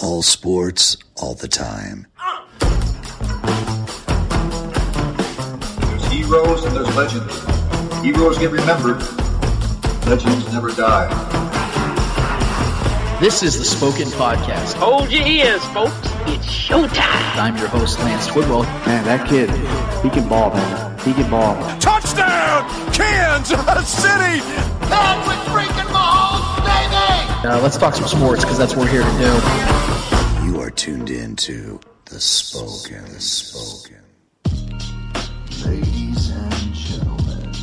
All sports, all the time. There's heroes and there's legends. Heroes get remembered. Legends never die. This is the Spoken Podcast. Hold your ears, folks. It's showtime. I'm your host, Lance Twidwell. Man, that kid, he can ball, man. He can ball. Touchdown, Kansas City! Patrick freaking Mahomes, baby! Uh, let's talk some sports because that's what we're here to do. You are tuned in to The Spoken. The Spoken. Ladies and gentlemen,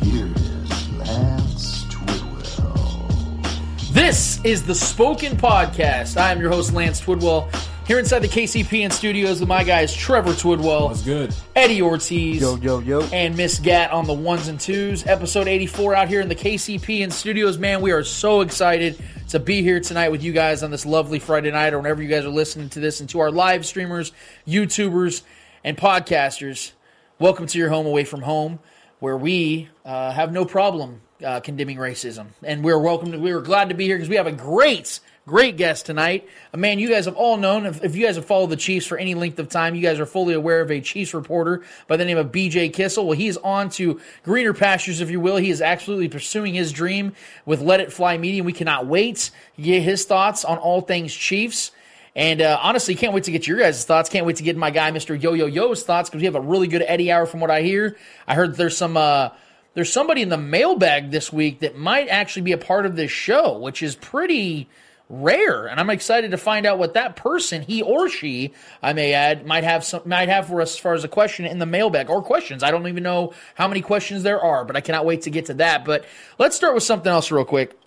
here is Lance Twidwell. This is the Spoken Podcast. I am your host, Lance Twidwell. Here inside the KCPN studios with my guys Trevor Twidwell, That's good. Eddie Ortiz, Yo, yo, yo. and Miss Gat on the ones and twos. Episode 84 out here in the KCPN studios. Man, we are so excited to be here tonight with you guys on this lovely Friday night or whenever you guys are listening to this and to our live streamers, YouTubers, and podcasters. Welcome to your home away from home where we uh, have no problem uh, condemning racism. And we're welcome to, we're glad to be here because we have a great, great guest tonight. A man you guys have all known. If, if you guys have followed the Chiefs for any length of time, you guys are fully aware of a Chiefs reporter by the name of BJ Kissel. Well, he is on to greener pastures, if you will. He is absolutely pursuing his dream with Let It Fly Media. We cannot wait to get his thoughts on all things Chiefs. And uh, honestly, can't wait to get your guys' thoughts. Can't wait to get my guy, Mr. Yo Yo Yo's thoughts, because we have a really good Eddie hour from what I hear. I heard there's some uh, there's somebody in the mailbag this week that might actually be a part of this show, which is pretty rare. And I'm excited to find out what that person, he or she, I may add, might have some might have for us as far as a question in the mailbag or questions. I don't even know how many questions there are, but I cannot wait to get to that. But let's start with something else real quick.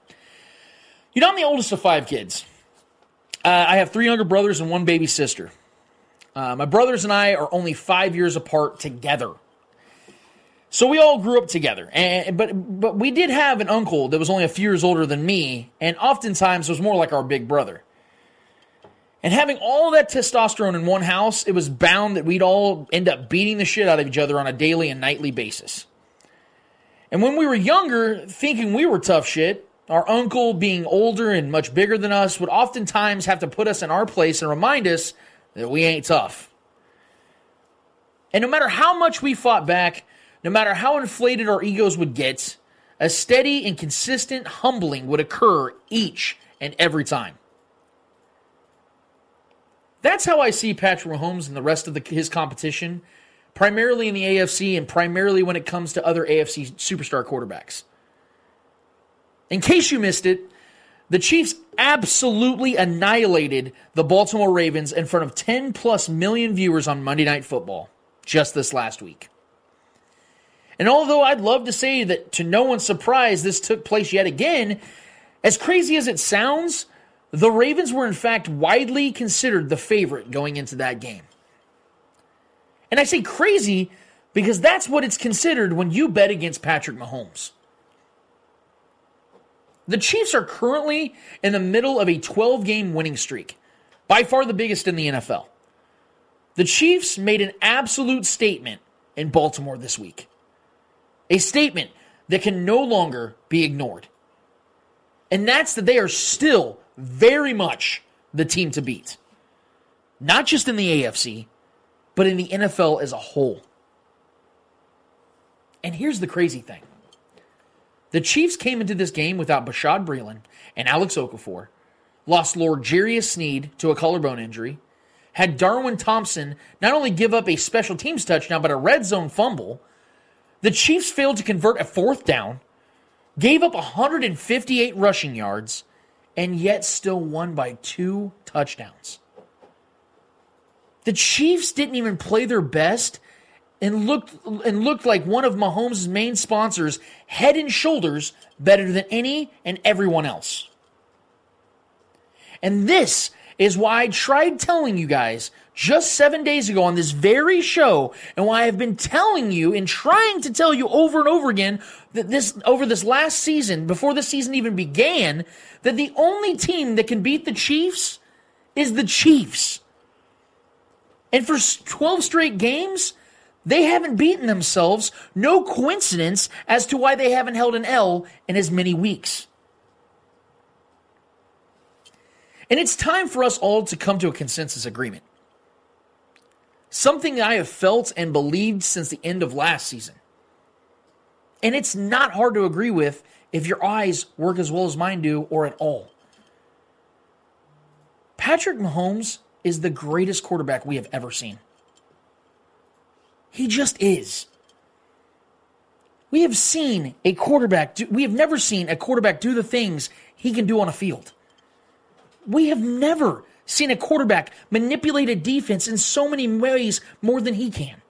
You know, I'm the oldest of five kids. Uh, I have three younger brothers and one baby sister. Uh, my brothers and I are only five years apart together. So we all grew up together, and but but we did have an uncle that was only a few years older than me, and oftentimes was more like our big brother. And having all that testosterone in one house, it was bound that we'd all end up beating the shit out of each other on a daily and nightly basis. And when we were younger, thinking we were tough shit, our uncle, being older and much bigger than us, would oftentimes have to put us in our place and remind us that we ain't tough. And no matter how much we fought back, no matter how inflated our egos would get, a steady and consistent humbling would occur each and every time. That's how I see Patrick Mahomes and the rest of the, his competition, primarily in the AFC and primarily when it comes to other AFC superstar quarterbacks. In case you missed it, the Chiefs absolutely annihilated the Baltimore Ravens in front of 10 plus million viewers on Monday Night Football just this last week. And although I'd love to say that to no one's surprise this took place yet again, as crazy as it sounds, the Ravens were in fact widely considered the favorite going into that game. And I say crazy because that's what it's considered when you bet against Patrick Mahomes. The Chiefs are currently in the middle of a 12 game winning streak, by far the biggest in the NFL. The Chiefs made an absolute statement in Baltimore this week. A statement that can no longer be ignored. And that's that they are still very much the team to beat. Not just in the AFC, but in the NFL as a whole. And here's the crazy thing the Chiefs came into this game without Bashad Breeland and Alex Okafor, lost L'Jarius Sneed to a collarbone injury, had Darwin Thompson not only give up a special teams touchdown, but a red zone fumble. The Chiefs failed to convert a fourth down, gave up 158 rushing yards, and yet still won by two touchdowns. The Chiefs didn't even play their best and looked and looked like one of Mahomes' main sponsors, head and shoulders better than any and everyone else. And this is why I tried telling you guys just seven days ago on this very show, and why I've been telling you and trying to tell you over and over again that this over this last season, before the season even began, that the only team that can beat the Chiefs is the Chiefs. And for 12 straight games, they haven't beaten themselves. No coincidence as to why they haven't held an L in as many weeks. And it's time for us all to come to a consensus agreement. Something I have felt and believed since the end of last season. And it's not hard to agree with if your eyes work as well as mine do or at all. Patrick Mahomes is the greatest quarterback we have ever seen. He just is. We have seen a quarterback do, we have never seen a quarterback do the things he can do on a field. We have never seen a quarterback manipulate a defense in so many ways more than he can.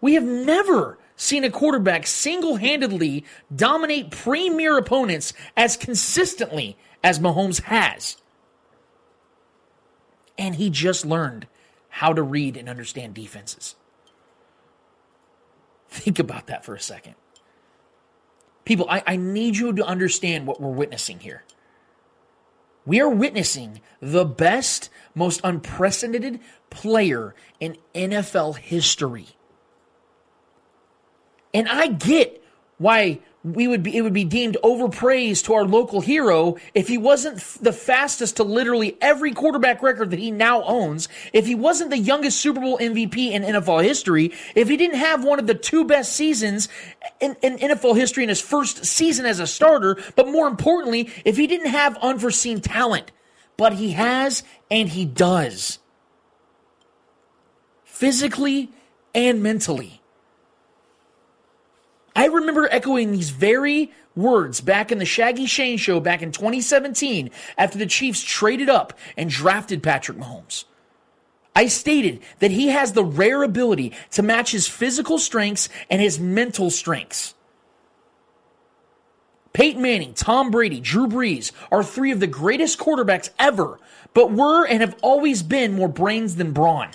We have never seen a quarterback single handedly dominate premier opponents as consistently as Mahomes has. And he just learned how to read and understand defenses. Think about that for a second. People, I, I need you to understand what we're witnessing here. We are witnessing the best, most unprecedented player in NFL history. And I get why we would be it would be deemed overpraised to our local hero if he wasn't the fastest to literally every quarterback record that he now owns, if he wasn't the youngest Super Bowl MVP in NFL history, if he didn't have one of the two best seasons in, in NFL history in his first season as a starter, but more importantly, if he didn't have unforeseen talent. But he has and he does. Physically and mentally. I remember echoing these very words back in the Shaggy Shane show back in 2017 after the Chiefs traded up and drafted Patrick Mahomes. I stated that he has the rare ability to match his physical strengths and his mental strengths. Peyton Manning, Tom Brady, Drew Brees are three of the greatest quarterbacks ever, but were and have always been more brains than brawn.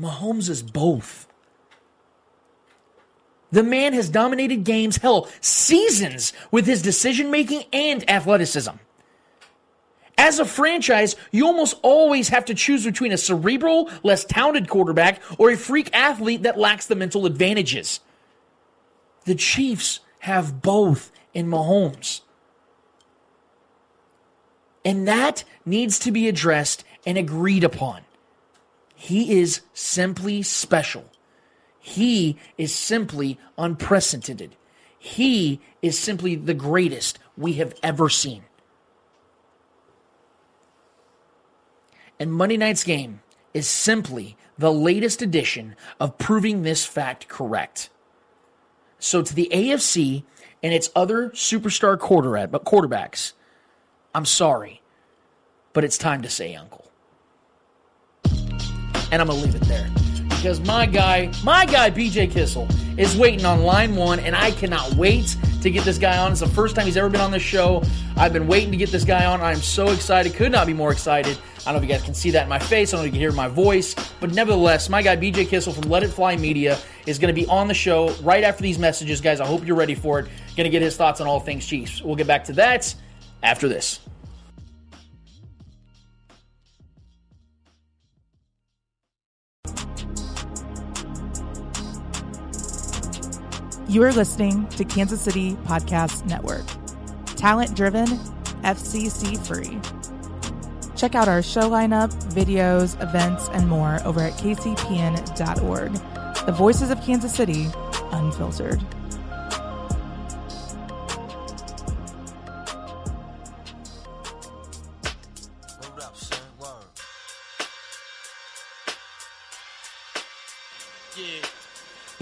Mahomes is both. The man has dominated games, hell, seasons with his decision making and athleticism. As a franchise, you almost always have to choose between a cerebral, less talented quarterback or a freak athlete that lacks the mental advantages. The Chiefs have both in Mahomes. And that needs to be addressed and agreed upon. He is simply special. He is simply unprecedented. He is simply the greatest we have ever seen. And Monday night's game is simply the latest edition of proving this fact correct. So, to the AFC and its other superstar quarterback, quarterbacks, I'm sorry, but it's time to say uncle. And I'm going to leave it there because my guy, my guy BJ Kissel is waiting on line one, and I cannot wait to get this guy on. It's the first time he's ever been on this show. I've been waiting to get this guy on. I'm so excited. Could not be more excited. I don't know if you guys can see that in my face. I don't know if you can hear my voice. But nevertheless, my guy BJ Kissel from Let It Fly Media is going to be on the show right after these messages, guys. I hope you're ready for it. Going to get his thoughts on all things Chiefs. We'll get back to that after this. You are listening to Kansas City Podcast Network. Talent driven, FCC free. Check out our show lineup, videos, events, and more over at kcpn.org. The voices of Kansas City, unfiltered.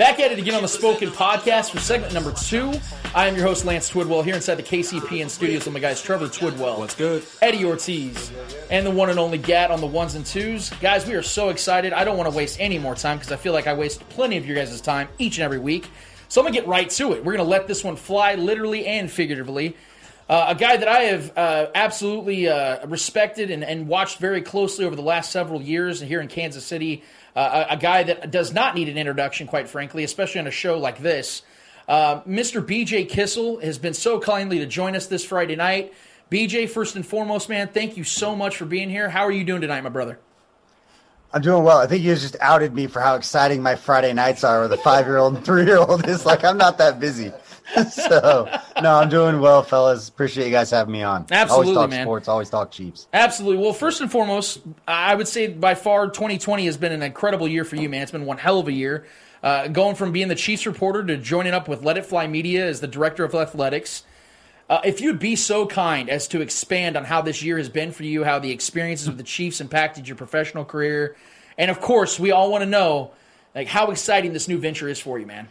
Back at it again on the Spoken Podcast for segment number two. I am your host, Lance Twidwell, here inside the KCPN studios with my guys, Trevor Twidwell. What's good? Eddie Ortiz, and the one and only Gat on the ones and twos. Guys, we are so excited. I don't want to waste any more time because I feel like I waste plenty of your guys' time each and every week. So I'm going to get right to it. We're going to let this one fly literally and figuratively. Uh, a guy that I have uh, absolutely uh, respected and, and, watched very closely over the last several years here in Kansas City. Uh, a, guy that does not need an introduction, quite frankly, especially on a show like this. Uh, Mr. BJ Kissel has been so kindly to join us this Friday night. BJ, first and foremost, man, thank you so much for being here. How are you doing tonight, my brother? I'm doing well. I think you just outed me for how exciting my Friday nights are with a five year old and three year old. It's like I'm not that busy. so no, I'm doing well, fellas. Appreciate you guys having me on. Absolutely, always talk man. sports, always talk Chiefs. Absolutely. Well, first and foremost, I would say by far 2020 has been an incredible year for you, man. It's been one hell of a year. Uh, going from being the Chiefs reporter to joining up with Let It Fly Media as the director of athletics. Uh, if you'd be so kind as to expand on how this year has been for you, how the experiences with the Chiefs impacted your professional career, and of course, we all want to know like how exciting this new venture is for you, man.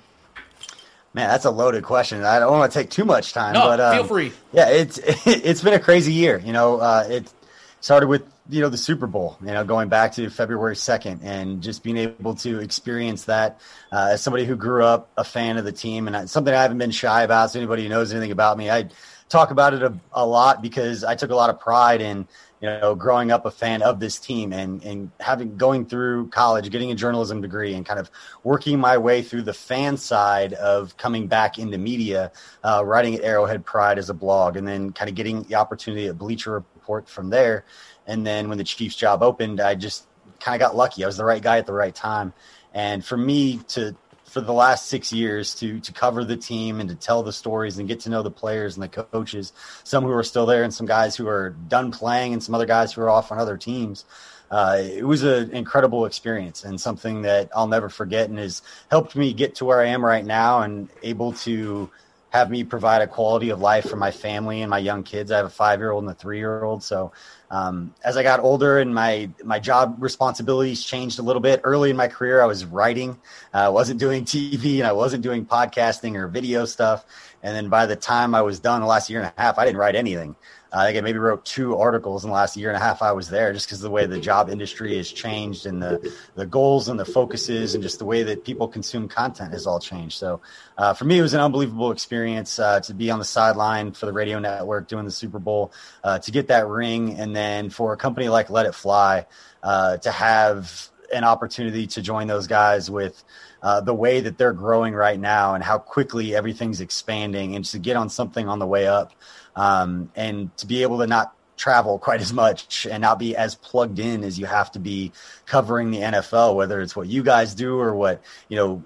Man, that's a loaded question. I don't want to take too much time, No, but um, feel free. Yeah, it's it's been a crazy year. You know, uh, it started with you know the Super Bowl. You know, going back to February second, and just being able to experience that uh, as somebody who grew up a fan of the team, and I- something I haven't been shy about. So anybody who knows anything about me, I talk about it a, a lot because I took a lot of pride in you know growing up a fan of this team and and having going through college, getting a journalism degree, and kind of working my way through the fan side of coming back into media, uh, writing at Arrowhead Pride as a blog, and then kind of getting the opportunity at Bleacher Report from there. And then when the Chiefs job opened, I just kind of got lucky. I was the right guy at the right time. And for me to for the last six years to to cover the team and to tell the stories and get to know the players and the coaches, some who are still there and some guys who are done playing and some other guys who are off on other teams. Uh, it was an incredible experience and something that I'll never forget and has helped me get to where I am right now and able to have me provide a quality of life for my family and my young kids. I have a five year old and a three year old. So um, as I got older and my my job responsibilities changed a little bit. Early in my career, I was writing. Uh, I wasn't doing TV and I wasn't doing podcasting or video stuff. And then by the time I was done the last year and a half, I didn't write anything. I think I maybe wrote two articles in the last year and a half I was there, just because the way the job industry has changed and the the goals and the focuses and just the way that people consume content has all changed. So uh, for me, it was an unbelievable experience uh, to be on the sideline for the radio network doing the Super Bowl, uh, to get that ring, and then for a company like Let It Fly uh, to have an opportunity to join those guys with uh, the way that they're growing right now and how quickly everything's expanding, and to get on something on the way up, um, and to be able to not travel quite as much and not be as plugged in as you have to be covering the NFL, whether it's what you guys do or what you know.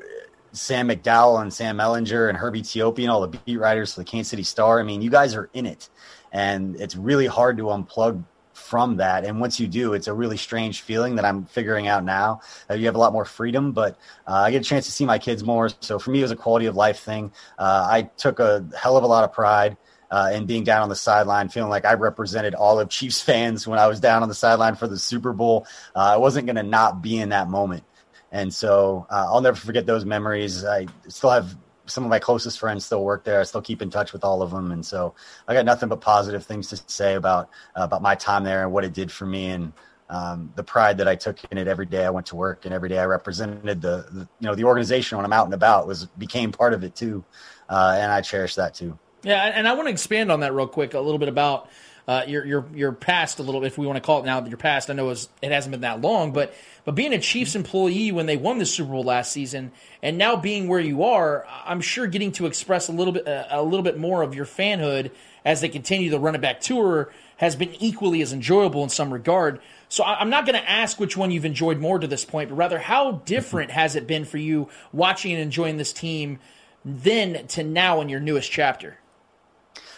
Sam McDowell and Sam Mellinger and Herbie Teope and all the beat writers for the Kansas City Star. I mean, you guys are in it, and it's really hard to unplug from that. And once you do, it's a really strange feeling that I'm figuring out now. Uh, you have a lot more freedom, but uh, I get a chance to see my kids more. So for me, it was a quality of life thing. Uh, I took a hell of a lot of pride. Uh, and being down on the sideline, feeling like I represented all of Chiefs fans when I was down on the sideline for the Super Bowl. Uh, I wasn't going to not be in that moment. And so uh, I'll never forget those memories. I still have some of my closest friends still work there. I still keep in touch with all of them, and so I got nothing but positive things to say about uh, about my time there and what it did for me and um, the pride that I took in it every day I went to work and every day I represented the, the you know the organization when I'm out and about was became part of it too, uh, and I cherish that too. Yeah, and I want to expand on that real quick a little bit about uh, your your your past a little if we want to call it now your past. I know it, was, it hasn't been that long, but but being a Chiefs employee when they won the Super Bowl last season, and now being where you are, I'm sure getting to express a little bit uh, a little bit more of your fanhood as they continue the run it back tour has been equally as enjoyable in some regard. So I- I'm not going to ask which one you've enjoyed more to this point, but rather how different has it been for you watching and enjoying this team then to now in your newest chapter?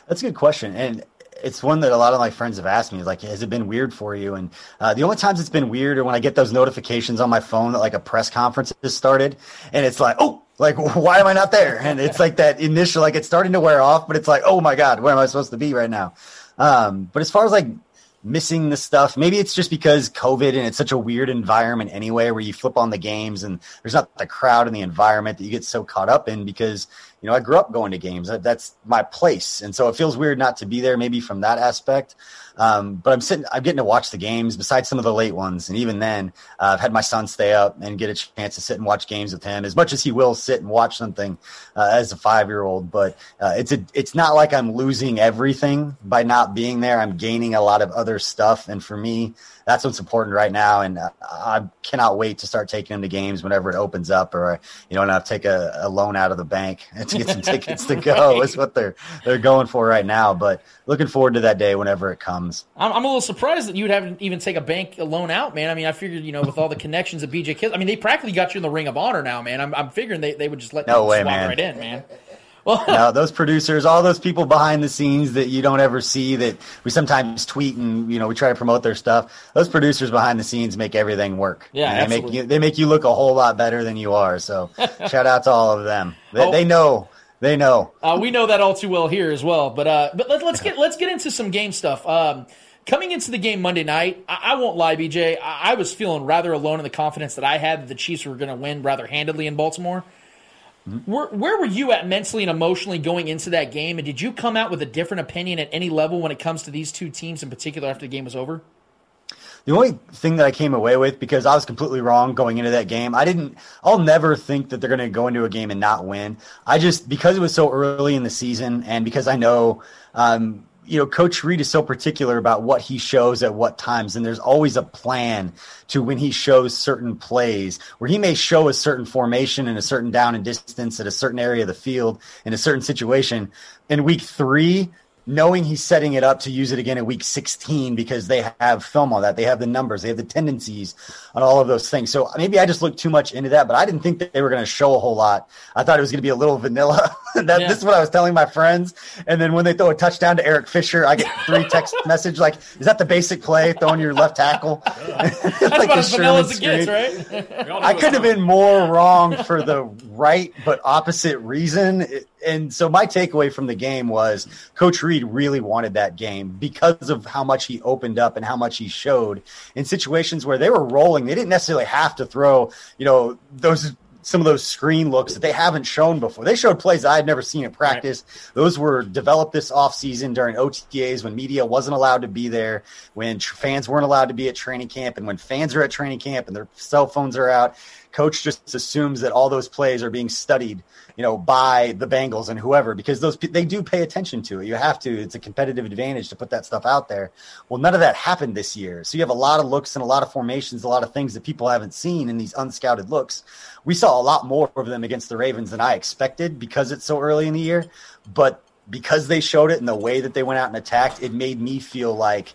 That's a good question, and it's one that a lot of my friends have asked me. Like, has it been weird for you? And uh, the only times it's been weird are when I get those notifications on my phone that like a press conference has started, and it's like, oh, like why am I not there? And it's like that initial, like it's starting to wear off, but it's like, oh my god, where am I supposed to be right now? Um, but as far as like missing the stuff. Maybe it's just because COVID and it's such a weird environment anyway, where you flip on the games and there's not the crowd and the environment that you get so caught up in because, you know, I grew up going to games. That, that's my place. And so it feels weird not to be there maybe from that aspect. Um, but I'm sitting, I'm getting to watch the games besides some of the late ones. And even then, uh, I've had my son stay up and get a chance to sit and watch games with him as much as he will sit and watch something uh, as a five year old. But uh, it's a, it's not like I'm losing everything by not being there. I'm gaining a lot of other stuff. And for me, that's what's important right now. And uh, I cannot wait to start taking him to games whenever it opens up or, you know, and I'll take a, a loan out of the bank to get some tickets to go Right. is what they're, they're going for right now. But looking forward to that day whenever it comes. I'm, I'm a little surprised that you'd have even take a bank loan out, man. I mean, I figured, you know, with all the connections of BJ Kiss, I mean, they practically got you in the Ring of Honor now, man. I'm, I'm figuring they, they would just let No you way, swap man. right in, man. Well, those producers, all those people behind the scenes that you don't ever see that we sometimes tweet and you know we try to promote their stuff. Those producers behind the scenes make everything work. Yeah, they make you they make you look a whole lot better than you are. So shout out to all of them. They, oh. they know they know. Uh, we know that all too well here as well. But uh, but let, us get let's get into some game stuff. Um, coming into the game Monday night, I, I won't lie, BJ. I, I, was feeling rather alone in the confidence that I had that the Chiefs were going to win rather handedly in Baltimore. Where, where were you at mentally and emotionally going into that game? And did you come out with a different opinion at any level when it comes to these two teams in particular after the game was over? The only thing that I came away with, because I was completely wrong going into that game, I didn't, I'll never think that they're going to go into a game and not win. I just, because it was so early in the season and because I know, um, you know, Coach Reid is so particular about what he shows at what times, and there's always a plan to when he shows certain plays where he may show a certain formation in a certain down and distance at a certain area of the field in a certain situation. In week three, knowing he's setting it up to use it again in week 16 because they have film on that. They have the numbers, they have the tendencies on all of those things. So maybe I just looked too much into that, but I didn't think that they were going to show a whole lot. I thought it was going to be a little vanilla. that, yeah. This is what I was telling my friends. And then when they throw a touchdown to Eric Fisher, I get three text message like, is that the basic play throwing your left tackle? That's like about as vanilla as it gets, right? I couldn't have been more wrong for the right but opposite reason. And so my takeaway from the game was Coach Reid really wanted that game because of how much he opened up and how much he showed in situations where they were rolling. They didn't necessarily have to throw, you know, those some of those screen looks that they haven't shown before. They showed plays I had never seen in practice. Right. Those were developed this offseason during OTAs when media wasn't allowed to be there, when tr- fans weren't allowed to be at training camp, and when fans are at training camp and their cell phones are out. Coach just assumes that all those plays are being studied you know, by the Bengals and whoever because those they do pay attention to it. You have to. It's a competitive advantage to put that stuff out there. Well, none of that happened this year. So you have a lot of looks and a lot of formations, a lot of things that people haven't seen in these unscouted looks. We saw a lot more of them against the Ravens than I expected because it's so early in the year, but because they showed it and the way that they went out and attacked, it made me feel like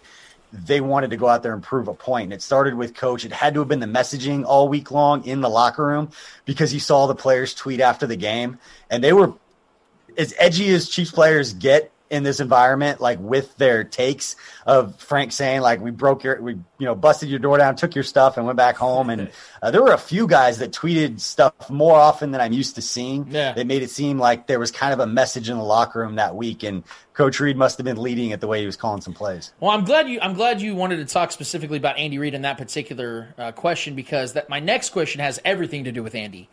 they wanted to go out there and prove a point. It started with coach. It had to have been the messaging all week long in the locker room because you saw the players tweet after the game and they were as edgy as Chiefs players get in this environment, like with their takes of Frank saying, like, we broke your, we, you know, busted your door down, took your stuff, and went back home. And uh, there were a few guys that tweeted stuff more often than I'm used to seeing. Yeah. They made it seem like there was kind of a message in the locker room that week. And Coach Reid must have been leading it the way he was calling some plays. Well, I'm glad you, I'm glad you wanted to talk specifically about Andy Reid in that particular uh, question because that my next question has everything to do with Andy.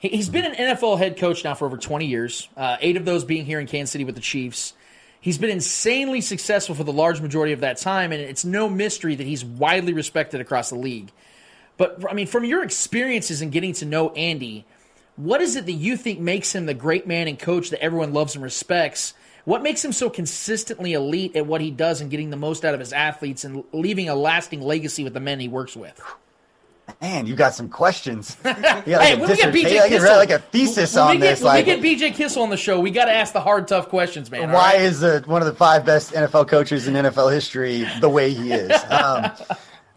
He's been an NFL head coach now for over 20 years, uh, eight of those being here in Kansas City with the Chiefs. He's been insanely successful for the large majority of that time, and it's no mystery that he's widely respected across the league. But, I mean, from your experiences in getting to know Andy, what is it that you think makes him the great man and coach that everyone loves and respects? What makes him so consistently elite at what he does and getting the most out of his athletes and leaving a lasting legacy with the men he works with? Man, you got some questions. You got like hey, when we get BJ Kissel, like a thesis when on get, this. When like, we get BJ Kissel on the show, we got to ask the hard, tough questions, man. Why right? is the, one of the five best NFL coaches in NFL history the way he is? Um,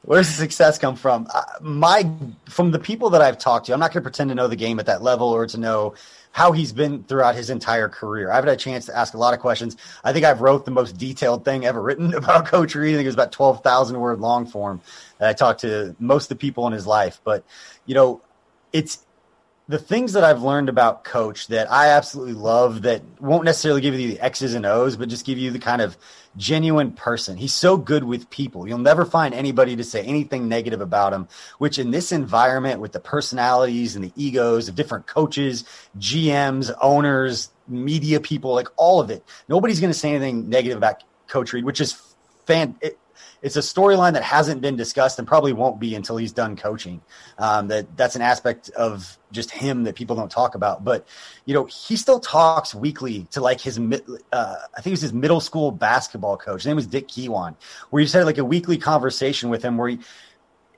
where's the success come from? Uh, my from the people that I've talked to, I'm not going to pretend to know the game at that level or to know how he's been throughout his entire career. I've had a chance to ask a lot of questions. I think I've wrote the most detailed thing ever written about Coach Reid. I think it was about 12,000 word long form that I talked to most of the people in his life. But, you know, it's the things that I've learned about coach that I absolutely love that won't necessarily give you the X's and O's, but just give you the kind of genuine person. He's so good with people. You'll never find anybody to say anything negative about him, which in this environment with the personalities and the egos of different coaches, GMs, owners, media people, like all of it, nobody's going to say anything negative about Coach Reid, which is fan. It, it's a storyline that hasn't been discussed and probably won't be until he's done coaching. Um, that that's an aspect of just him that people don't talk about. But you know, he still talks weekly to like his uh, I think it was his middle school basketball coach. His name was Dick Kiwan, where he just had like a weekly conversation with him where he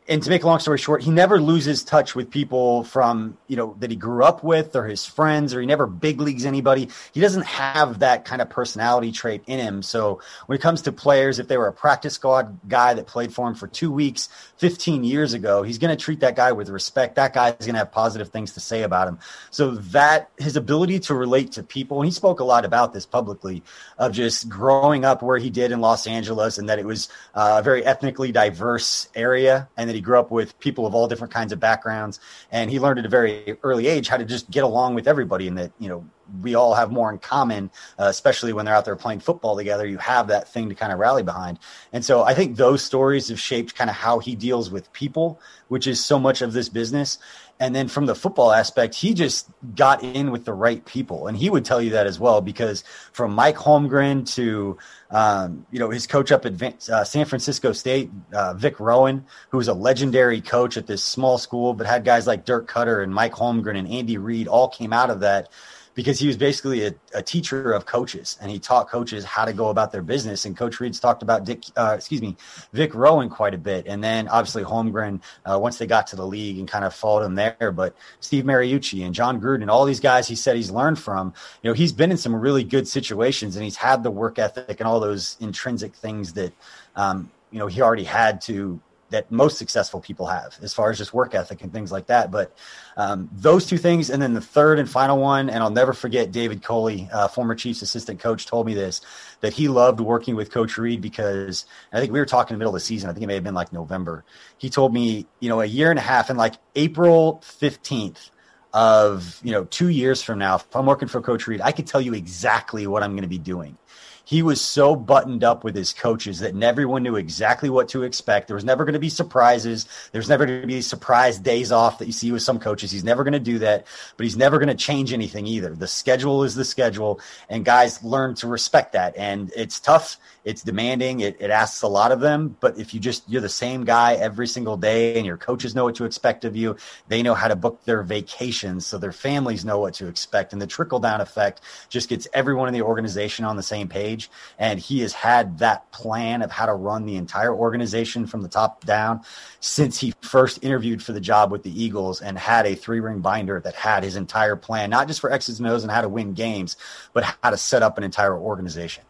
and to make a long story short, he never loses touch with people from, you know, that he grew up with or his friends, or he never big leagues anybody. He doesn't have that kind of personality trait in him. So when it comes to players, if they were a practice squad guy that played for him for two weeks, 15 years ago, he's going to treat that guy with respect. That guy is going to have positive things to say about him. So that his ability to relate to people, and he spoke a lot about this publicly, of just growing up where he did in Los Angeles and that it was uh, a very ethnically diverse area and that he grew up with people of all different kinds of backgrounds, and he learned at a very early age how to just get along with everybody, and that you know we all have more in common, uh, especially when they're out there playing football together. You have that thing to kind of rally behind. And so I think those stories have shaped kind of how he deals with people, which is so much of this business. And then from the football aspect, he just got in with the right people. And he would tell you that as well, because from Mike Holmgren to, um, you know, his coach up at uh, San Francisco State, uh, Vic Rowen, who was a legendary coach at this small school, but had guys like Dirk Koetter and Mike Holmgren and Andy Reid all came out of that because he was basically a, a, teacher of coaches and he taught coaches how to go about their business. And Coach Reid's talked about Dick, uh, excuse me, Vic Rowen quite a bit. And then obviously Holmgren, uh, once they got to the league and kind of followed him there. But Steve Mariucci and Jon Gruden all these guys he said he's learned from, you know, he's been in some really good situations and he's had the work ethic and all those intrinsic things that, um, you know, he already had to that most successful people have as far as just work ethic and things like that. But um, those two things, and then the third and final one, and I'll never forget David Culley, uh, former Chiefs assistant coach, told me this that he loved working with Coach Reid because I think we were talking in the middle of the season. I think it may have been like November. He told me, you know, a year and a half, and like April fifteenth of you know two years from now, if I'm working for Coach Reid, I could tell you exactly what I'm going to be doing he was so buttoned up with his coaches that everyone knew exactly what to expect. There was never going to be surprises. There's never going to be surprise days off that you see with some coaches. He's never going to do that, but he's never going to change anything either. The schedule is the schedule, and guys learn to respect that. And it's tough. It's demanding. It, it asks a lot of them. But if you just you're the same guy every single day, and your coaches know what to expect of you, they know how to book their vacations, so their families know what to expect, and the trickle down effect just gets everyone in the organization on the same page. And he has had that plan of how to run the entire organization from the top down since he first interviewed for the job with the Eagles and had a three ring binder that had his entire plan, not just for X's and O's and how to win games, but how to set up an entire organization.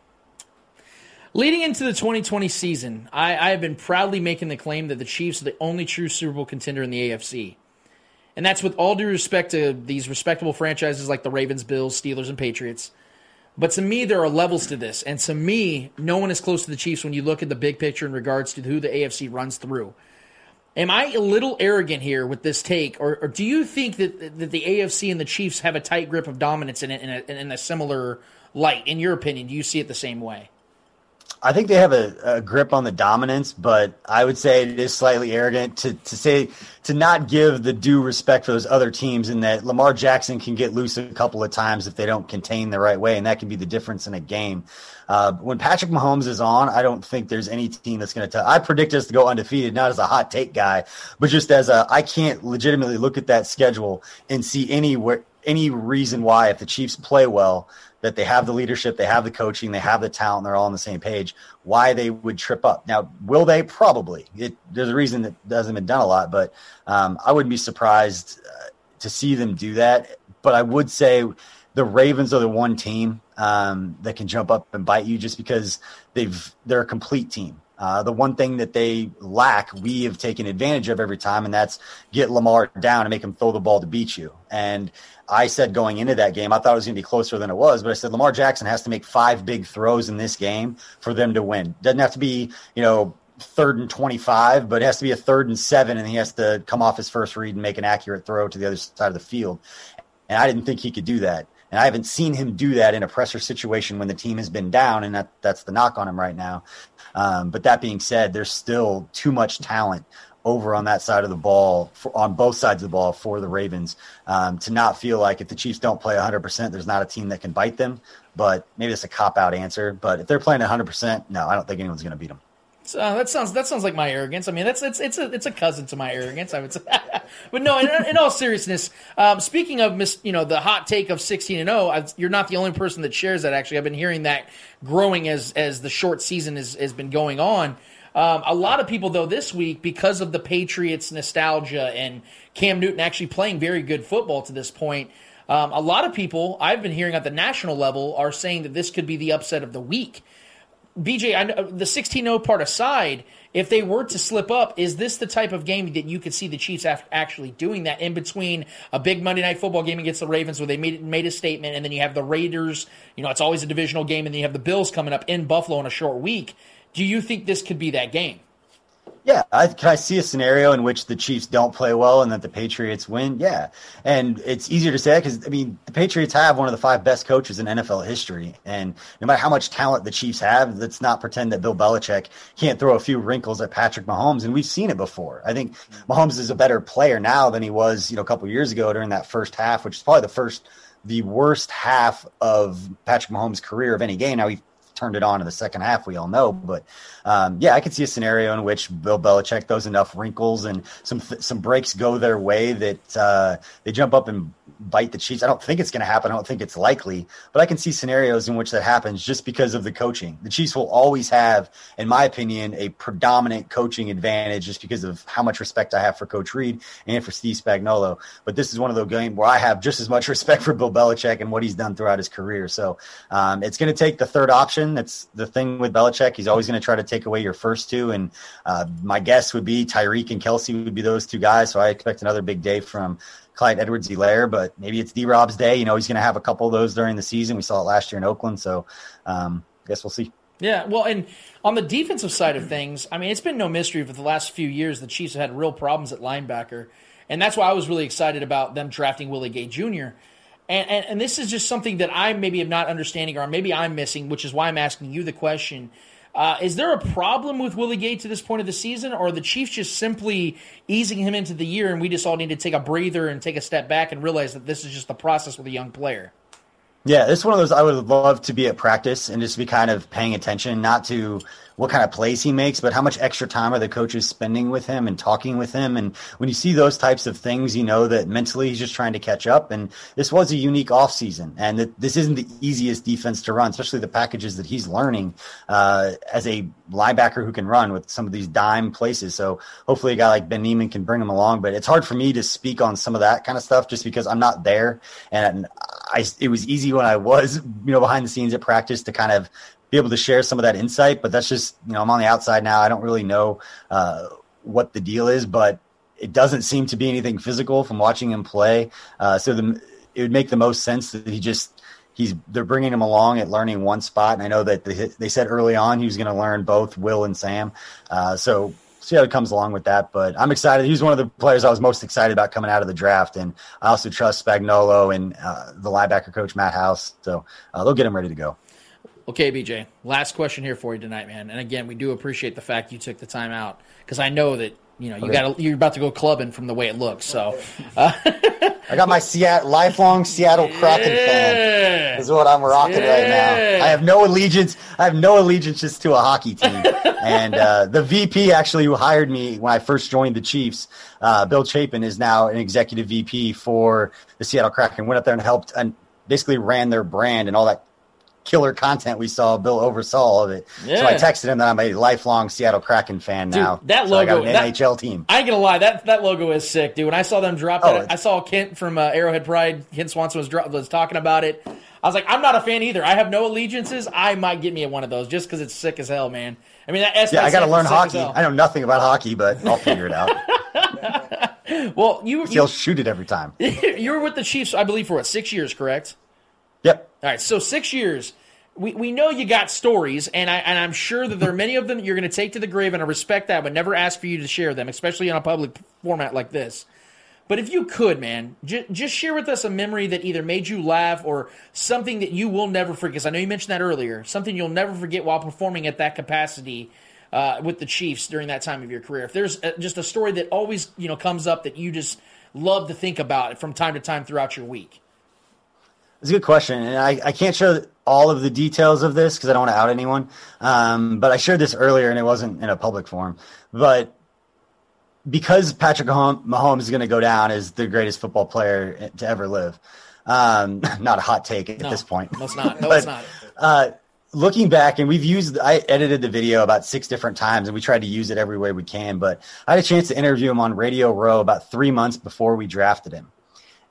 Leading into the 2020 season, I, I, have been proudly making the claim that the Chiefs are the only true Super Bowl contender in the AFC. And that's with all due respect to these respectable franchises like the Ravens, Bills, Steelers, and Patriots. But to me, there are levels to this. And to me, no one is close to the Chiefs when you look at the big picture in regards to who the AFC runs through. Am I a little arrogant here with this take, or, or do you think that, that the AFC and the Chiefs have a tight grip of dominance in, in, a, in a similar light? In your opinion, do you see it the same way? I think they have a, a, grip on the dominance, but I would say it is slightly arrogant to, to say to not give the due respect for those other teams and that Lamar Jackson can get loose a couple of times if they don't contain the right way, and that can be the difference in a game. Uh, when Patrick Mahomes is on, I don't think there's any team that's going to tell. I predict us to go undefeated, not as a hot take guy, but just as a I can't legitimately look at that schedule and see any any reason why if the Chiefs play well that they have the leadership, they have the coaching, they have the talent, they're all on the same page, why they would trip up. Now, will they? Probably. It, there's a reason that hasn't been done a lot, but um, I wouldn't be surprised uh, to see them do that. But I would say the Ravens are the one team um, that can jump up and bite you just because they've they're a complete team. Uh, the one thing that they lack, we have taken advantage of every time, and that's get Lamar down and make him throw the ball to beat you. And I said going into that game, I thought it was going to be closer than it was, but I said Lamar Jackson has to make five big throws in this game for them to win. Doesn't have to be, you know, third and 25, but it has to be a third and seven, and he has to come off his first read and make an accurate throw to the other side of the field. And I didn't think he could do that. And I haven't seen him do that in a pressure situation when the team has been down, and that, that's the knock on him right now. Um, but that being said, there's still too much talent over on that side of the ball, for, on both sides of the ball for the Ravens, um, to not feel like if the Chiefs don't play 100%, there's not a team that can bite them. But maybe it's a cop out answer. But if they're playing 100%, no, I don't think anyone's going to beat them. So, uh, that sounds that sounds like my arrogance. I mean, that's it's it's a it's a cousin to my arrogance. I would say, but no. In, in all seriousness, um, speaking of mis, you know the hot take of sixteen and zero, oh, you're not the only person that shares that. Actually, I've been hearing that growing as as the short season is, has been going on. Um, a lot of people, though, this week, because of the Patriots nostalgia and Cam Newton actually playing very good football to this point, um, a lot of people I've been hearing at the national level are saying that this could be the upset of the week. BJ, I know, uh, the 16 0 part aside, if they were to slip up, is this the type of game that you could see the Chiefs actually doing that in between a big Monday night football game against the Ravens where they made made a statement, and then you have the Raiders, you know, it's always a divisional game, and then you have the Bills coming up in Buffalo in a short week. Do you think this could be that game? Yeah, I, can I see a scenario in which the Chiefs don't play well and that the Patriots win? Yeah, and it's easier to say because I mean the Patriots have one of the five best coaches in NFL history, and no matter how much talent the Chiefs have, let's not pretend that Bill Belichick can't throw a few wrinkles at Patrick Mahomes, and we've seen it before. I think Mahomes is a better player now than he was, you know, a couple years ago during that first half, which is probably the first, the worst half of Patrick Mahomes' career of any game. Now he turned it on in the second half, we all know. But um, yeah, I could see a scenario in which Bill Belichick throws enough wrinkles and some some breaks go their way that uh, they jump up and bite the Chiefs. I don't think it's going to happen. I don't think it's likely, but I can see scenarios in which that happens just because of the coaching. The Chiefs will always have, in my opinion, a predominant coaching advantage just because of how much respect I have for Coach Reid and for Steve Spagnuolo. But this is one of those games where I have just as much respect for Bill Belichick and what he's done throughout his career. So um, it's going to take the third option. That's the thing with Belichick. He's always going to try to take away your first two. And uh, my guess would be Tyreek and Kelce would be those two guys. So I expect another big day from Clyde Edwards Helaire, but maybe it's D Rob's day. You know, he's going to have a couple of those during the season. We saw it last year in Oakland. So um, I guess we'll see. Yeah, well, and on the defensive side of things, I mean, it's been no mystery for the last few years the Chiefs have had real problems at linebacker, and that's why I was really excited about them drafting Willie Gay Jr. And, and, and this is just something that I maybe am not understanding, or maybe I'm missing, which is why I'm asking you the question. Uh, is there a problem with Willie Gay to this point of the season, or the Chiefs just simply easing him into the year and we just all need to take a breather and take a step back and realize that this is just the process with a young player? Yeah, it's one of those I would love to be at practice and just be kind of paying attention, not to what kind of plays he makes, but how much extra time are the coaches spending with him and talking with him. And when you see those types of things, you know that mentally he's just trying to catch up. And this was a unique offseason. And that this isn't the easiest defense to run, especially the packages that he's learning uh, as a linebacker who can run with some of these dime places. So hopefully a guy like Ben Niemann can bring him along. But it's hard for me to speak on some of that kind of stuff just because I'm not there. And I, it was easy when I was, you know, behind the scenes at practice to kind of be able to share some of that insight. But that's just, you know, I'm on the outside now. I don't really know uh, what the deal is, but it doesn't seem to be anything physical from watching him play. Uh, so the, it would make the most sense that he just he's they're bringing him along at learning one spot. And I know that they, they said early on he was going to learn both Will and Sam. Uh, so see how it comes along with that. But I'm excited. He's one of the players I was most excited about coming out of the draft, and I also trust Spagnuolo and uh, the linebacker coach Matt House. So uh, they'll get him ready to go. Okay, BJ. Last question here for you tonight, man. And again, we do appreciate the fact you took the time out because I know that you know you okay. got you're about to go clubbing from the way it looks. So uh, I got my Seattle lifelong Seattle Kraken yeah. fan. Is what I'm rocking yeah. right now. I have no allegiance. I have no allegiance to a hockey team. and uh, the VP actually who hired me when I first joined the Chiefs, uh, Bill Chapin, is now an executive VP for the Seattle Kraken. Went up there and helped and basically ran their brand and all that killer content we saw. Bill oversaw all of it. Yeah. So I texted him that I'm a lifelong Seattle Kraken fan dude, now. That so logo, an that, NHL team. I ain't gonna lie, that that logo is sick, dude. When I saw them drop oh, that, I saw Kent from uh, Arrowhead Pride. Kent Swanson was was talking about it. I was like, I'm not a fan either. I have no allegiances. I might get me one of those just because it's sick as hell, man. I mean, that yeah, I got to learn hockey. I know nothing about hockey, but I'll figure it out. well, you he'll shoot it every time. you were with the Chiefs, I believe, for what six years, correct? Yep. All right, so six years we, we know you got stories, and I and I'm sure that there are many of them that you're going to take to the grave, and I respect that, but never ask for you to share them, especially on a public format like this. But if you could, man, j- just share with us a memory that either made you laugh or something that you will never forget. I know you mentioned that earlier, something you'll never forget while performing at that capacity uh, with the Chiefs during that time of your career. If there's a, just a story that always you know comes up that you just love to think about from time to time throughout your week. It's a good question, and I, I can't show all of the details of this because I don't want to out anyone. Um, but I shared this earlier, and it wasn't in a public forum. But because Patrick Mahomes is going to go down as the greatest football player to ever live, um, not a hot take at no, this point. No, it's not. No, but, it's not. Uh, looking back, and we've used, I edited the video about six different times, and we tried to use it every way we can. But I had a chance to interview him on Radio Row about three months before we drafted him.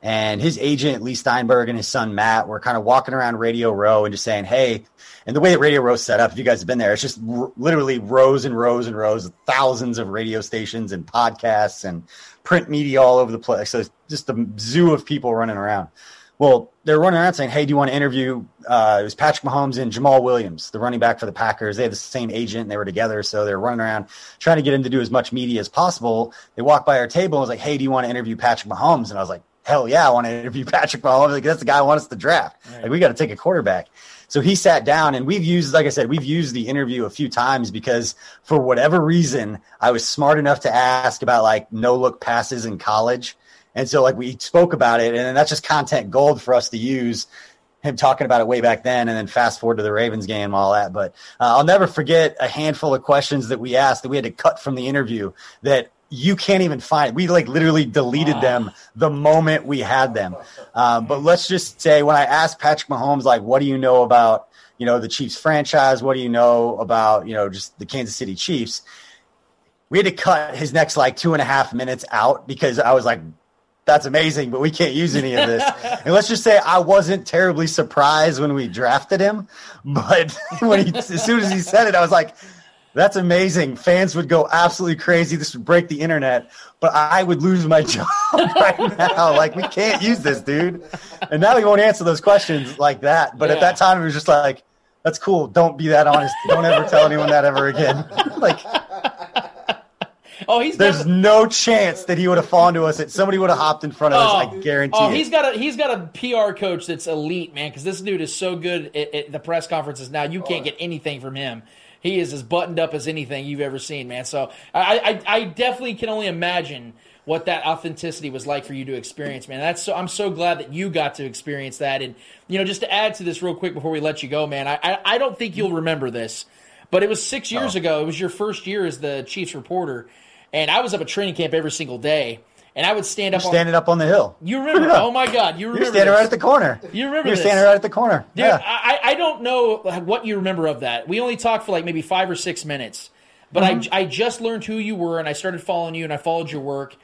And his agent, Leigh Steinberg, and his son, Matt, were kind of walking around Radio Row and just saying, Hey, and the way that Radio Row set up, if you guys have been there, it's just r- literally rows and rows and rows of thousands of radio stations and podcasts and print media all over the place. So it's just a zoo of people running around. Well, they're running around saying, "Hey, do you want to interview?" Uh, it was Patrick Mahomes and Jamaal Williams, the running back for the Packers. They had the same agent, and they were together, so they're running around trying to get him to do as much media as possible. They walked by our table and was like, "Hey, do you want to interview Patrick Mahomes?" And I was like, "Hell yeah, I want to interview Patrick Mahomes. Like that's the guy I want us to draft. Right. Like we got to take a quarterback." So he sat down, and we've used, like I said, we've used the interview a few times because for whatever reason, I was smart enough to ask about like no look passes in college and so like we spoke about it, and that's just content gold for us to use. Him talking about it way back then, and then fast forward to the Ravens game, and all that. But uh, I'll never forget a handful of questions that we asked that we had to cut from the interview that you can't even find. We like literally deleted wow. them the moment we had them. Um, but let's just say when I asked Patrick Mahomes, like, what do you know about you know the Chiefs franchise? What do you know about you know just the Kansas City Chiefs? We had to cut his next like two and a half minutes out because I was like, that's amazing, but we can't use any of this. and let's just say I wasn't terribly surprised when we drafted him, but when he, as soon as he said it, I was like, that's amazing. Fans would go absolutely crazy. This would break the internet, but I would lose my job right now. Like, we can't use this, dude. And now he won't answer those questions like that. But yeah. at that time, it was just like, that's cool. Don't be that honest. Don't ever tell anyone that ever again. like, Oh, he's there's no chance that he would have fallen to us. That somebody would have hopped in front of oh, us. I oh. guarantee. Oh, it. he's got a he's got a PR coach that's elite, man. Because this dude is so good at, at, the press conferences now. You can't oh. get anything from him. He is as buttoned up as anything you've ever seen, man. So I, I, I definitely can only imagine what that authenticity was like for you to experience, man. That's so I'm so glad that you got to experience that. And you know, just to add to this real quick before we let you go, man, I I, I don't think you'll remember this, but it was six years oh. ago. It was your first year as the Chiefs reporter, and I was up at training camp every single day. And I would stand up. You're standing on, up on the hill. You remember? Yeah. Oh my God! You remember? You're standing this. right at the corner. You remember? You're this. standing right at the corner. Dude, yeah. I, I don't know what you remember of that. We only talked for like maybe five or six minutes, but mm-hmm. I I just learned who you were, and I started following you, and I followed your work,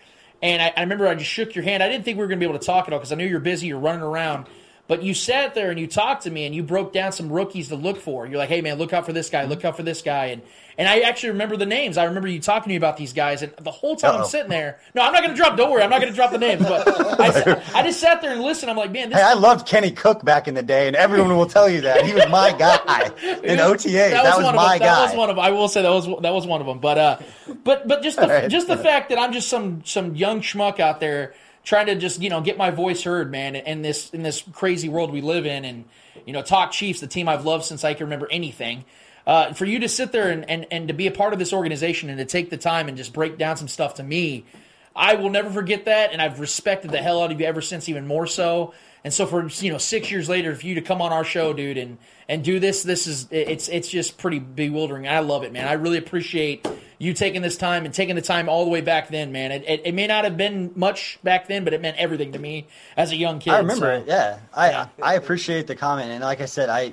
and I, I remember I just shook your hand. I didn't think we were going to be able to talk at all because I knew you're busy, you're running around. But you sat there and you talked to me and you broke down some rookies to look for. You're like, hey man, look out for this guy, look out for this guy, and and I actually remember the names. I remember you talking to me about these guys, and the whole time Uh-oh. I'm sitting there. No, I'm not going to drop. Don't worry, I'm not going to drop the names. But I, I, just sat there and listened. I'm like, man, hey, I loved Kenny Cook back in the day, and everyone will tell you that he was my guy in OTA. That, that was, was my guy. That was one of. I will say that was that was one of them. But uh, but but just the right. just the fact that I'm just some some young schmuck out there trying to just you know get my voice heard, man, in this in this crazy world we live in, and you know talk Chiefs, the team I've loved since I can remember anything uh, for you to sit there and, and, and to be a part of this organization and to take the time and just break down some stuff to me, I will never forget that, and I've respected the hell out of you ever since, even more so. And so for you know six years later, for you to come on our show, dude, and and do this, this is it's it's just pretty bewildering. I love it, man. I really appreciate you taking this time and taking the time all the way back then, man. It, it, it may not have been much back then, but it meant everything to me as a young kid. I remember so, it. Yeah, I yeah. I appreciate the comment, and like I said, I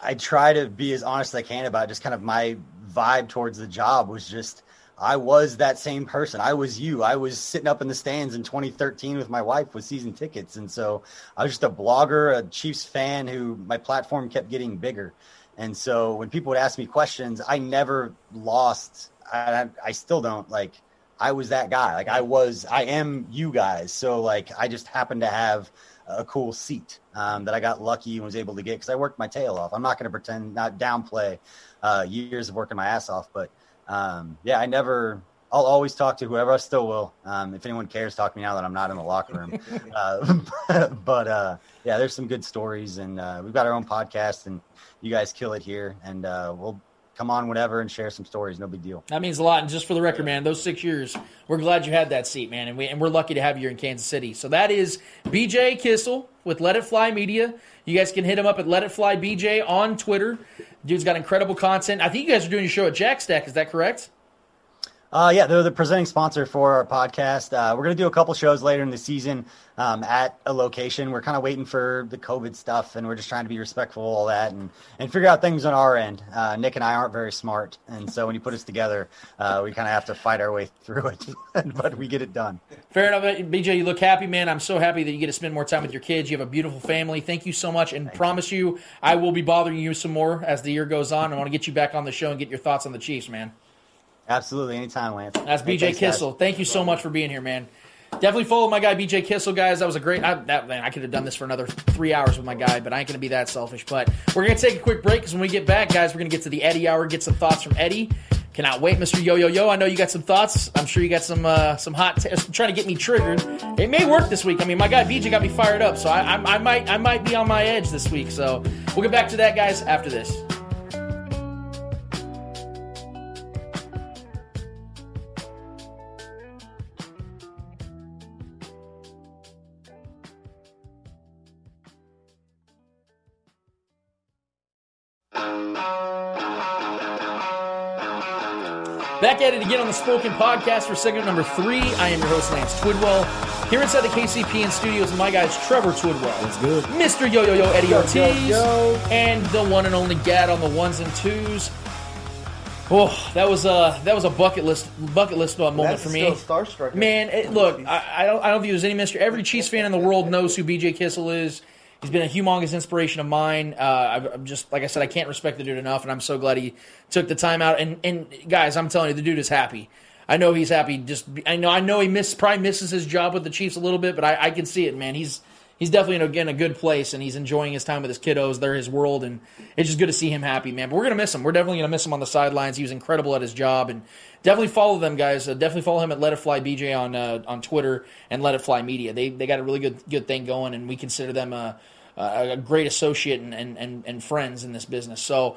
I try to be as honest as I can about just kind of my vibe towards the job was just I was that same person. I was you. I was sitting up in the stands in 2013 with my wife with season tickets, and so I was just a blogger, a Chiefs fan who my platform kept getting bigger. And so when people would ask me questions, I never lost. I, I still don't like. I was that guy. Like I was. I am you guys. So like I just happened to have a cool seat um, that I got lucky and was able to get because I worked my tail off. I'm not going to pretend not downplay uh, years of working my ass off, but um, yeah, I never. I'll always talk to whoever. I still will. Um, if anyone cares, talk to me now that I'm not in the locker room. uh, but uh, yeah, there's some good stories, and uh, we've got our own podcast, and you guys kill it here, and uh, we'll come on whenever and share some stories. No big deal. That means a lot. And just for the record, man, those six years, we're glad you had that seat, man. And, we, and we're lucky to have you here in Kansas City. So that is BJ Kissel with Let It Fly Media. You guys can hit him up at Let It Fly BJ on Twitter. Dude's got incredible content. I think you guys are doing your show at Jack Stack. Is that correct? Uh, yeah, they're the presenting sponsor for our podcast. Uh, we're going to do a couple shows later in the season um, at a location. We're kind of waiting for the COVID stuff, and we're just trying to be respectful of all that and, and figure out things on our end. Uh, Nick and I aren't very smart, and so when you put us together, uh, we kind of have to fight our way through it, but we get it done. Fair enough, BJ. You look happy, man. I'm so happy that you get to spend more time with your kids. You have a beautiful family. Thank you so much, and Thank promise you. you I will be bothering you some more as the year goes on. I want to get you back on the show and get your thoughts on the Chiefs, man. Absolutely, anytime, Lance. That's BJ Thanks, Kissel. Guys. Thank you so much for being here, man. Definitely follow my guy BJ Kissel, guys. That was a great. I, that man, I could have done this for another three hours with my guy, but I ain't gonna be that selfish. But we're gonna take a quick break because when we get back, guys, we're gonna get to the Eddie hour, get some thoughts from Eddie. Cannot wait, Mr. Yo Yo Yo. I know you got some thoughts. I'm sure you got some uh, some hot t- trying to get me triggered. It may work this week. I mean, my guy BJ got me fired up, so I, I, I might I might be on my edge this week. So we'll get back to that, guys, after this. Back at it again on the Spoken Podcast for segment number three. I am your host, Lance Twidwell. Here inside the KCPN studios, my guys, Trevor Twidwell. That's good. Mr. Yo Yo Yo Eddie yo, Ortiz. Yo, yo. And the one and only Gad on the ones and twos. Oh, that was a that was a bucket list bucket list uh, moment That's for me. starstruck. Man, it, look, I, I, don't I don't view there's any mystery. Every Chiefs fan in the world knows who BJ Kissel is. He's been a humongous inspiration of mine. Uh, I'm just like I said, I can't respect the dude enough, and I'm so glad he took the time out. And and guys, I'm telling you, the dude is happy. I know he's happy. Just I know I know he miss probably misses his job with the Chiefs a little bit, but I, I can see it, man. He's he's definitely in a, good place, and he's enjoying his time with his kiddos. They're his world, and it's just good to see him happy, man. But we're gonna miss him. We're definitely gonna miss him on the sidelines. He was incredible at his job, and definitely follow them, guys. Uh, definitely follow him at Let It Fly BJ on uh, on Twitter and Let It Fly Media. They they got a really good good thing going, and we consider them. Uh, uh, a great associate and, and, and, friends in this business. So,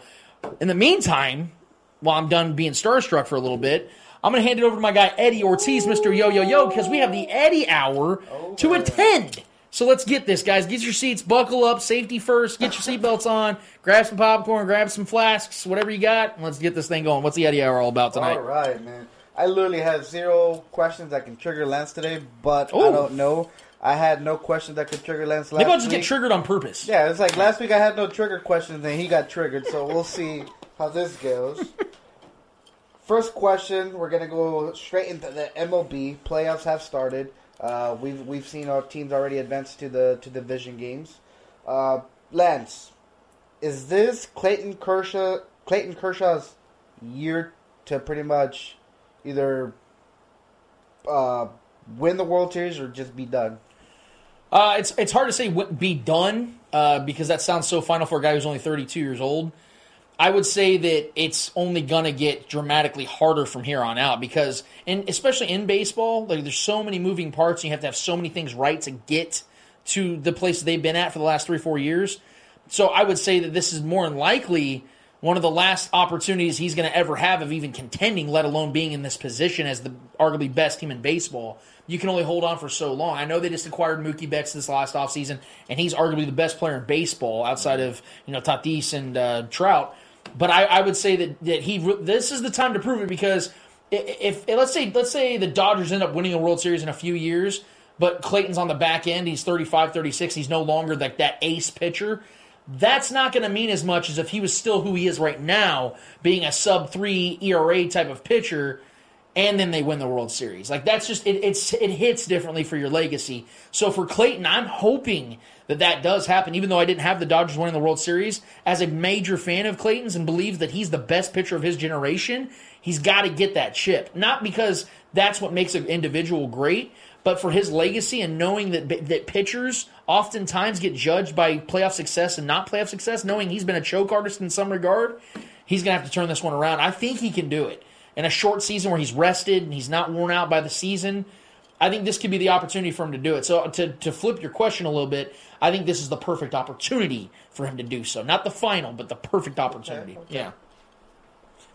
in the meantime, while I'm done being starstruck for a little bit, I'm going to hand it over to my guy Eddie Ortiz, Mr. Yo Yo Yo, because we have the Eddie Hour to attend. So let's get this, guys. Get your seats, buckle up, safety first, get your seatbelts on, grab some popcorn, grab some flasks, whatever you got, and let's get this thing going. What's the Eddie Hour all about tonight? All right, man. I literally have zero questions that can trigger Lance today, but Ooh. I don't know. I had no questions that could trigger Lance last Maybe I'll just week. get triggered on purpose. Yeah, it's like last week I had no trigger questions and he got triggered, so we'll see how this goes. First question, we're gonna go straight into the MLB. Playoffs have started. Uh, we've we've seen our teams already advance to the to division games. Uh, Lance, is this Clayton Kershaw Clayton Kershaw's year to pretty much either uh, win the World Series or just be done? Uh, it's it's hard to say be done uh, because that sounds so final for a guy who's only 32 years old. I would say that it's only gonna get dramatically harder from here on out because, and especially in baseball, like there's so many moving parts, and you have to have so many things right to get to the place they've been at for the last three four years. So I would say that this is more than likely one of the last opportunities he's going to ever have of even contending, let alone being in this position as the arguably best team in baseball you can only hold on for so long. I know they just acquired Mookie Betts this last offseason, and he's arguably the best player in baseball outside of you know Tatis and uh, Trout. But I, I, would say that, that he this is the time to prove it because if, if let's say let's say the Dodgers end up winning a World Series in a few years, but Clayton's on the back end, he's 35, 36, he's no longer like that ace pitcher. That's not going to mean as much as if he was still who he is right now, being a sub three ERA type of pitcher and then they win the World Series. Like that's just it, it's it hits differently for your legacy. So for Clayton, I'm hoping that that does happen. Even though I didn't have the Dodgers winning the World Series, as a major fan of Clayton's and believes that he's the best pitcher of his generation, he's got to get that chip. Not because that's what makes an individual great, but for his legacy and knowing that that pitchers oftentimes get judged by playoff success and not playoff success, knowing he's been a choke artist in some regard, he's gonna have to turn this one around. I think he can do it in a short season where he's rested and he's not worn out by the season, I think this could be the opportunity for him to do it. So to, to flip your question a little bit, I think this is the perfect opportunity for him to do so. Not the final, but the perfect opportunity. Okay, okay. Yeah.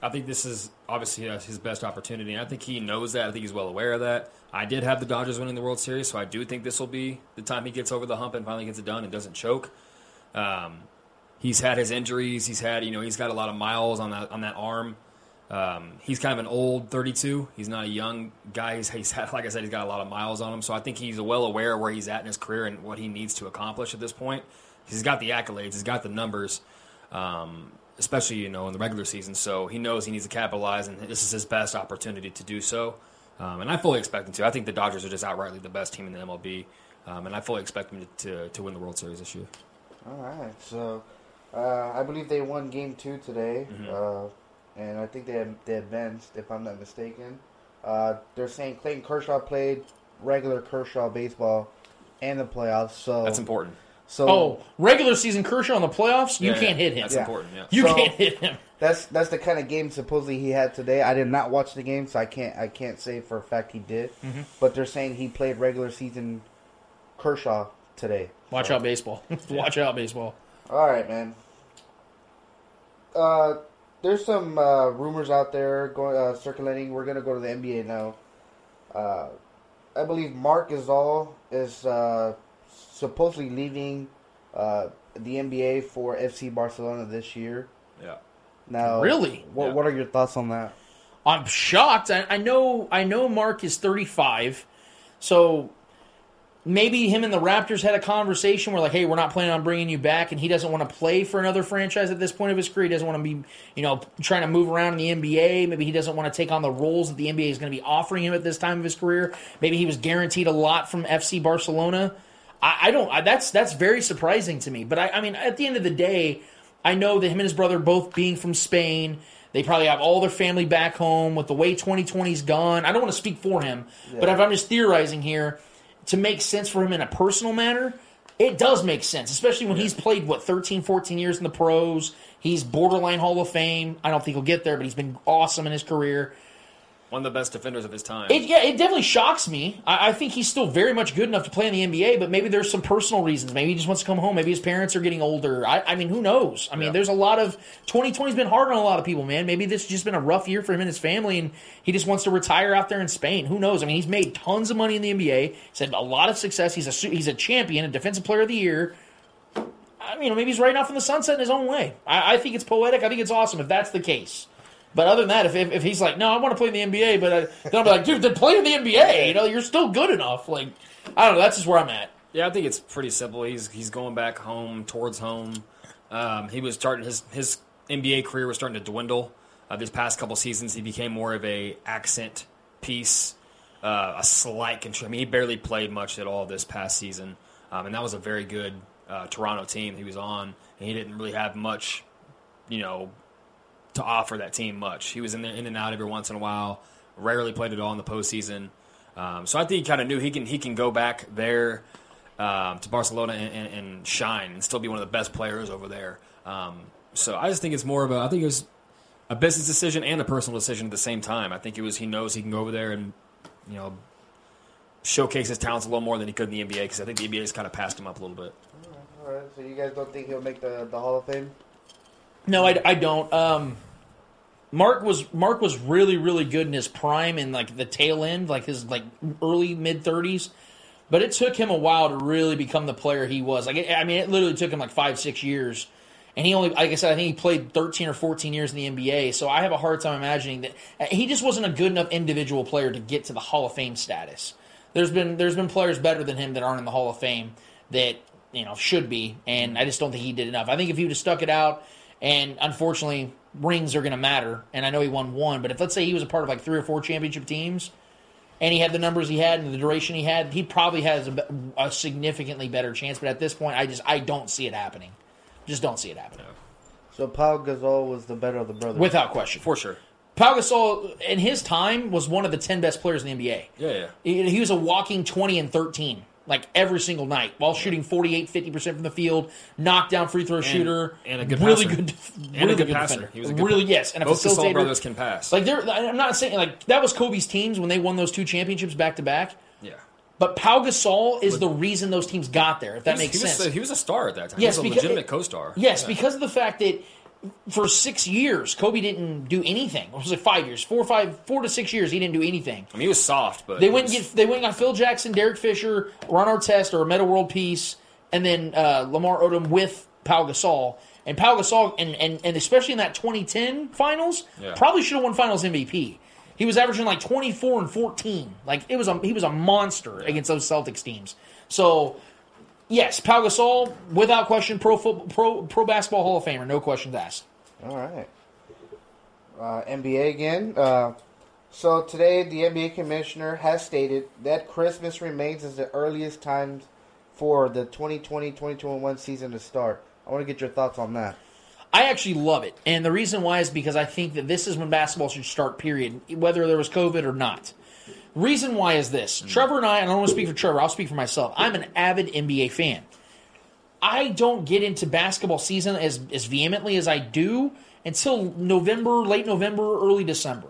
I think this is obviously his best opportunity. I think he knows that. I think he's well aware of that. I did have the Dodgers winning the World Series, so I do think this will be the time he gets over the hump and finally gets it done and doesn't choke. Um, he's had his injuries. He's had, you know, he's got a lot of miles on that on that arm. Um, he's kind of an old 32. He's not a young guy. He's, he's had, like I said, he's got a lot of miles on him. So I think he's well aware of where he's at in his career and what he needs to accomplish at this point. He's got the accolades. He's got the numbers, um, especially you know in the regular season. So he knows he needs to capitalize, and this is his best opportunity to do so. Um, and I fully expect him to. I think the Dodgers are just outrightly the best team in the MLB, um, and I fully expect them to, to, to win the World Series this year. All right, so uh, I believe they won Game Two today, Mhm. uh, and I think they they advanced, if I'm not mistaken. Uh, they're saying Clayton Kershaw played regular Kershaw baseball and the playoffs, so That's important. So oh, regular season Kershaw in the playoffs, you can't hit him. that's important, yeah. You So- can't hit him. That's that's the kind of game supposedly he had today. I did not watch the game, so I can't I can't say for a fact he did. Mhm. But they're saying he played regular season Kershaw today. Watch So- out, baseball. Watch out, baseball. All right, man. Uh, there's some uh, rumors out there going uh, circulating. We're gonna go to the NBA now. Uh, I believe Marc Gasol is uh, supposedly leaving uh, the NBA for FC Barcelona this year. Yeah. Now, Really? What What are your thoughts on that? I'm shocked. I, I know. I know. Marc is 35, so maybe him and the Raptors had a conversation where, like, hey, we're not planning on bringing you back, and he doesn't want to play for another franchise at this point of his career. He doesn't want to be, you know, trying to move around in the NBA. Maybe he doesn't want to take on the roles that the NBA is going to be offering him at this time of his career. Maybe he was guaranteed a lot from FC Barcelona. I, I don't. I, that's that's very surprising to me. But I, I mean, at the end of the day, I know that him and his brother both being from Spain. They probably have all their family back home with the way 2020's gone. I don't want to speak for him, but if I'm just theorizing here, to make sense for him in a personal manner, it does make sense, especially when he's played, what, 13, 14 years in the pros. He's borderline Hall of Fame. I don't think he'll get there, but he's been awesome in his career. One of the best defenders of his time. It, yeah, it definitely shocks me. I, I think he's still very much good enough to play in the NBA, but maybe there's some personal reasons. Maybe he just wants to come home. Maybe his parents are getting older. I, I mean, who knows? I mean, there's a lot of 2020's been hard on a lot of people, man. Maybe this has just been a rough year for him and his family, and he just wants to retire out there in Spain. Who knows? I mean, he's made tons of money in the NBA. He's had a lot of success. He's a he's a champion, a defensive player of the year. I mean, maybe he's riding off in the sunset in his own way. I, I think it's poetic. I think it's awesome if that's the case. But other than that, if, if, if he's like, no, I want to play in the NBA, but I, then I'll be like, dude, then play in the NBA. You know, you're still good enough. Like, I don't know. That's just where I'm at. Yeah, I think it's pretty simple. He's he's going back home towards home. Um, he was starting his his NBA career was starting to dwindle. Uh, this past couple seasons, he became more of a accent piece, uh, a slight control. I mean, he barely played much at all this past season, um, and that was a very good uh, Toronto team he was on, and he didn't really have much, you know, to offer that team much. He was in there in and out every once in a while. Rarely played at all in the postseason. Um, so I think he kind of knew he can he can go back there um, to Barcelona and, and, and shine and still be one of the best players over there. Um, so I just think it's more of a I think it was a business decision and a personal decision at the same time. I think it was he knows he can go over there and you know showcase his talents a little more than he could in the NBA because I think the NBA has kind of passed him up a little bit. All right, so you guys don't think he'll make the, the Hall of Fame? No, I, I don't. Um, Marc was Marc was really really good in his prime and like the tail end, like his like early mid thirties. But it took him a while to really become the player he was. Like I mean, it literally took him like five six years, and he only like I said, I think he played thirteen or fourteen years in the NBA. So I have a hard time imagining that uh, he just wasn't a good enough individual player to get to the Hall of Fame status. There's been there's been players better than him that aren't in the Hall of Fame that you know should be, and I just don't think he did enough. I think if he would have stuck it out, and unfortunately rings are going to matter, and I know he won one, but if let's say he was a part of like three or four championship teams, and he had the numbers he had and the duration he had, he probably has a, a significantly better chance. But at this point, I just I don't see it happening. Just don't see it happening. So Pau Gasol was the better of the brothers. Without question. For sure. Pau Gasol, in his time, was one of the 10 best players in the NBA. Yeah, yeah. He, he was a walking 20 and 13, like every single night, while shooting 48, 50% from the field, knockdown free throw shooter. and a good really passer. good, And really a good good passer. defender. He was a good really, yes, and a Both facilitator. brothers can pass. Like, they're, I'm not saying, like, that was Kobe's teams when they won those two championships back to back. Yeah. But Pau Gasol is the reason those teams got there, if that was- makes he was sense. he was a star at that time. Yes, he was a because- legitimate co-star. Yes, Yeah. because of the fact that for six years Kobe didn't do anything. It was like five years, four, five, four to six years. He didn't do anything. I mean, he was soft, but They went was- and get they went and got Phil Jackson, Derek Fisher, Ron Artest, or a Metta World Peace, and then uh, Lamar Odom with Pau Gasol. And Pau Gasol, and, and, and especially in that 2010 finals, Yeah. probably should have won finals MVP. He was averaging like 24 and 14. Like it was a he was a monster against those Celtics teams. So yes, Pau Gasol, without question, pro football, pro pro basketball Hall of Famer, no questions asked. All right. Uh, NBA again. Uh, so today, the NBA commissioner has stated that Christmas remains as the earliest time for the 2020-2021 season to start. I want to get your thoughts on that. I actually love it. And the reason why is because I think that this is when basketball should start, period, whether there was COVID or not. Reason why is this hmm. Trevor and I, and I don't want to speak for Trevor, I'll speak for myself. I'm an avid NBA fan. I don't get into basketball season as, as vehemently as I do until November, late November, early December.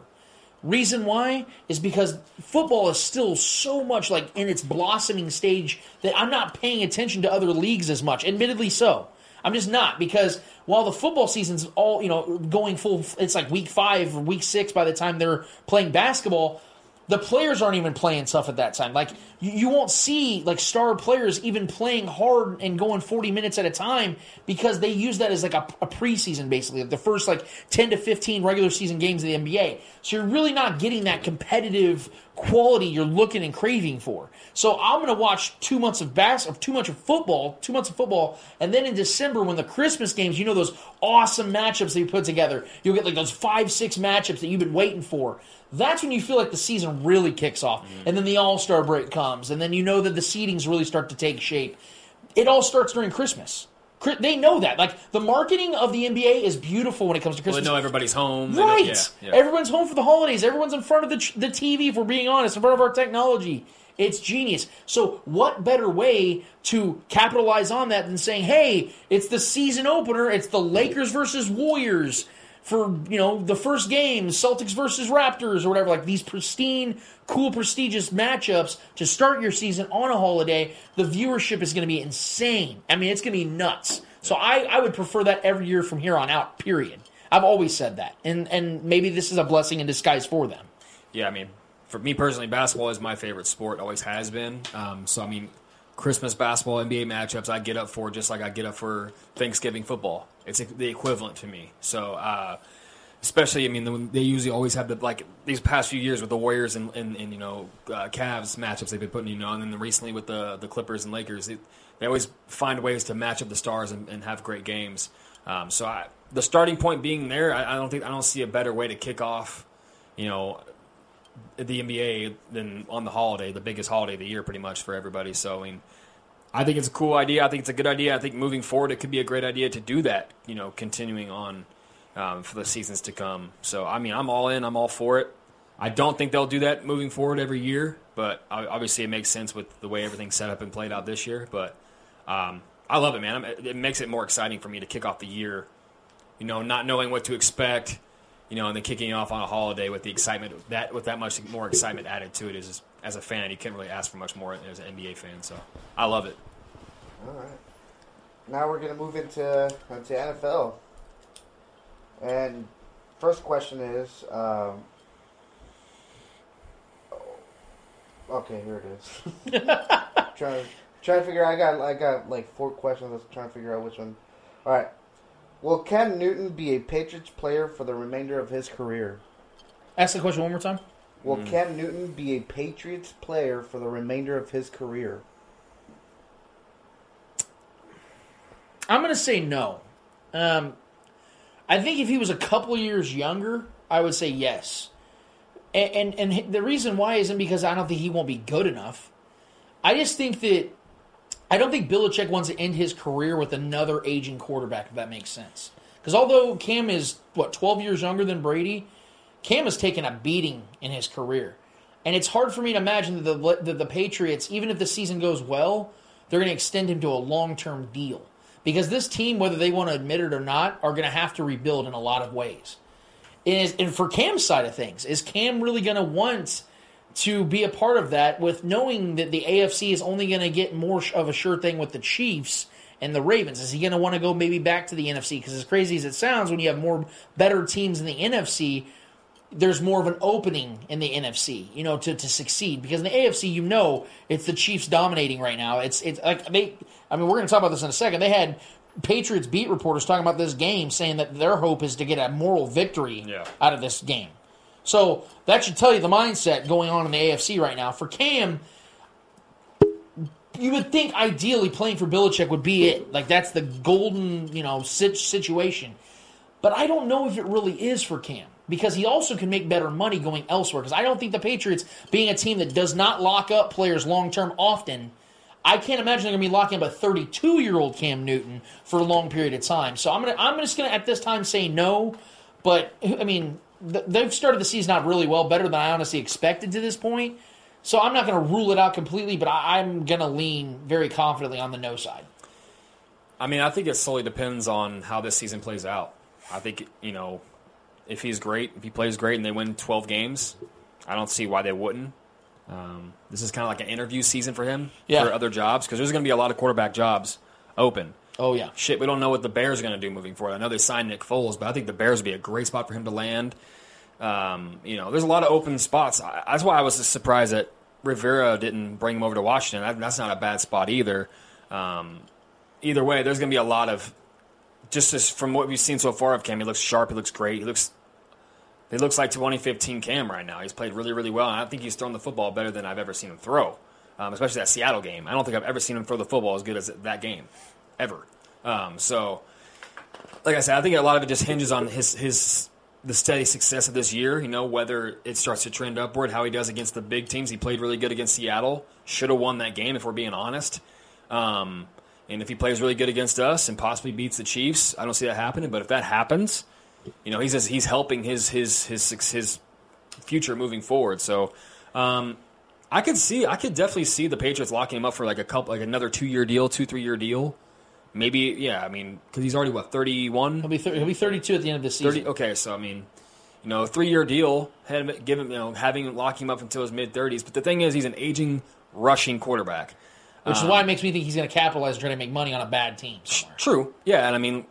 Reason why is because football is still so much like in its blossoming stage that I'm not paying attention to other leagues as much. Admittedly so. I'm just not because while the football season's all, you know, going full it's like week 5 or week 6 by the time they're playing basketball, the players aren't even playing stuff at that time. Like you, you won't see like star players even playing hard and going 40 minutes at a time because they use that as like a, a preseason basically, like the first like 10 to 15 regular season games of the NBA. So you're really not getting that competitive quality you're looking and craving for. So I'm going to watch two months of bass, of two months of football, two months of football, and then in December when the Christmas games, you know those awesome matchups that you put together. You'll get like those five, six matchups that you've been waiting for. That's when you feel like the season really kicks off, mm-hmm. and then the All Star break comes, and then you know that the seedings really start to take shape. It all starts during Christmas. They know that. Like the marketing of the NBA is beautiful when it comes to Well, Christmas. they know everybody's home. They know- Right. yeah, yeah. Everyone's home for the holidays. Everyone's in front of the, the TV, if we're being honest, in front of our technology. It's genius. So, what better way to capitalize on that than saying, hey, it's the season opener, it's the Lakers versus Warriors for, you know, the first game, Celtics versus Raptors or whatever, like these pristine, cool, prestigious matchups to start your season on a holiday. The viewership is going to be insane. I mean, it's going to be nuts. So, I, I would prefer that every year from here on out, period. I've always said that. And, and maybe this is a blessing in disguise for them. Yeah, I mean, for me personally, basketball is my favorite sport. Always has been. Um, so I mean, Christmas basketball, NBA matchups, I get up for just like I get up for Thanksgiving football. It's the equivalent to me. So. Uh, Especially, I mean, they usually always have the like these past few years with the Warriors and, and, and you know uh, Cavs matchups they've been putting, you know, and then recently with the the Clippers and Lakers, they, always find ways to match up the stars and, and have great games. Um, so I, the starting point being there, I, I don't think I don't see a better way to kick off, you know, the NBA than on the holiday, the biggest holiday of the year, pretty much for everybody. So I mean, I think it's a cool idea. I think it's a good idea. I think moving forward, it could be a great idea to do that. You know, continuing on um, for the seasons to come. So I mean, I'm all in. I'm all for it. I don't think they'll do that moving forward every year, but obviously it makes sense with the way everything's set up and played out this year. But um, I love it, man. It makes it more exciting for me to kick off the year. You know, not knowing what to expect. You know, and then kicking off on a holiday with the excitement that with that much more excitement added to it is as a fan, you can't really ask for much more as an NBA fan. So I love it. All right. Now we're gonna move into into NFL. And first question is, um, okay, here it is. trying trying to figure. I got I got like four questions. I was trying to figure out which one. All right. Will Cam Newton be a Patriots player for the remainder of his career? Ask the question one more time. Will Cam Newton be a Patriots player for the remainder of his career? I'm going to say no. Um, I think if he was a couple years younger, I would say yes. And, and and the reason why isn't because I don't think he won't be good enough. I just think that I don't think Belichick wants to end his career with another aging quarterback. If that makes sense. Because although Cam is what 12 years younger than Brady, Cam has taken a beating in his career, and it's hard for me to imagine that the that the Patriots, even if the season goes well, they're going to extend him to a long term deal. Because this team, whether they want to admit it or not, are going to have to rebuild in a lot of ways. Is and for Cam's side of things, is Cam really going to want to be a part of that with knowing that the AFC is only going to get more of a sure thing with the Chiefs and the Ravens? Is he going to want to go maybe back to the NFC? Because as crazy as it sounds, when you have more better teams in the NFC, there's more of an opening in the NFC, you know, to, to succeed. Because in the AFC, you know, it's the Chiefs dominating right now. It's it's like they. I mean, we're going to talk about this in a second. They had Patriots beat reporters talking about this game, saying that their hope is to get a moral victory Yeah. out of this game. So that should tell you the mindset going on in the AFC right now. For Cam, you would think ideally playing for Belichick would be it. Like that's the golden, you know, situation. But I don't know if it really is for Cam because he also can make better money going elsewhere. Because I don't think the Patriots, being a team that does not lock up players long term often, I can't imagine they're going to be locking up a 32 year old Cam Newton for a long period of time. So I'm gonna I'm just going to at this time say no. But I mean, they've started the season out really well, better than I honestly expected to this point. So I'm not going to rule it out completely, but I- I'm going to lean very confidently on the no side. I mean, I think it solely depends on how this season plays out. I think you know, if he's great, if he plays great, and they win 12 games, I don't see why they wouldn't. Um, this is kind of like an interview season for him Yeah. for other jobs because there's going to be a lot of quarterback jobs open. Oh yeah, Shit, we don't know what the Bears are going to do moving forward. I know they signed Nick Foles, but I think the Bears would be a great spot for him to land. Um, you know, there's a lot of open spots. I, that's why I was surprised that Rivera didn't bring him over to Washington. That, that's not a bad spot either. Um, either way, there's going to be a lot of just as from what we've seen so far of Cam. He looks sharp. He looks great. He looks. He looks like 2015 Cam right now. He's played really, really well, and I think he's thrown the football better than I've ever seen him throw. Um, especially that Seattle game. I don't think I've ever seen him throw the football as good as that game, ever. Um, so, like I said, I think a lot of it just hinges on his his the steady success of this year. You know, whether it starts to trend upward, how he does against the big teams. He played really good against Seattle. Should have won that game if we're being honest. Um, and if he plays really good against us and possibly beats the Chiefs, I don't see that happening. But if that happens, you know, he's just, he's helping his his his his future moving forward. So. Um, I could see, I could definitely see the Patriots locking him up for like a couple, like another two year deal, two three year deal. Maybe, yeah. I mean, because he's already what thirty one. He'll be he'll be 32 at the end of the season. Thirty. Okay, so I mean, you know, three year deal, had him, give him, you know, having locking him up until his mid thirties. But the thing is, he's an aging rushing quarterback. Which is Um, why it makes me think he's going to capitalize and try to make money on a bad team somewhere. True. Yeah, and I mean,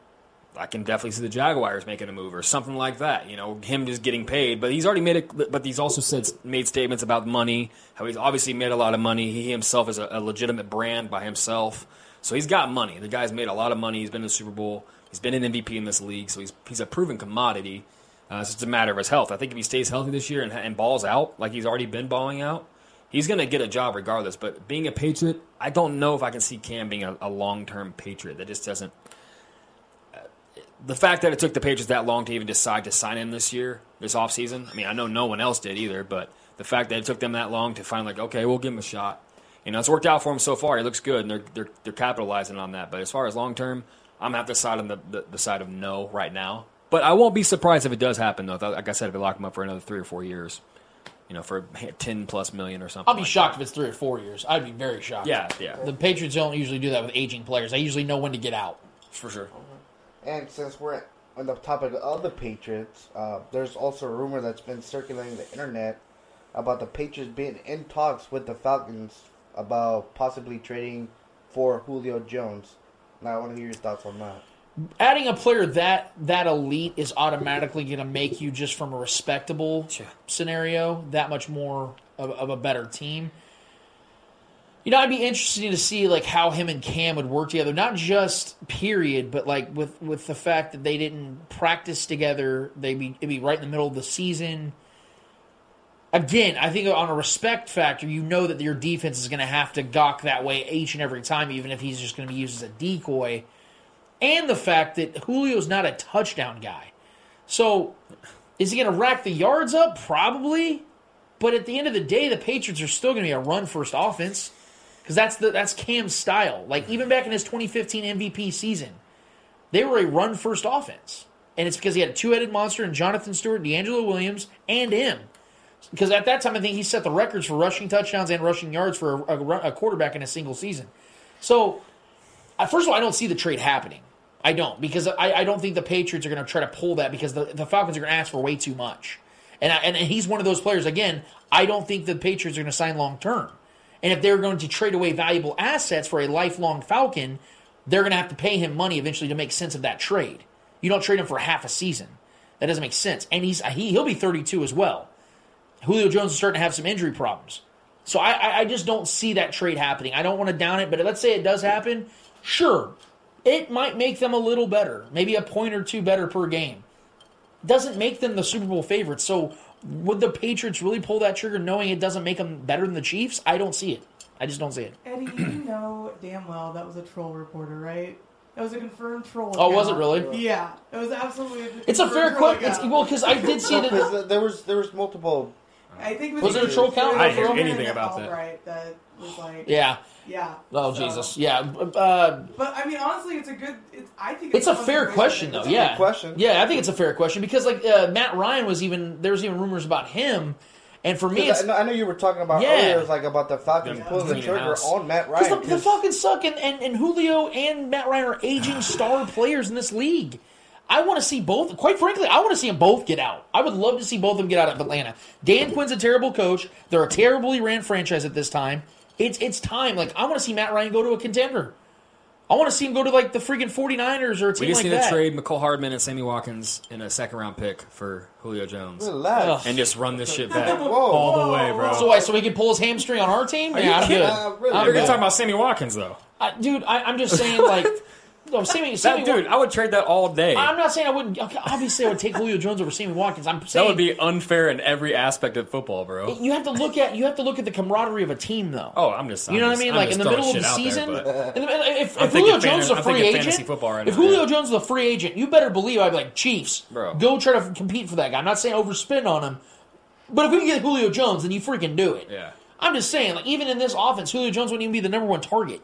I can definitely see the Jaguars making a move or something like that. You know, him just getting paid, but he's already made it. But he's also said made statements about money. How he's obviously made a lot of money. He himself is a, a legitimate brand by himself, so he's got money. The guy's made a lot of money. He's been in the Super Bowl. He's been an MVP in this league, so he's he's a proven commodity. Uh, it's just a matter of his health. I think if he stays healthy this year and, and balls out like he's already been balling out, he's going to get a job regardless. But being a Patriot, I don't know if I can see Cam being a, a long term Patriot. That just doesn't. uh, The fact that it took the Patriots that long to even decide to sign him this year, this offseason, I mean, I know no one else did either, but the fact that it took them that long to find, like, okay, we'll give him a shot. You know, it's worked out for him so far. He looks good, and they're, they're, they're capitalizing on that. But as far as long term, I'm going to have to side on the, the, the side of no right now. But I won't be surprised if it does happen, though. Like I said, if they lock him up for another three or four years, you know, for 10 plus million or something. I'll be like shocked if it's three or four years. I'd be very shocked. Yeah, yeah. The Patriots don't usually do that with aging players. They usually know when to get out. For sure. And since we're on the topic of the Patriots, uh, there's also a rumor that's been circulating the internet about the Patriots being in talks with the Falcons about possibly trading for Julio Jones. Now, I want to hear your thoughts on that. Adding a player that that elite is automatically going to make you just from a respectable scenario that much more of, of a better team. You know, I'd be interested to see like how him and Cam would work together. Not just period, but like with with the fact that they didn't practice together. They'd be it'd be right in the middle of the season. Again, I think on a respect factor, you know that your defense is going to have to gawk that way each and every time, even if he's just going to be used as a decoy. And the fact that Julio's not a touchdown guy. So, is he going to rack the yards up? Probably. But at the end of the day, the Patriots are still going to be a run first offense because that's the that's Cam's style. Like even back in his 2015 MVP season, they were a run first offense, and it's because he had a two headed monster in Jonathan Stewart, DeAngelo Williams, and him. Because at that time, I think he set the records for rushing touchdowns and rushing yards for a, a, a quarterback in a single season. So, first of all, I don't see the trade happening. I don't because I, I don't think the Patriots are going to try to pull that because the, the Falcons are going to ask for way too much. And, I, and and he's one of those players. Again, I don't think the Patriots are going to sign long term. And if they're going to trade away valuable assets for a lifelong Falcon, they're going to have to pay him money eventually to make sense of that trade. You don't trade him for half a season. That doesn't make sense. And he's he he'll be 32 as well. Julio Jones is starting to have some injury problems. So I, I, I just don't see that trade happening. I don't want to down it, but let's say it does happen. Sure, it might make them a little better, maybe a point or two better per game. Doesn't make them the Super Bowl favorites. So would the Patriots really pull that trigger knowing it doesn't make them better than the Chiefs? I don't see it. I just don't see it. Eddie, you know damn well that was a troll reporter, right? That was a confirmed troll. Oh, was it account. really? Yeah, it was absolutely. A It's a fair confirmed question. Well, because I did see No, it. 'cause uh, there was there was multiple. I think Was it a troll count? I didn't hear anything about that. Right, that was like, Yeah. Yeah. Oh So- Jesus. Yeah. Uh, But I mean, honestly, it's a good. It's, I think it's a fair question though. It's a Yeah. good question. Yeah, I think it's a fair question because like uh, Matt Ryan was even there was even rumors about him, and for me, it's I, know- I know you were talking about Yeah. earlier. Was like about the Falcons Them pulling the trigger on Matt Ryan. Because Ryan. the, the 'cause- Falcons suck, and, and, and Julio and Matt Ryan are aging star players in this league. I want to see both. Quite frankly, I want to see them both get out. I would love to see both of them get out of Atlanta. Dan Quinn's a terrible coach. They're a terribly ran franchise at this time. It's it's time. Like I want to see Matt Ryan go to a contender. I want to see him go to like the freaking 49ers or a team We team just like need that. to trade Mecole Hardman and Sammy Watkins in a second round pick for Julio Jones. Relax. And just run this shit back Whoa. all the way, bro. So why? So he can pull his hamstring on our team? Are you yeah, I'm kidding? good. Uh, really? I'm You're good. talking about Sammy Watkins though. I, dude, I, I'm just saying like, no, Sammy, Sammy That dude, I would trade that all day. I'm not saying I wouldn't. Obviously, I would take Julio Jones over Sammy Watkins. I'm That saying would be unfair in every aspect of football, bro. You have to look at you have to look at the camaraderie of a team, though. Oh, I'm just. Saying. You know what I mean? I'm like in the middle of the season, there, the- if, if Julio Jones is a free agent, right if now, Julio yeah. Jones is a free agent, you better believe I'd be like Chiefs, Bro. Go try to compete for that guy. I'm not saying overspend on him, but if we can get Julio Jones, then you freaking do it. Yeah. I'm just saying, like even in this offense, Julio Jones wouldn't even be the number one target.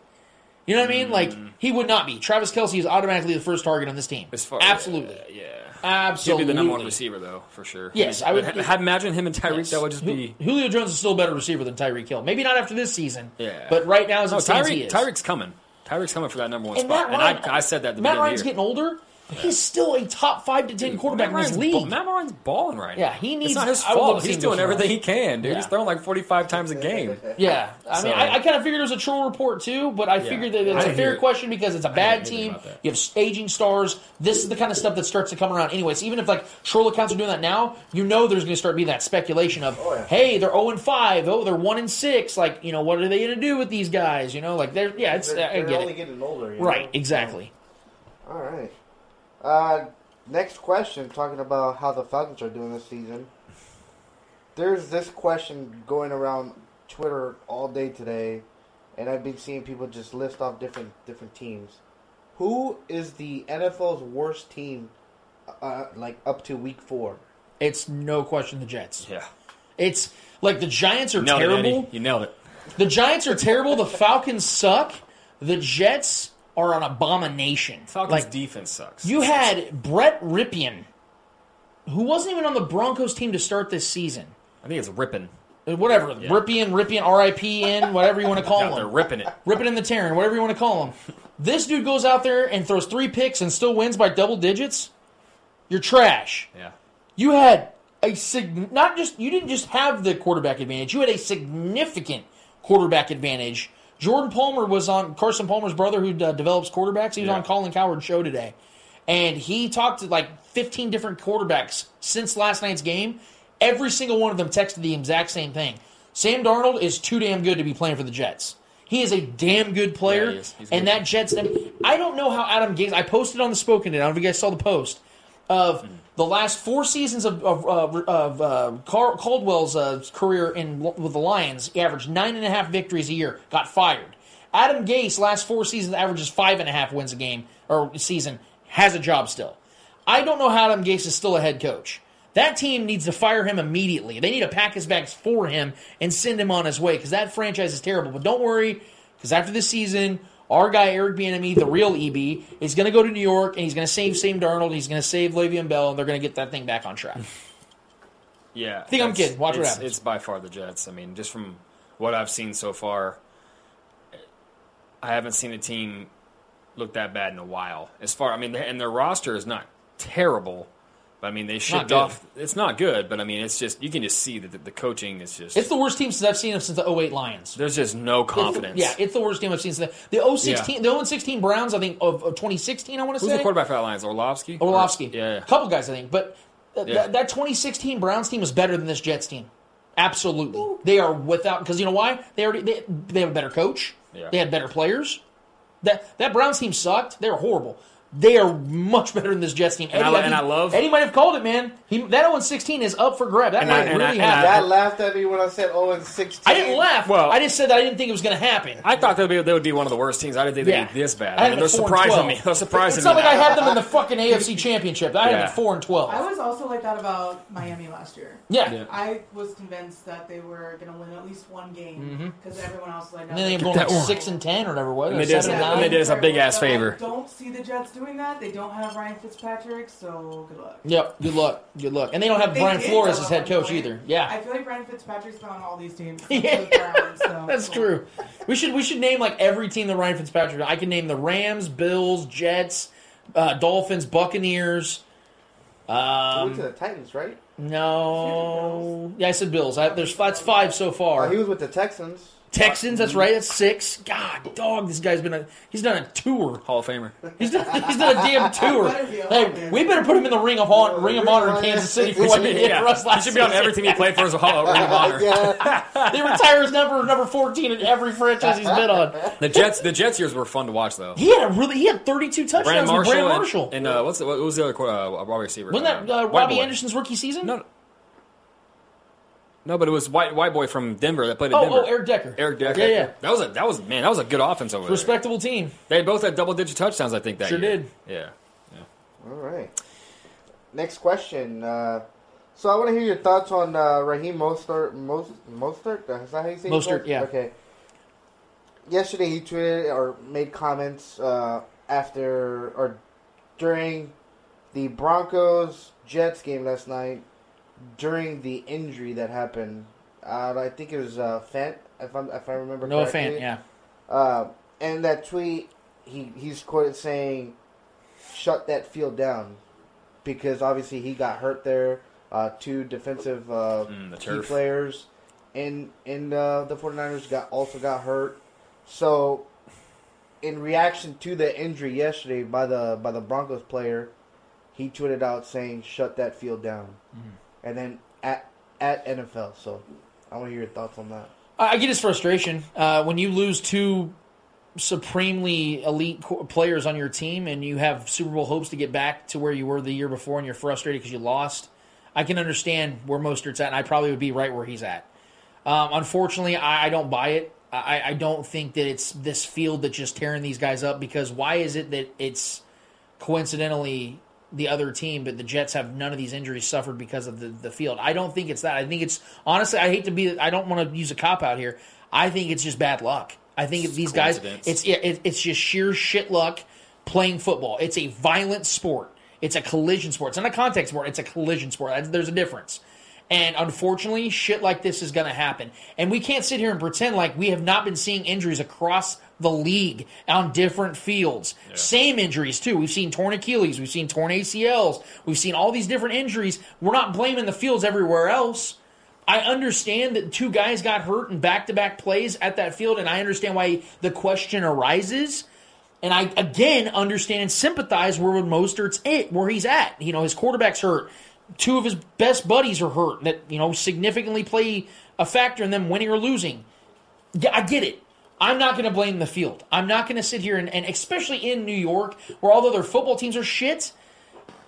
You know what I mean? Like mm-hmm. he would not be. Travis Kelce is automatically the first target on this team. As far, Absolutely, yeah, He'd absolutely. be the number one receiver though, for sure. Yes, He'd- I would- ha- imagine him and Tyreek. Yes. That would just be. Julio Jones is still a better receiver than Tyreek Hill. Maybe not after this season. Yeah. But right now, as it No, Tyreek. is. Tyreek's coming. Tyreek's coming for that number one and spot. Matt and Ryan, I, I said that at the Matt Ryan's of the year. getting older. But He's still a top five to ten quarterback Matt in this Ryan's league. ball- Matt Ryan's balling right now. Yeah, he needs- It's not his I would love fault. He's doing everything somewhere he can, dude. Yeah. He's throwing like 45 times a game. Yeah, I mean, So- I, I kind of figured it was a troll report too, but I Yeah. figured that it's a fair it. question because it's a bad team. You have aging stars. This is the kind of stuff that starts to come around anyways. Even if like troll accounts are doing that now, you know there's going to start being that speculation of, Oh, yeah. hey, they're zero and five. Oh, they're one and six. Like, you know, what are they going to do with these guys? You know, like they're yeah, it's They're, I they're get only it. getting older. you Right, know? exactly. All right. Uh, next question, talking about how the Falcons are doing this season. There's this question going around Twitter all day today, and I've been seeing people just list off different different teams. Who is the NFL's worst team, uh, like up to week four? It's no question the Jets. Yeah. It's like the Giants are Nailed terrible. Eddie. You nailed it. The Giants are terrible. The Falcons suck. The Jets are an abomination. Falcons' like defense sucks. you had Brett Rypien, who wasn't even on the Broncos team to start this season. I think it's ripping. Uh, Whatever, Yeah. Rypien, Rypien, R.I.P.N., whatever you want to call Out They're ripping it. Ripping in the tearing, whatever you want to call him. This dude goes out there and throws three picks and still wins by double digits. You're trash. Yeah. You had a sig- not just you didn't just have the quarterback advantage. You had a significant quarterback advantage. Jordan Palmer was on Carson Palmer's brother who uh, develops quarterbacks. He was Yeah. on Colin Cowherd's show today, and he talked to like 15 different quarterbacks since last night's game. Every single one of them texted the exact same thing. Sam Darnold is too damn good to be playing for the Jets. He is a damn good player, Yeah, he. And good. that Jets. I don't know how Adam Gase. I posted on the Spoken. I don't know if you guys saw the post of the last four seasons of of, of uh, Car- Caldwell's uh, career in with the Lions. He averaged nine and a half victories a year. Got fired. Adam Gase last four seasons averages five and a half wins a game or season. Has a job still. I don't know how Adam Gase is still a head coach. That team needs to fire him immediately. They need to pack his bags for him and send him on his way because that franchise is terrible. But don't worry, because after this season, our guy Eric Bieniemy, the real EB, is going to go to New York and he's going to save Sam Darnold. He's going to save Le'Veon Bell, and they're going to get that thing back on track. Yeah. I Think I'm kidding. Watch what happens. It's by far the Jets. I mean, just from what I've seen so far, I haven't seen a team look that bad in a while. As far, I mean, and their roster is not terrible. I mean, they shipped off. It's not good, but I mean, it's just you can just see that the, the coaching is just. It's the worst team since I've seen him since the 08 Lions. there's just no It's the- confidence. yeah, it's the worst team I've seen since the, oh the 016, the 016 Browns. I think of, of 2016. I want to Who's say the quarterback for that Lions? Orlovsky. Orlovsky. Or- yeah. A couple guys, I think. But th- Yeah. that, that 2016 Browns team was better than this Jets team. Absolutely. They are without, because you know why? They already they, they have a better coach. Yeah. They had better players. That that Browns team sucked. They were horrible. They are much better than this Jets team. And I- Eddie, and I love- Eddie might have called it, man. He, that 0 16 is up for grab. That And might I- and I- really and I- happen. Dad laughed at me when I said 0 and 16. I didn't laugh. Well- I just said that I didn't think it was going to happen. I thought they would, be, they would be one of the worst teams. I didn't think Yeah. they'd be this bad. I I mean, they're at 4 surprising me. They're surprising It's not like I had them in the fucking AFC Championship. I had them 4 and 12. I was also like that about Miami last year. Yeah. Yeah. I was convinced that they were going to win at least one game mm-hmm. because everyone else was like, no, And then they they're were gonna like 6 and 10 or whatever it was. And or they did 7 and and 9. they did us a big ass But I favor. don't see the Jets doing that. They don't have Ryan Fitzpatrick, so good luck. Yep, good luck. Good luck. And they don't have They Brian Flores as head coach point. either. Yeah. I feel like Brian Fitzpatrick's been on all these teams. Yeah. The Browns, so- That's true. We should we should name like every team that Ryan Fitzpatrick. I can name the Rams, Bills, Jets, uh, Dolphins, Buccaneers. He went Um, to the Titans, right? no, yeah, I said Bills. I, there's that's five so far. Uh, he was with the Texans. Texans, that's right. That's six. God, dog, this guy's been a he's done a tour. Hall of Famer. He's done, he's done a damn tour. Hey, we better put him in the ring of honor, ring of honor in Kansas City for He what should he be, did for us He last should be on season. every team he played for as a Hall of Ring of Honor. they retire his number number fourteen in every franchise he's been on. The Jets, the Jets years were fun to watch though. He had a really he had thirty two touchdowns Brandon with Marshall, Brandon and- Marshall. and, uh, what's the, what was the other uh, wide receiver? Wasn't that Uh, uh, Robbie Boy. Anderson's rookie season? No, no, but it was white white boy from Denver that played at Oh, Denver. oh, Eric Decker. Eric Decker. Yeah, yeah. That was a that was man. That was a good offense over there. Respectable team. They both had double digit touchdowns. I think that Sure year. did. Yeah. yeah. All right. Next question. Uh, so I want to hear your thoughts on uh, Raheem Mostert. Most, Mostert? Is that how you say his Mostert, yeah. Okay. Yesterday he tweeted or made comments uh, after or during the Broncos Jets game last night during the injury that happened. Uh, I think it was uh, Fant, if, I'm, if I remember Noah correctly. Fant, yeah. Uh, and that tweet, he he's quoted saying, "Shut that field down," because obviously he got hurt there. Uh, two defensive uh, Mm, the key turf. players And, in uh, the 49ers got also got hurt. So, in reaction to the injury yesterday by the by the Broncos player, he tweeted out saying, "Shut that field down," Mm. And then at at NFL. So, I want to hear your thoughts on that. I get his frustration uh, when you lose two supremely elite players on your team, and you have Super Bowl hopes to get back to where you were the year before, and you're frustrated because you lost. I can understand where Mostert's at, and I probably would be right where he's at. Um, unfortunately, I, I don't buy it. I, I don't think that it's this field that's just tearing these guys up. Because why is it that it's coincidentally the other team, but the Jets have none of these injuries suffered because of the, the field. I don't think it's that. I think it's honestly. I hate to be. I don't want to use a cop out here. I think it's just bad luck. I think if these guys. It's yeah, it, it's just sheer shit luck playing football. It's a violent sport. It's a collision sport. It's not a contact sport. It's a collision sport. There's a difference. And unfortunately, shit like this is going to happen. And we can't sit here and pretend like we have not been seeing injuries across the league on different fields. Same injuries, too. We've seen torn Achilles. We've seen torn ACLs. We've seen all these different injuries. We're not blaming the fields everywhere else. I understand that two guys got hurt in back to back plays at that field, and I understand why the question arises. And I again understand and sympathize where Mostert's it, where he's at. You know, his quarterback's hurt. Two of his best buddies are hurt that, you know, significantly play a factor in them winning or losing. Yeah, I get it. I'm not going to blame the field. I'm not going to sit here and, and especially in New York, where all the other football teams are shit.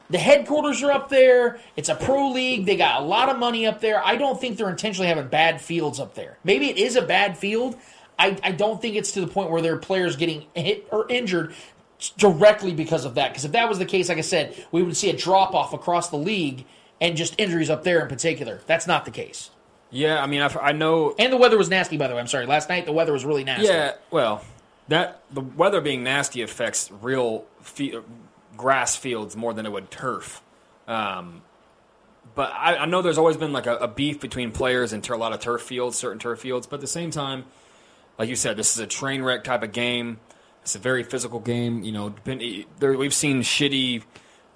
The headquarters are up there. It's a pro league. They got a lot of money up there. I don't think they're intentionally having bad fields up there. Maybe it is a bad field. I, I don't think it's to the point where their players getting hit or injured directly because of that. Because if that was the case, like I said, we would see a drop off across the league and just injuries up there in particular. That's not the case. Yeah, I mean, I, I know. And the weather was nasty, by the way. I'm sorry. Last night the weather was really nasty. Yeah, well, that the weather being nasty affects real fe- grass fields more than it would turf. Um, but I, I know there's always been like a, a beef between players and tur- a lot of turf fields, certain turf fields. But at the same time, like you said, this is a train wreck type of game. It's a very physical game. You know, depend- there, we've seen shitty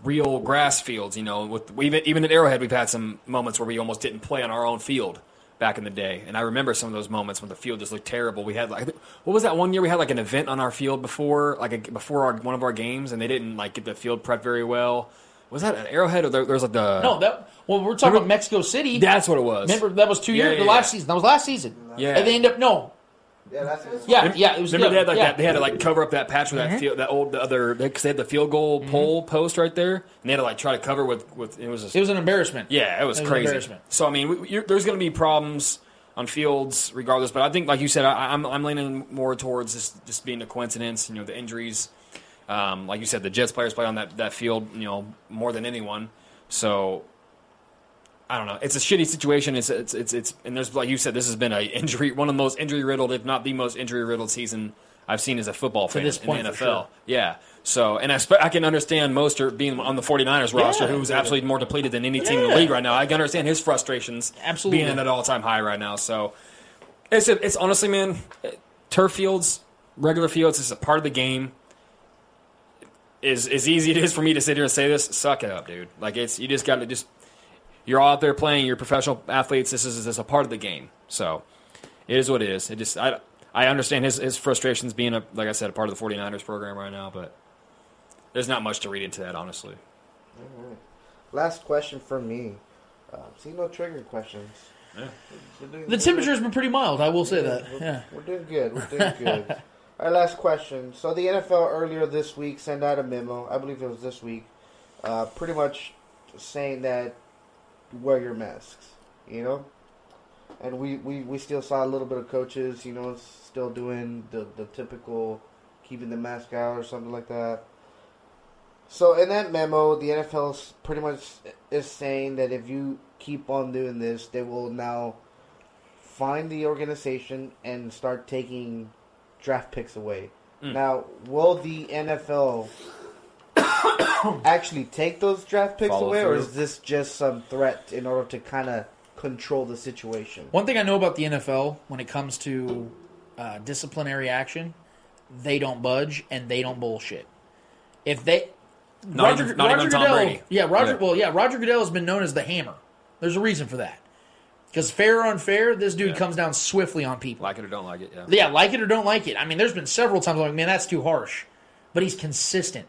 real grass fields. You know, with even even at Arrowhead, we've had some moments where we almost didn't play on our own field back in the day. And I remember some of those moments when the field just looked terrible. We had like what was that one year we had like an event on our field before like a, before our, one of our games, and they didn't like get the field prepped very well. Was that an Arrowhead or there, there was like the No, that well, we're talking about Mexico City. That's what it was. Remember that was two Yeah, years. yeah, the last yeah. season. That was last season. Yeah. And they end up no. Yeah, that's Yeah, yeah, it was Remember good. they had like yeah. that. They had to like cover up that patch with Mhm. that field, that old the other because they had the field goal Mm-hmm. pole post right there, and they had to like try to cover with with it was a, It was an embarrassment. yeah, it was It was an crazy. embarrassment. so I mean, we, you're, there's going to be problems on fields regardless, but I think like you said, I, I'm I'm leaning more towards just just being a coincidence. You know, the injuries. Um, like you said, the Jets players play on that, that field, you know, more than anyone. So I don't know. It's a shitty situation. It's it's it's, it's and there's like you said, this has been a injury, one of the most injury riddled, if not the most injury riddled season I've seen as a football fan this in the NFL. sure. Yeah. So and I, I can understand Mostert being on the 49ers roster, Yeah. who's absolutely more depleted than any team in the league right now. I can understand his frustrations, Absolutely. being at an all time high right now. So it's it's honestly, man, turf fields, regular fields, is a part of the game Is as easy it is for me to sit here and say this, suck it up, dude. Like it's you just got to just you're all out there playing. You're professional athletes. This is this is a part of the game. So it is what it is. It just I I understand his his frustrations being a like I said a part of the 49ers program right now, but there's not much to read into that honestly. Alright. Last question for me. Uh, see, no trigger questions. Yeah. Doing- The we're temperature's been pretty mild. I will say that. We're, Yeah. we're doing good. We're doing good. Our last question. So the NFL earlier this week sent out a memo. I believe it was this week, uh, pretty much saying that wear your masks. You know, and we, we, we still saw a little bit of coaches. You know, still doing the the typical keeping the mask out or something like that. So in that memo, the NFL pretty much is saying that if you keep on doing this, they will now find the organization and start taking draft picks away. Mm. Now, will the NFL actually take those draft picks Follow away, or is this just some threat in order to kind of control the situation? One thing I know about the NFL when it comes to uh, disciplinary action, they don't budge and they don't bullshit. If they Not even- not even Tom Goodell, Brady. yeah, Roger. Yeah. Well, yeah, Roger Goodell has been known as the Hammer. There's a reason for that. Because fair or unfair, this dude Yeah. comes down swiftly on people. Like it or don't like it, yeah. Yeah, like it or don't like it. I mean, there's been several times I'm like, man, that's too harsh. But he's consistent.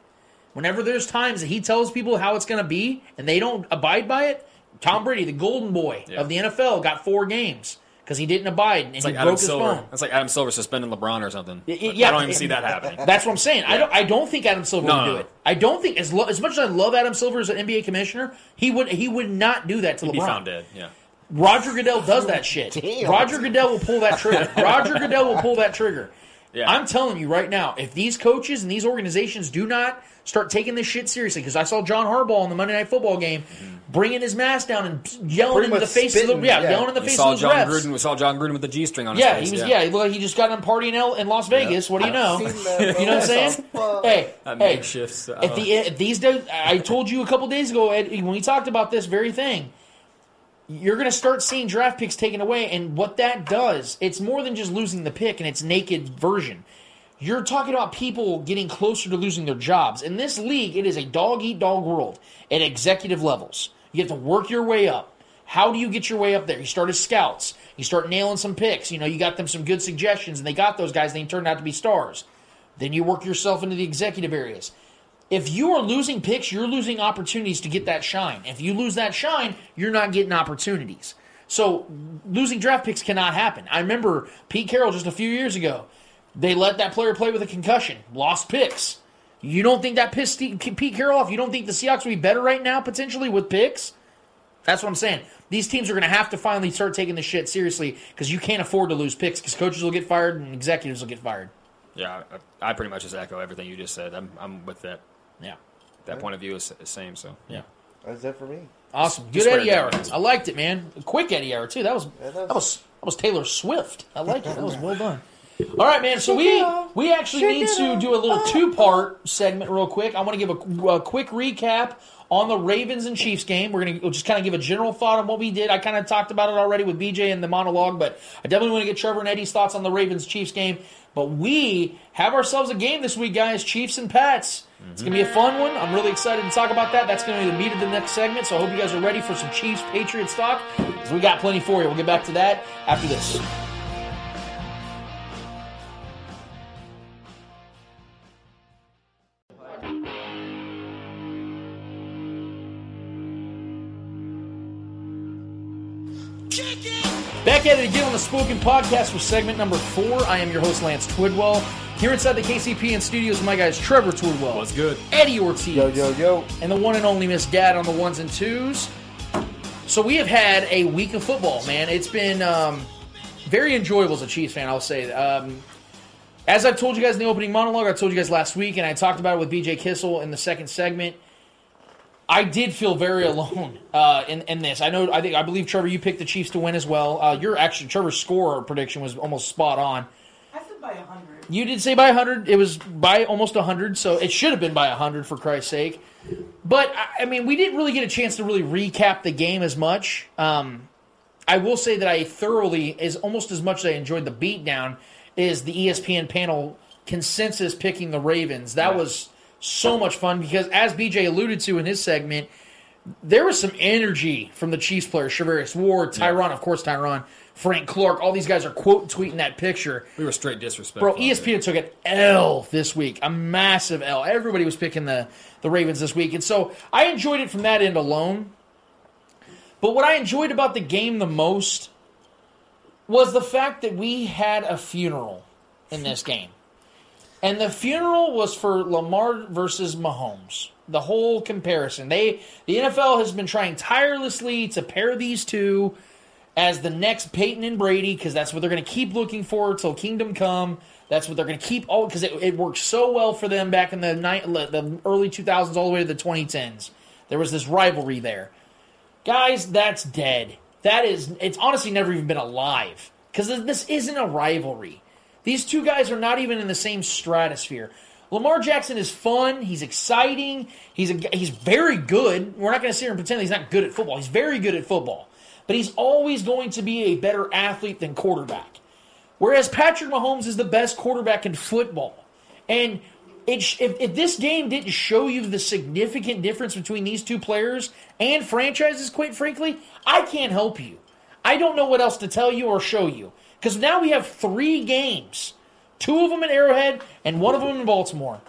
Whenever there's times that he tells people how it's going to be and they don't abide by it, Tom Brady, the golden boy Yeah. of the NFL, got four games because he didn't abide and It's he like broke Adam his Silver. phone. It's like Adam Silver suspending LeBron or something. Y- y- Like, yeah, I don't even it- see that happening. That's what I'm saying. I don't. I don't think Adam Silver No, would do no. it. I don't think as lo- as much as I love Adam Silver as an NBA commissioner, he would he would not do that to He'd be LeBron. found dead. Yeah. Roger Goodell does that shit. Damn. Roger Goodell will pull that trigger. Roger Goodell will pull that trigger. Yeah. I'm telling you right now, if these coaches and these organizations do not start taking this shit seriously, because I saw John Harbaugh in the Monday Night Football game bringing his mask down and yelling Pretty into the much face of the yeah, yeah. yelling in the We face saw of those John refs. Gruden. We saw Jon Gruden with the G string on his Yeah, face. he was. Yeah, he looked like he just got done partying out in Las Vegas. What do you know? Seen that, you know what I'm saying? bro. Hey, That hey, makeshift, uh, if, the, if these days, I told you a couple days ago Ed, when we talked about this very thing, you're going to start seeing draft picks taken away, and what that does, it's more than just losing the pick in its naked version. You're talking about people getting closer to losing their jobs. In this league, it is a dog eat dog world at executive levels. You have to work your way up. How do you get your way up there? You start as scouts. You start nailing some picks. You know, you got them some good suggestions, and they got those guys, and they turned out to be stars. Then you work yourself into the executive areas. If you are losing picks, you're losing opportunities to get that shine. If you lose that shine, you're not getting opportunities. So losing draft picks cannot happen. I remember Pete Carroll just a few years ago. They let that player play with a concussion, lost picks. You don't think that pissed Pete Carroll off? You don't think the Seahawks would be better right now potentially with picks? That's what I'm saying. These teams are going to have to finally start taking this shit seriously because you can't afford to lose picks because coaches will get fired and executives will get fired. Yeah, I, pretty much just echo everything you just said. I'm, I'm with that. Yeah. That point of view is the same. So Yeah. That's it for me. Awesome. Good Eddie it hour. I liked it, man. Quick Eddie hour too. That was that that was- was that was Taylor Swift. I like it. That was well done. All right, man. So we we actually need to do a little two part segment real quick. I want to give a, a quick recap on the Ravens and Chiefs game. We're gonna just kind of give a general thought on what we did. I kind of talked about it already with BJ in the monologue, but I definitely want to get Trevor and Eddie's thoughts on the Ravens Chiefs game. But we have ourselves a game this week, guys. Chiefs and Pats. It's gonna be a fun one. I'm really excited to talk about that. That's gonna be the meat of the next segment. So I hope you guys are ready for some Chiefs Patriots talk we got plenty for you. We'll get back to that after this. Back Back at it again on the Spoken Podcast for segment number four. I am your host, Lance Twidwell. Here inside the KCP and studios, my guys Trevor Twidwell. What's good? Eddie Ortiz. Yo, yo, yo. And the one and only Miss Gad on the ones and twos. So we have had a week of football, man. It's been um, very enjoyable as a Chiefs fan, I'll say. Um, as I've told you guys in the opening monologue, I told you guys last week, and I talked about it with BJ Kissel in the second segment. I did feel very alone uh, in, in this. I know. I think. I believe Trevor, you picked the Chiefs to win as well. Uh, your actually Trevor's score prediction was almost spot on. I said by 100. You did say by 100. It was by almost 100, so it should have been by 100 for Christ's sake. But I- mean, we didn't really get a chance to really recap the game as much. Um, I will say that I thoroughly, as almost as much as I enjoyed the beatdown, is the ESPN panel consensus picking the Ravens. That was so much fun because, as BJ alluded to in his segment, there was some energy from the Chiefs players. Charvarius Ward, Tyron, of course, Tyron, Frank Clark. All these guys are quote tweeting that picture. We were straight disrespect. Bro, ESPN took an L this week, a massive L. Everybody was picking the, the Ravens this week. And so I enjoyed it from that end alone. But what I enjoyed about the game the most was the fact that we had a funeral in this game. And the funeral was for Lamar versus Mahomes. The whole comparison. They the NFL has been trying tirelessly to pair these two as the next Peyton and Brady because that's what they're going to keep looking for till Kingdom Come. That's what they're going to keep all because it, it worked so well for them back in the night, the early 2000s all the way to the 2010s. There was this rivalry there, guys. That's dead. That is it's honestly never even been alive because this isn't a rivalry. These two guys are not even in the same stratosphere. Lamar Jackson is fun. He's exciting. He's a, he's very good. We're not going to sit here and pretend he's not good at football. He's very good at football, but he's always going to be a better athlete than quarterback. Whereas Patrick Mahomes is the best quarterback in football, and it, if, if this game didn't show you the significant difference between these two players and franchises, quite frankly, I can't help you. I don't know what else to tell you or show you because now we have three games two of them in Arrowhead and one of them in Baltimore.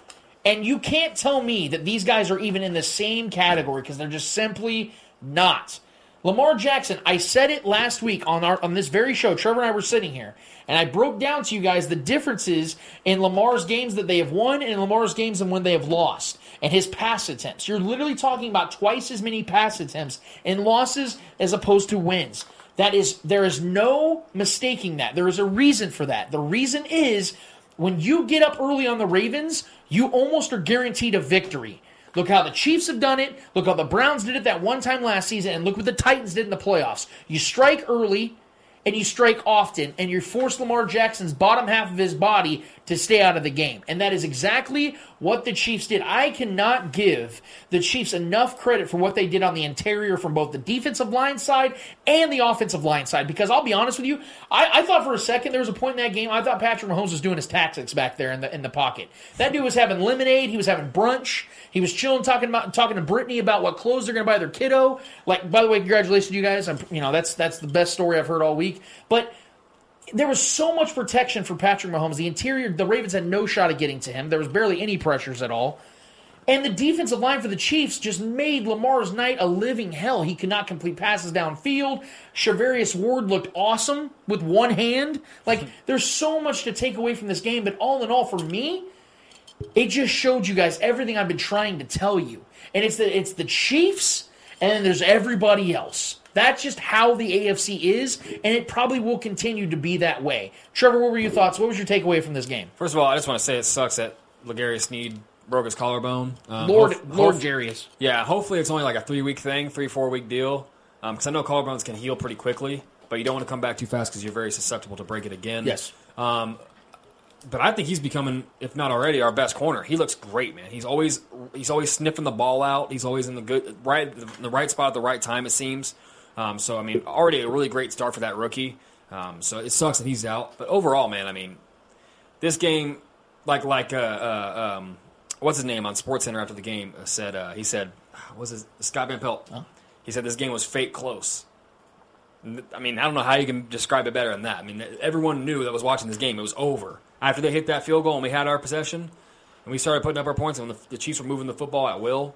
And you can't tell me that these guys are even in the same category because they're just simply not. Lamar Jackson, I said it last week on our on this very show. Trevor and I were sitting here, and I broke down to you guys the differences in Lamar's games that they have won and Lamar's games and when they have lost, and his pass attempts. You're literally talking about twice as many pass attempts in losses as opposed to wins. That is, there is no mistaking that. There is a reason for that. The reason is when you get up early on the Ravens, you almost are guaranteed a victory. Look how the Chiefs have done it. Look how the Browns did it that one time last season. And look what the Titans did in the playoffs. You strike early and you strike often, and you force Lamar Jackson's bottom half of his body to stay out of the game. And that is exactly what the Chiefs did. I cannot give the Chiefs enough credit for what they did on the interior from both the defensive line side and the offensive line side. Because I'll be honest with you, I, I thought for a second there was a point in that game I thought Patrick Mahomes was doing his tactics back there in the in the pocket. That dude was having lemonade, he was having brunch, he was chilling, talking about talking to Brittany about what clothes they're going to buy their kiddo. Like, by the way, congratulations, you guys. I'm, you know, that's that's the best story I've heard all week. But there was so much protection for Patrick Mahomes. The interior, the Ravens had no shot at getting to him. There was barely any pressures at all. And the defensive line for the Chiefs just made Lamar's night a living hell. He could not complete passes downfield. Charvarius Ward looked awesome with one hand. Like, there's so much to take away from this game, but all in all, for me, it just showed you guys everything I've been trying to tell you. And it's the it's the Chiefs and then there's everybody else. That's just how the AFC is, and it probably will continue to be that way. Trevor, what were your thoughts? What was your takeaway from this game? First of all, I just want to say it sucks that L'Jarius Sneed broke his collarbone. Um, Lord, hope- Lord hope- Jarius. Yeah, hopefully it's only like a three week thing, three four week deal. Because I know collarbones can heal pretty quickly, but you don't want to come back too fast because you're very susceptible to break it again. Yes. Um, but I think he's becoming, if not already, our best corner. He looks great, man. He's always he's always sniffing the ball out. He's always in the good right the right spot at the right time. It seems. Um, so I mean, already a really great start for that rookie. Um, so it sucks that he's out, but overall, man, I mean, this game, like like uh, uh, um, what's his name on Sports Center after the game uh, said uh, he said was his Scott Van Pelt. He said this game was fake close. I mean, I don't know how you can describe it better than that. I mean, everyone knew that was watching this game. It was over after they hit that field goal and we had our possession, and we started putting up our points. And the, the Chiefs were moving the football at will,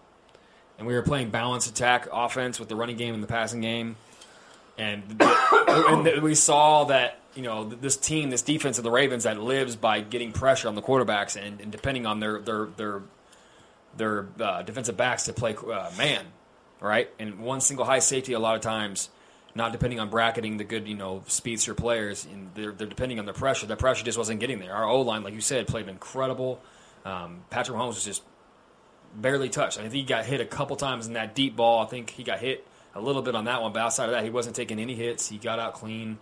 and we were playing balanced attack offense with the running game and the passing game. and and we saw that you know this team, this defense of the Ravens that lives by getting pressure on the quarterbacks and, and depending on their their their their uh, defensive backs to play uh, man, right? And one single high safety a lot of times, not depending on bracketing the good you know speedster players, and they're they're depending on the pressure. That pressure just wasn't getting there. Our O line, like you said, played incredible. Um, Patrick Mahomes was just barely touched. I think he got hit a couple times in that deep ball. I think he got hit a little bit on that one, but outside of that, he wasn't taking any hits. He got out clean.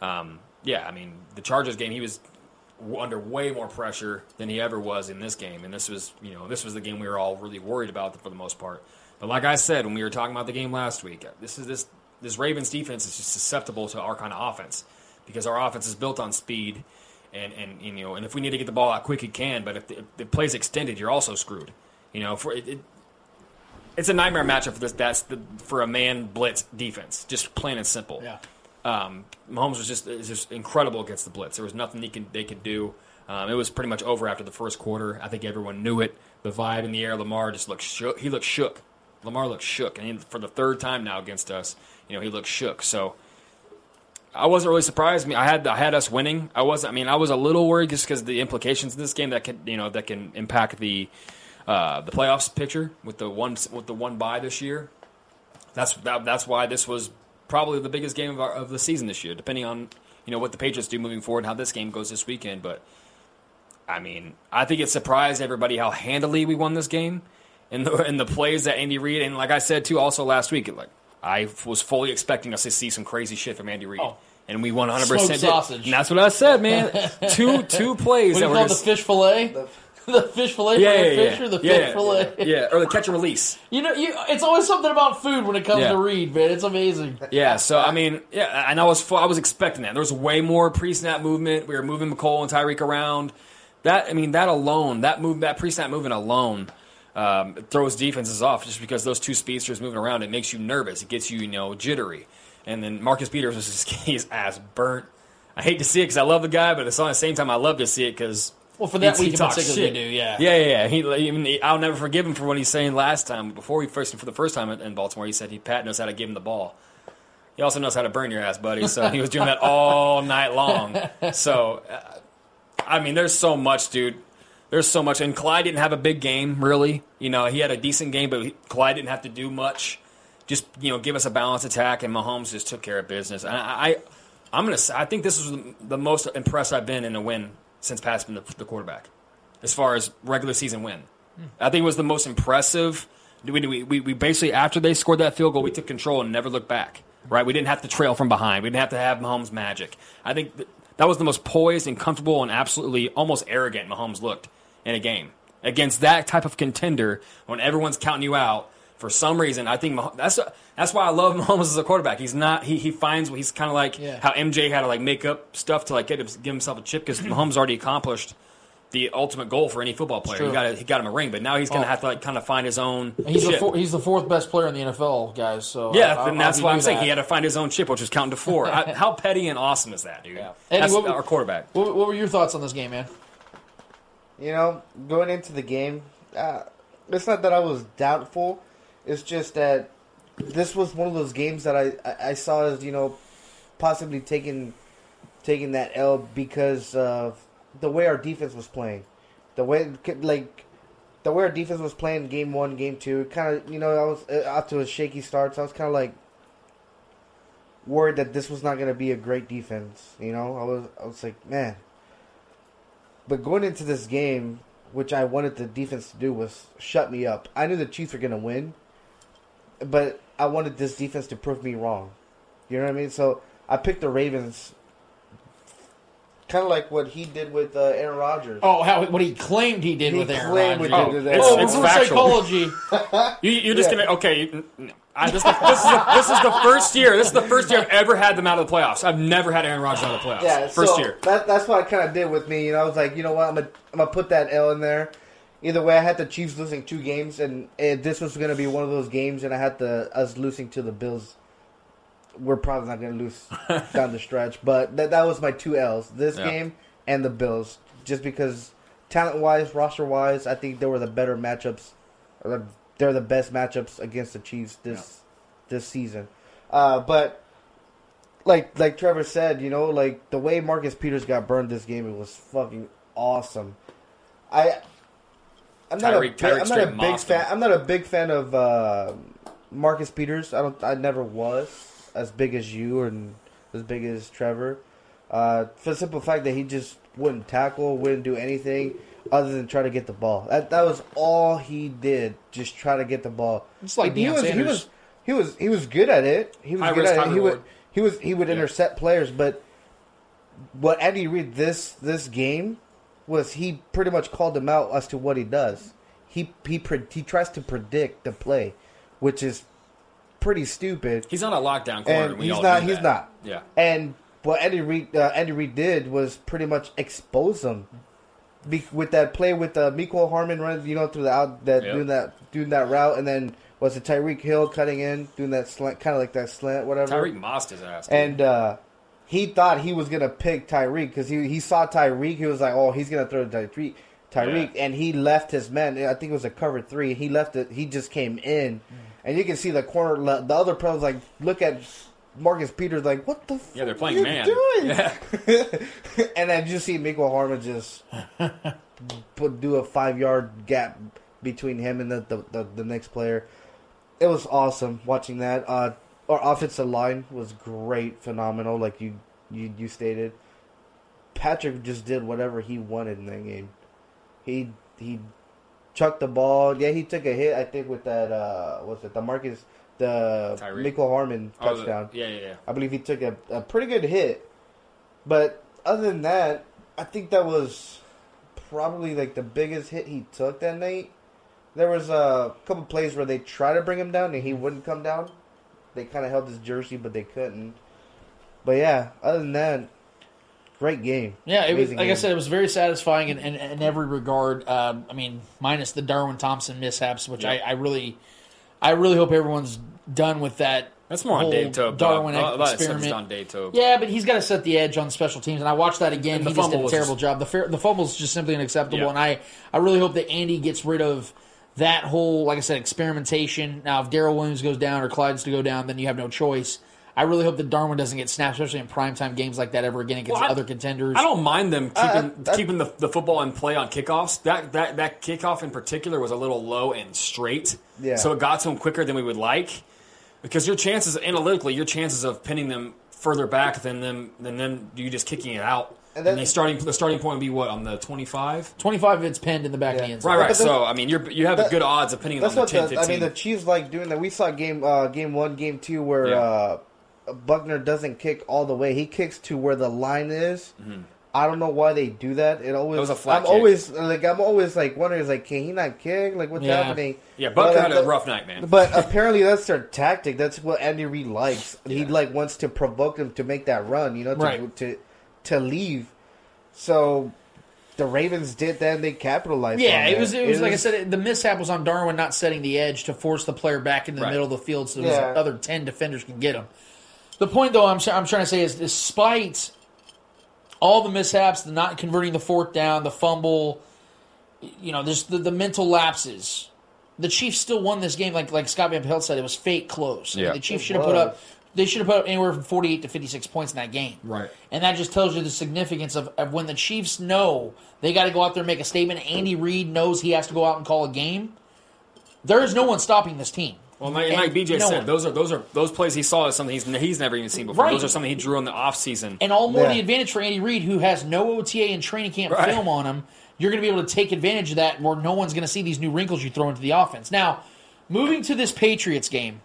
Um, yeah, I mean, the Chargers game, he was under way more pressure than he ever was in this game, and this was, you know, this was the game we were all really worried about for the most part. But like I said when we were talking about the game last week, this is this this Ravens defense is just susceptible to our kind of offense because our offense is built on speed, and and you know, and if we need to get the ball out quick, it can. But if the, if the play's extended, you're also screwed. You know, for it, it it's a nightmare matchup for this. That's the, for a man blitz defense, just plain and simple. Yeah. Um, Mahomes was just was just incredible against the blitz. There was nothing they could they could do. Um, it was pretty much over after the first quarter. I think everyone knew it. The vibe in the air. Lamar just looked shook. He looked shook. Lamar looked shook, and he, for the third time now against us, you know, he looked shook. So I wasn't really surprised. I mean, I had I had us winning. I was. I mean, I was a little worried just because the implications in this game that can you know that can impact the uh, the playoffs picture with the one with the one bye this year. That's that, that's why this was probably the biggest game of, our, of the season this year, depending on you know what the Patriots do moving forward, how this game goes this weekend. But I mean, I think it surprised everybody how handily we won this game, and the and the plays that Andy Reid and like I said too, also last week, like I was fully expecting us to see some crazy shit from Andy Reid. Oh. And we 100 percent sausage. And that's what I said, man. two two plays What do you were call it, just, the fish fillet? The, fish fillet yeah, yeah, the yeah, fish or the yeah, fish yeah, fillet? yeah, or the catch and release. You know, you, it's always something about food when it comes Yeah. to Reid, man. It's amazing. Yeah, so I mean, yeah, and I was I was expecting that. There was way more pre-snap movement. We were moving Mecole and Tyreek around. That I mean, that alone, that move, that pre-snap movement alone, um, throws defenses off just because those two speedsters moving around. It makes you nervous. It gets you, you know, jittery. And then Marcus Peters was just his ass burnt. I hate to see it because I love the guy, but at the same time, I love to see it because Well, for that he, week in particular, do, yeah. yeah, yeah, yeah. He, he- I'll never forgive him for what he's saying last time. Before he first, for the first time in- Baltimore, he said he Pat knows how to give him the ball. He also knows how to burn your ass, buddy. So he was doing that all night long. So, uh, I mean, there's so much, dude. There's so much, and Clyde didn't have a big game, really. You know, he had a decent game, but he, Clyde didn't have to do much. Just you know, give us a balanced attack, and Mahomes just took care of business. And I, I I'm gonna. Say, I think this was the, the most impressed I've been in a win since Pat's been the, the quarterback, as far as regular season win. I think it was the most impressive. We, we, we, we basically after they scored that field goal, we took control and never looked back. Right, we didn't have to trail from behind. We didn't have to have Mahomes magic. I think th- that was the most poised and comfortable and absolutely almost arrogant Mahomes looked in a game against that type of contender when everyone's counting you out. For some reason, I think Mah- that's that's why I love Mahomes as a quarterback. He's not he he finds he's kind of like Yeah. how MJ had to like make up stuff to like get him, give himself a chip because Mahomes already accomplished the ultimate goal for any football player. He got he got him a ring, but now he's going to Oh. have to like kind of find his own. And he's the four, he's the fourth best player in the NFL, guys. So yeah, I- I- and that's I why I'm knew saying he had to find his own chip, which is counting to four. I, how petty and awesome is that, dude? Eddie, That's what- our quarterback. What, what were your thoughts on this game, man? You know, going into the game, uh, it's not that I was doubtful. It's just that this was one of those games that I, I, saw as you know possibly taking taking that L because of the way our defense was playing, the way like the way our defense was playing game one, game two. Kind of you know I was uh, out to a shaky start, so I was kind of like worried that this was not going to be a great defense. You know, I was I was like man. But going into this game, which I wanted the defense to do was shut me up. I knew the Chiefs were going to win, but I wanted this defense to prove me wrong. You know what I mean? So I picked the Ravens, kind of like what he did with uh, Aaron Rodgers. Oh, how what he claimed he did He with Aaron Rodgers. what he did oh, Aaron it's, Rodgers. psychology. You, you're just Yeah. gonna okay. you- n- I, this, this, is the, this is the first year. This is the first year I've ever had them out of the playoffs. I've never had Aaron Rodgers out of the playoffs. Yeah, first so year. That, that's what I kind of did with me. You know, I was like, you know what, I'm gonna I'm gonna put that L in there. Either way, I had the Chiefs losing two games, and, and this was gonna be one of those games, and I had the us losing to the Bills. We're probably not gonna lose down the stretch, but that that was my two L's: this Yeah. game and the Bills, just because talent wise, roster wise, I think they were the better matchups. They're the best matchups against the Chiefs this this season. Uh, but like like Trevor said, you know, like the way Marcus Peters got burned this game, it was fucking awesome. I I'm not Tyreek- a big, Tyreek I'm not a big mossed him. fan. I'm not a big fan of uh, Marcus Peters. I don't. I never was as big as you and as big as Trevor. Uh, for the simple fact that he just wouldn't tackle, wouldn't do anything other than try to get the ball. That that was all he did. Just try to get the ball. It's like he Deion was, he was he was he was good at it. He was High good at it. He would he was he would intercept players, but what Andy Reid this this game was he pretty much called him out as to what he does. He he he tries to predict the play, which is pretty stupid. He's on a lockdown corner. And he's not. He's not. Yeah. And what Andy Reid uh, Andy Reid did was pretty much expose him Be- with that play with uh, Mecole Hardman running, you know, through the out that Yep. doing that doing that route, and then was it Tyreek Hill cutting in doing that slant, kind of like that slant, whatever. Tyreek mossed his ass. dude. And uh, he thought he was gonna pick Tyreek because he he saw Tyreek. He was like, "Oh, he's gonna throw to Tyreek." Tyreek, and he left his man. I think it was a cover three. He left it. He just came in, and you can see the corner. The other players like look at Marcus Peters like, "What the? F- yeah, they're playing you man. doing?" Yeah. and then you see Mecole Hardman just put do a five yard gap between him and the, the, the, the next player. It was awesome watching that. Uh, our offensive line was great, phenomenal, like you you, you stated. Patrick just did whatever he wanted in that game. He he chucked the ball. Yeah, he took a hit. I think with that uh, was it the Marcus the. Mecole Hardman Oh, the- touchdown. yeah, yeah, yeah. I believe he took a, a pretty good hit. But other than that, I think that was probably like the biggest hit he took that night. There was a couple plays where they tried to bring him down and he wouldn't come down. They kind of held his jersey, but they couldn't. But yeah, other than that, great game. Yeah, it was Amazing like I said, it was very satisfying in, in, in every regard. Um, I mean, minus the Darwin Thompson mishaps, which I, I really, I really hope everyone's done with that. That's more on Dave Toub. Darwin though. A lot of that experiment. on Dave Toub. Yeah, but he's got to set the edge on special teams, and I watched that again. And He just did a terrible just- job. The fair, the fumble is just simply unacceptable, Yeah. and I, I really hope that Andy gets rid of that whole, like I said, experimentation. Now, if Darrel Williams goes down or Clyde's to go down, then you have no choice. I really hope that Darwin doesn't get snapped, especially in primetime games like that ever again against Well, I- other contenders. I don't mind them keeping Uh, that- keeping the, the football in play on kickoffs. That that that kickoff in particular was a little low and straight, Yeah. so it got to them quicker than we would like. Because your chances analytically, your chances of pinning them further back than them than them you just kicking it out. And And, they starting the starting point would be what on the twenty five. 25 it's pinned in the back of the end zone. Right, right. But the- So I mean, you're you have that- good odds of pinning it on That's the what 10, the, 15. I mean. The Chiefs like doing that. We saw game uh, game one, game two, where Yeah. uh, Butker doesn't kick all the way. He kicks to where the line is. I don't know why they do that. It always. It was a flat I'm kick. always like I'm always like wondering like can he not kick? Like what's Yeah. happening? Yeah, Butker But, uh, had a rough night, man. But apparently that's their tactic. That's what Andy Reid likes. He like wants to provoke them to make that run. You know, to Right. to to leave. So the Ravens did that. and They capitalized. Yeah, on it was. that. It was like I said. The mishap was on Darwin not setting the edge to force the player back into the Right. middle of the field, so Yeah. the other ten defenders can get him. The point, though, I'm I'm trying to say is, despite all the mishaps, the not converting the fourth down, the fumble, you know, there's the, the mental lapses. The Chiefs still won this game, like like Scott Van Pelt said. It was fake close. I mean, Yeah. the Chiefs should have put up. They should have put up anywhere from 48 to 56 points in that game. Right. And that just tells you the significance of, of when the Chiefs know they got to go out there and make a statement. Andy Reid knows he has to go out and call a game. There is no one stopping this team. Well, like, and like BJ no said, one. those are those are those plays he saw is something he's he's never even seen before. Right. Those are something he drew in the off season. And all more Yeah. the advantage for Andy Reid, who has no OTA and training camp Right. film on him. You're going to be able to take advantage of that where no one's going to see these new wrinkles you throw into the offense. Now, moving to this Patriots game,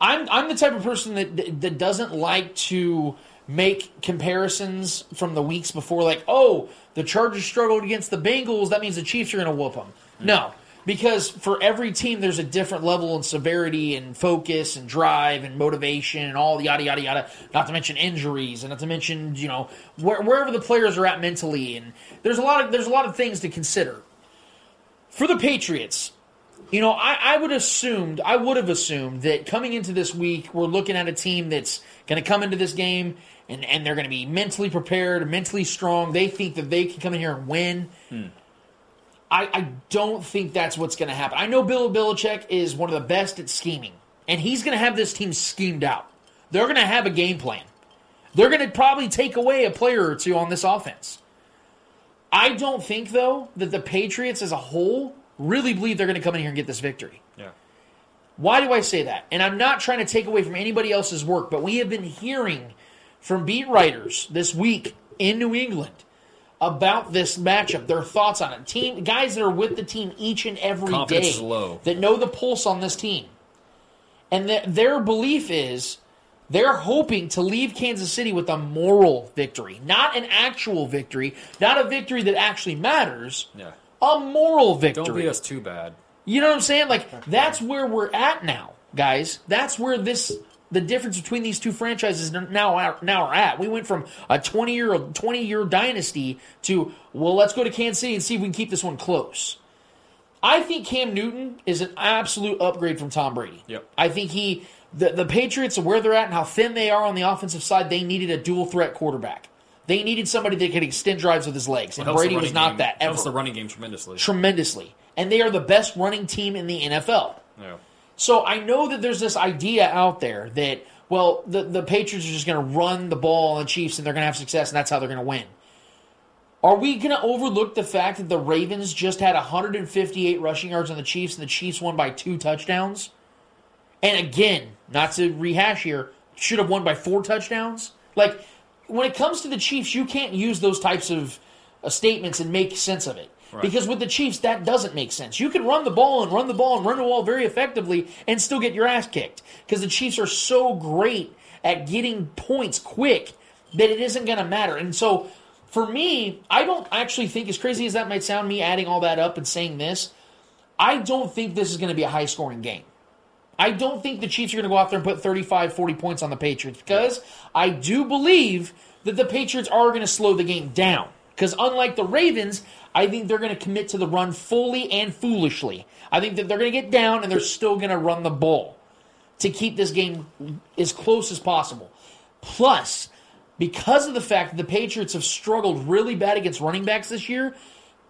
I'm I'm the type of person that that doesn't like to make comparisons from the weeks before, like, oh, the Chargers struggled against the Bengals. That means the Chiefs are going to whoop them. Mm-hmm. No, because for every team, there's a different level and severity and focus and drive and motivation and all the yada yada yada. Not to mention injuries and not to mention you know where, wherever the players are at mentally. And there's a lot of there's a lot of things to consider for the Patriots. You know, I, I would assumed, I would have assumed that coming into this week, we're looking at a team that's going to come into this game and, and they're going to be mentally prepared, mentally strong. They think that they can come in here and win. Hmm. I, I don't think that's what's going to happen. I know Bill Belichick is one of the best at scheming, and he's going to have this team schemed out. They're going to have a game plan. They're going to probably take away a player or two on this offense. I don't think, though, that the Patriots as a whole really believe they're going to come in here and get this victory. Yeah. Why do I say that? And I'm not trying to take away from anybody else's work, but we have been hearing from beat writers this week in New England about this matchup, their thoughts on it. Team guys that are with the team each and every day Confidence low. that know the pulse on this team. And that their belief is they're hoping to leave Kansas City with a moral victory, not an actual victory, not a victory that actually matters, Yeah. A moral victory. Don't beat us too bad. You know what I'm saying? Like that's where we're at now, guys. That's where this the difference between these two franchises now are, now are at. We went from a 20 year 20 year dynasty to well, let's go to Kansas City and see if we can keep this one close. I think Cam Newton is an absolute upgrade from Tom Brady. Yep. I think he the, the Patriots where they're at and how thin they are on the offensive side, they needed a dual threat quarterback. They needed somebody that could extend drives with his legs, and Brady was not game- that ever Helps the running game tremendously. tremendously. And they are the best running team in the NFL. Yeah. So I know that there's this idea out there that, well, the, the Patriots are just going to run the ball on the Chiefs and they're going to have success and that's how they're going to win. Are we going to overlook the fact that the Ravens just had 158 rushing yards on the Chiefs and the Chiefs won by two touchdowns? And again, not to rehash here, should have won by four touchdowns. Like, when it comes to the Chiefs, you can't use those types of uh, statements and make sense of it. Right. Because with the Chiefs, that doesn't make sense. You can run the ball and run the ball and run the ball very effectively and still get your ass kicked. Because the Chiefs are so great at getting points quick that it isn't going to matter. And so, for me, I don't actually think, as crazy as that might sound, me adding all that up and saying this, I don't think this is going to be a high scoring game. I don't think the Chiefs are going to go out there and put 35, 40 points on the Patriots because I do believe that the Patriots are going to slow the game down. Because unlike the Ravens, I think they're going to commit to the run fully and foolishly. I think that they're going to get down and they're still going to run the ball to keep this game as close as possible. Plus, because of the fact that the Patriots have struggled really bad against running backs this year,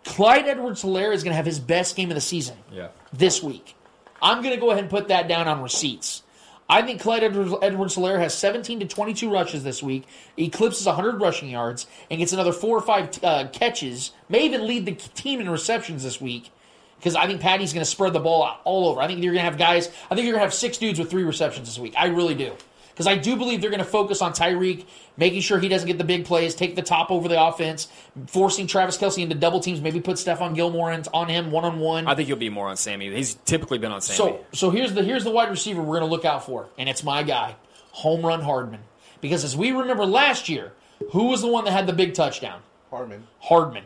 Clyde Edwards Helaire is going to have his best game of the season Yeah. this week. I'm going to go ahead and put that down on receipts. I think Clyde Edwards Helaire has 17 to 22 rushes this week, eclipses 100 rushing yards, and gets another four or five uh, catches. May even lead the team in receptions this week because I think Patty's going to spread the ball all over. I think you're going to have guys. I think you're going to have six dudes with three receptions this week. I really do. Because I do believe they're going to focus on Tyreek, making sure he doesn't get the big plays, take the top over the offense, forcing Travis Kelce into double teams, maybe put Stephon Gilmore in, on him one on one. I think he'll be more on Sammy. He's typically been on Sammy. So so here's the here's the wide receiver we're going to look out for, and it's my guy, Home Run Hardman. Because as we remember last year, who was the one that had the big touchdown? Hardman. Hardman.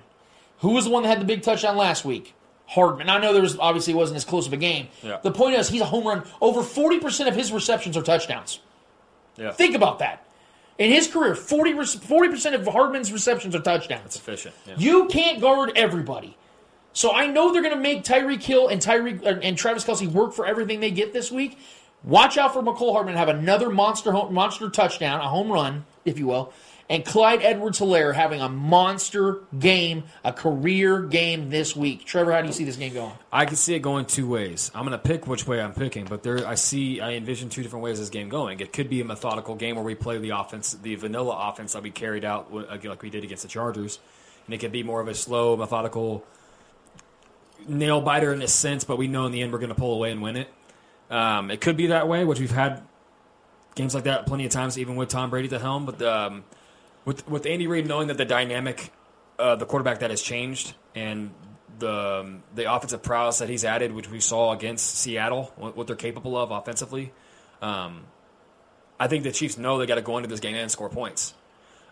Who was the one that had the big touchdown last week? Hardman. I know there was obviously it wasn't as close of a game. Yeah. The point is he's a home run. Over forty percent of his receptions are touchdowns. Yeah. Think about that. In his career, 40 percent of Hardman's receptions are touchdowns. Efficient. Yeah. You can't guard everybody. So I know they're going to make Tyreek Hill and Tyreek uh, and Travis Kelce work for everything they get this week. Watch out for Mecole Hardman have another monster home, monster touchdown, a home run, if you will, and Clyde Edwards Helaire having a monster game, a career game this week. Trevor, how do you see this game going? I can see it going two ways. I'm going to pick which way I'm picking, but there I see I envision two different ways this game going. It could be a methodical game where we play the offense, the vanilla offense that we carried out like we did against the Chargers, and it could be more of a slow, methodical nail biter in a sense. But we know in the end we're going to pull away and win it. Um, it could be that way, which we've had games like that plenty of times, even with Tom Brady at the helm. But um, with with Andy Reid knowing that the dynamic, uh, the quarterback that has changed, and the um, the offensive prowess that he's added, which we saw against Seattle, what, what they're capable of offensively, um, I think the Chiefs know they got to go into this game and score points.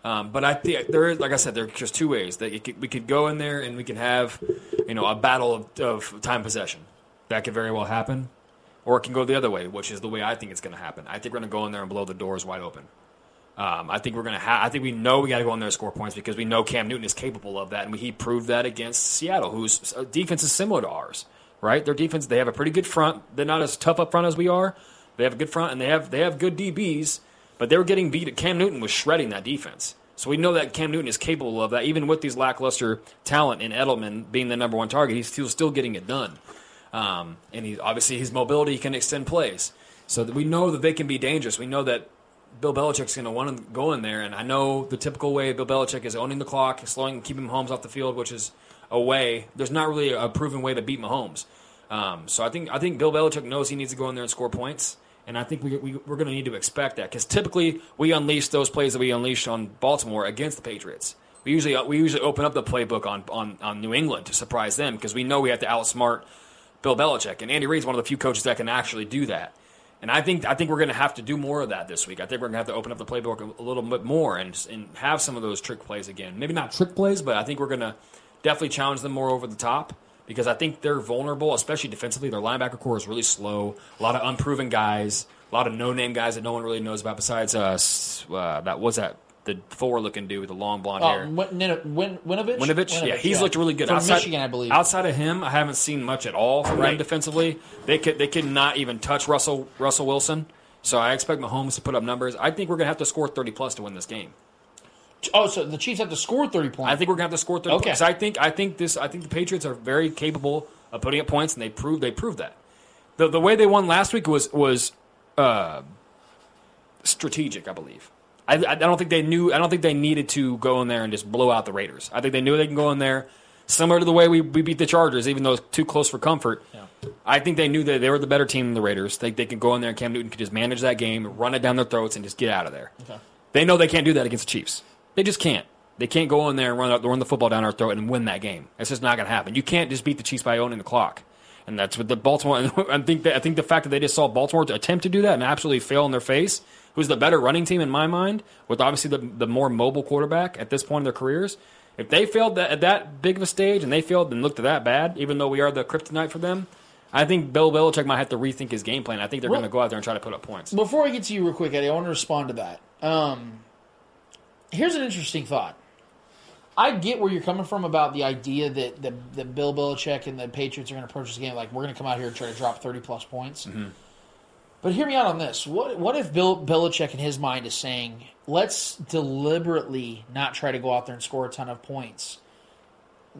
Um, but I think there is, like I said, there's just two ways that could, we could go in there and we can have, you know, a battle of, of time possession. That could very well happen, or it can go the other way, which is the way I think it's going to happen. I think we're going to go in there and blow the doors wide open. Um, I think we're to have. I think we know we got to go in there and score points because we know Cam Newton is capable of that, and he proved that against Seattle, whose uh, defense is similar to ours. Right, their defense they have a pretty good front. They're not as tough up front as we are. They have a good front, and they have they have good DBs. But they were getting beat. Cam Newton was shredding that defense. So we know that Cam Newton is capable of that, even with these lackluster talent in Edelman being the number one target. He's still still getting it done. Um, and he obviously his mobility—he can extend plays. So we know that they can be dangerous. We know that Bill Belichick's going to want to go in there, and I know the typical way Bill Belichick is owning the clock, slowing, keeping Mahomes off the field, which is a way. There's not really a proven way to beat Mahomes. Um, so I think I think Bill Belichick knows he needs to go in there and score points, and I think we, we we're going to need to expect that because typically we unleash those plays that we unleashed on Baltimore against the Patriots. We usually we usually open up the playbook on on, on New England to surprise them because we know we have to outsmart Bill Belichick, and Andy Reid's one of the few coaches that can actually do that. And I think I think we're going to have to do more of that this week. I think we're going to have to open up the playbook a, a little bit more and and have some of those trick plays again. Maybe not trick plays, but I think we're going to definitely challenge them more over the top because I think they're vulnerable, especially defensively. Their linebacker core is really slow. A lot of unproven guys, a lot of no-name guys that no one really knows about. Besides us. uh that was that the forward-looking dude with the long blonde Oh, hair. Win- Win- Winovich? Winovich, yeah, he's looked really good. From outside, Michigan, I believe. Outside of him, I haven't seen much at all from them Right. defensively. They could they could not even touch Russell Russell Wilson. So I expect Mahomes to put up numbers. I think we're gonna have to score thirty plus to win this game. Oh, so the Chiefs have to score thirty points. I think we're gonna have to score thirty Okay. points. I think I think this I think the Patriots are very capable of putting up points, and they proved they proved that. The the way they won last week was was uh, strategic, I believe. I, I don't think they knew. I don't think they needed to go in there and just blow out the Raiders. I think they knew they can go in there, similar to the way we, we beat the Chargers, even though it's too close for comfort. I think they knew that they were the better team than the Raiders. They, they could go in there and Cam Newton could just manage that game, run it down their throats, and just get out of there. Okay. They know they can't do that against the Chiefs. They just can't. They can't go in there and run, run the football down our throat and win that game. It's just not going to happen. You can't just beat the Chiefs by owning the clock. And that's what the Baltimore. I think that, I think the fact that they just saw Baltimore attempt to do that and absolutely fail in their face, who's the better running team in my mind, with obviously the, the more mobile quarterback at this point in their careers. If they failed that, at that big of a stage and they failed and looked that bad, even though we are the kryptonite for them, I think Bill Belichick might have to rethink his game plan. I think they're Well- going to go out there and try to put up points. Before I get to you real quick, Eddie, I want to respond to that. Um, here's an interesting thought. I get where you're coming from about the idea that, that, that Bill Belichick and the Patriots are going to approach this game like we're going to come out here and try to drop 30 plus points. But hear me out on this. What what if Bill Belichick in his mind is saying, let's deliberately not try to go out there and score a ton of points.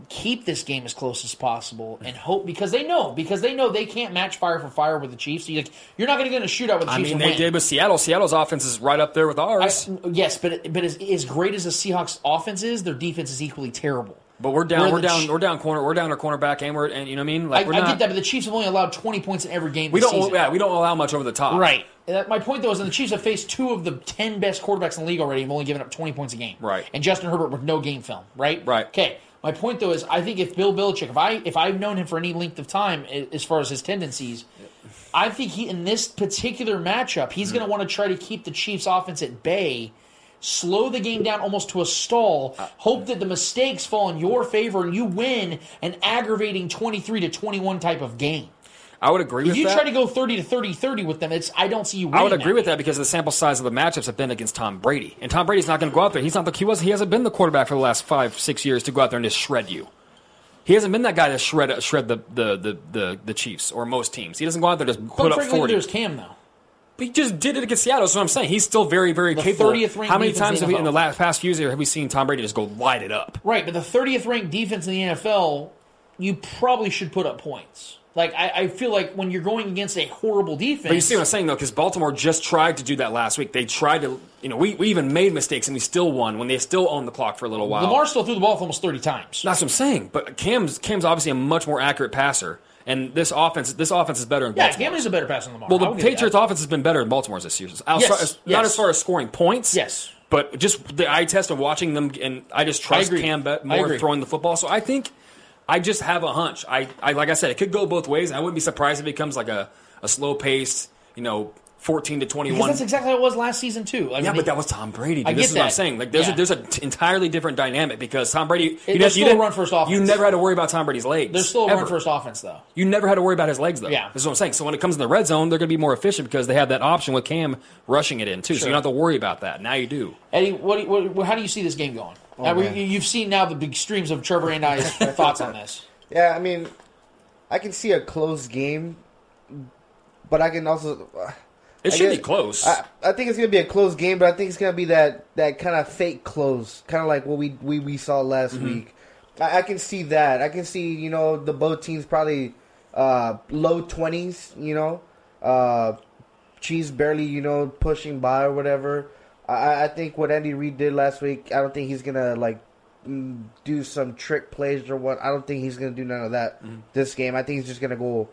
Keep this game as close as possible and hope because they know because they know they can't match fire for fire with the Chiefs. You, like, you're not going to get in a shootout with the I Chiefs. mean, and they win. did with Seattle. Seattle's offense is right up there with ours. I- yes, but but as, as great as the Seahawks offense is, their defense is equally terrible. But we're down. Where We're down. Ch- we're down corner. We're down our cornerback, and we're and you know what I mean. I, Like we're I get that, but the Chiefs have only allowed 20 points in every game. we this don't. season. Yeah, we don't allow much over the top. Right. That- my point though is, that the Chiefs have faced two of the 10 best quarterbacks in the league already, and have only given up 20 points a game. Right. And Justin Herbert with no game film. Right. Right. Okay. My point though is, I think if Bill Belichick, if I if I've known him for any length of time, as far as his tendencies. I think he in this particular matchup, he's Mm-hmm. going to want to try to keep the Chiefs' offense at bay, slow the game down almost to a stall, Uh, hope that the mistakes fall in your favor and you win an aggravating twenty three to twenty one type of game. I would agree If with you that. try to go thirty to 30-30 with them, it's I don't see you. Winning I would agree that. with that because the sample size of the matchups have been against Tom Brady, and Tom Brady's not going to go out there. He's not the he was he hasn't been the quarterback for the last five six years to go out there and just shred you. He hasn't been that guy to shred shred the the the the, the Chiefs or most teams. He doesn't go out there just put up frankly, forty. there's Cam though. But he just did it against Seattle. That's what I'm saying. He's still very very The capable. 30th ranked How many times in have we the in the last past few years have we seen Tom Brady just go light it up? Right, but the thirtieth ranked defense in the NFL, you probably should put up points. Like I, I feel like when you're going against a horrible defense, But you see what I'm saying, though, because Baltimore just tried to do that last week. They tried to, you know, we, we even made mistakes and we still won when they still owned the clock for a little while. Lamar still threw the ball almost thirty times. That's what I'm saying. But Cam's Cam's obviously a much more accurate passer, and this offense this offense is better in Baltimore. Yeah, Baltimore. Cam is a better passer than Lamar. well, the I'll give you Patriots offense has been better in Baltimore's this year. Yes, yes. Not as far as scoring points. Yes. But just the eye test of watching them, and I just trust agree. Cam more throwing the football. So I think I just have a hunch. I, I like I said, it could go both ways. I wouldn't be surprised if it becomes like a, a slow paced, you know, fourteen to twenty because that's exactly how it was last season too. I Yeah, mean, but that was Tom Brady. Dude. I this get is what I'm saying. Like, there's Yeah. a, there's an entirely different dynamic because Tom Brady. It- you there's didn't- you still run first offense. You never had to worry about Tom Brady's legs. There's still a ever. run first offense though. You never had to worry about his legs though. Yeah. this is what I'm saying. So when it comes in the red zone, they're going to be more efficient because they have that option with Cam rushing it in too. So you don't have to worry about that. Now you do. Eddie, what, do you- what, how do you see this game going? Oh, Uh, we- you've seen now the big streams of Trevor and I's thoughts on this. Yeah, I mean, I can see a close game, but I can also. uh, It I should guess- be close. I, I think it's gonna be a close game, but I think it's gonna be that that kind of fake close, kind of like what we we, we saw last Mm-hmm. week. I, I can see that. I can see you know the both teams probably uh, low twenties. You know, uh, Chiefs barely, you know, pushing by or whatever. I, I think what Andy Reid did last week. I don't think he's gonna like mm, do some trick plays or what. I don't think he's gonna do none of that Mm-hmm. this game. I think he's just gonna go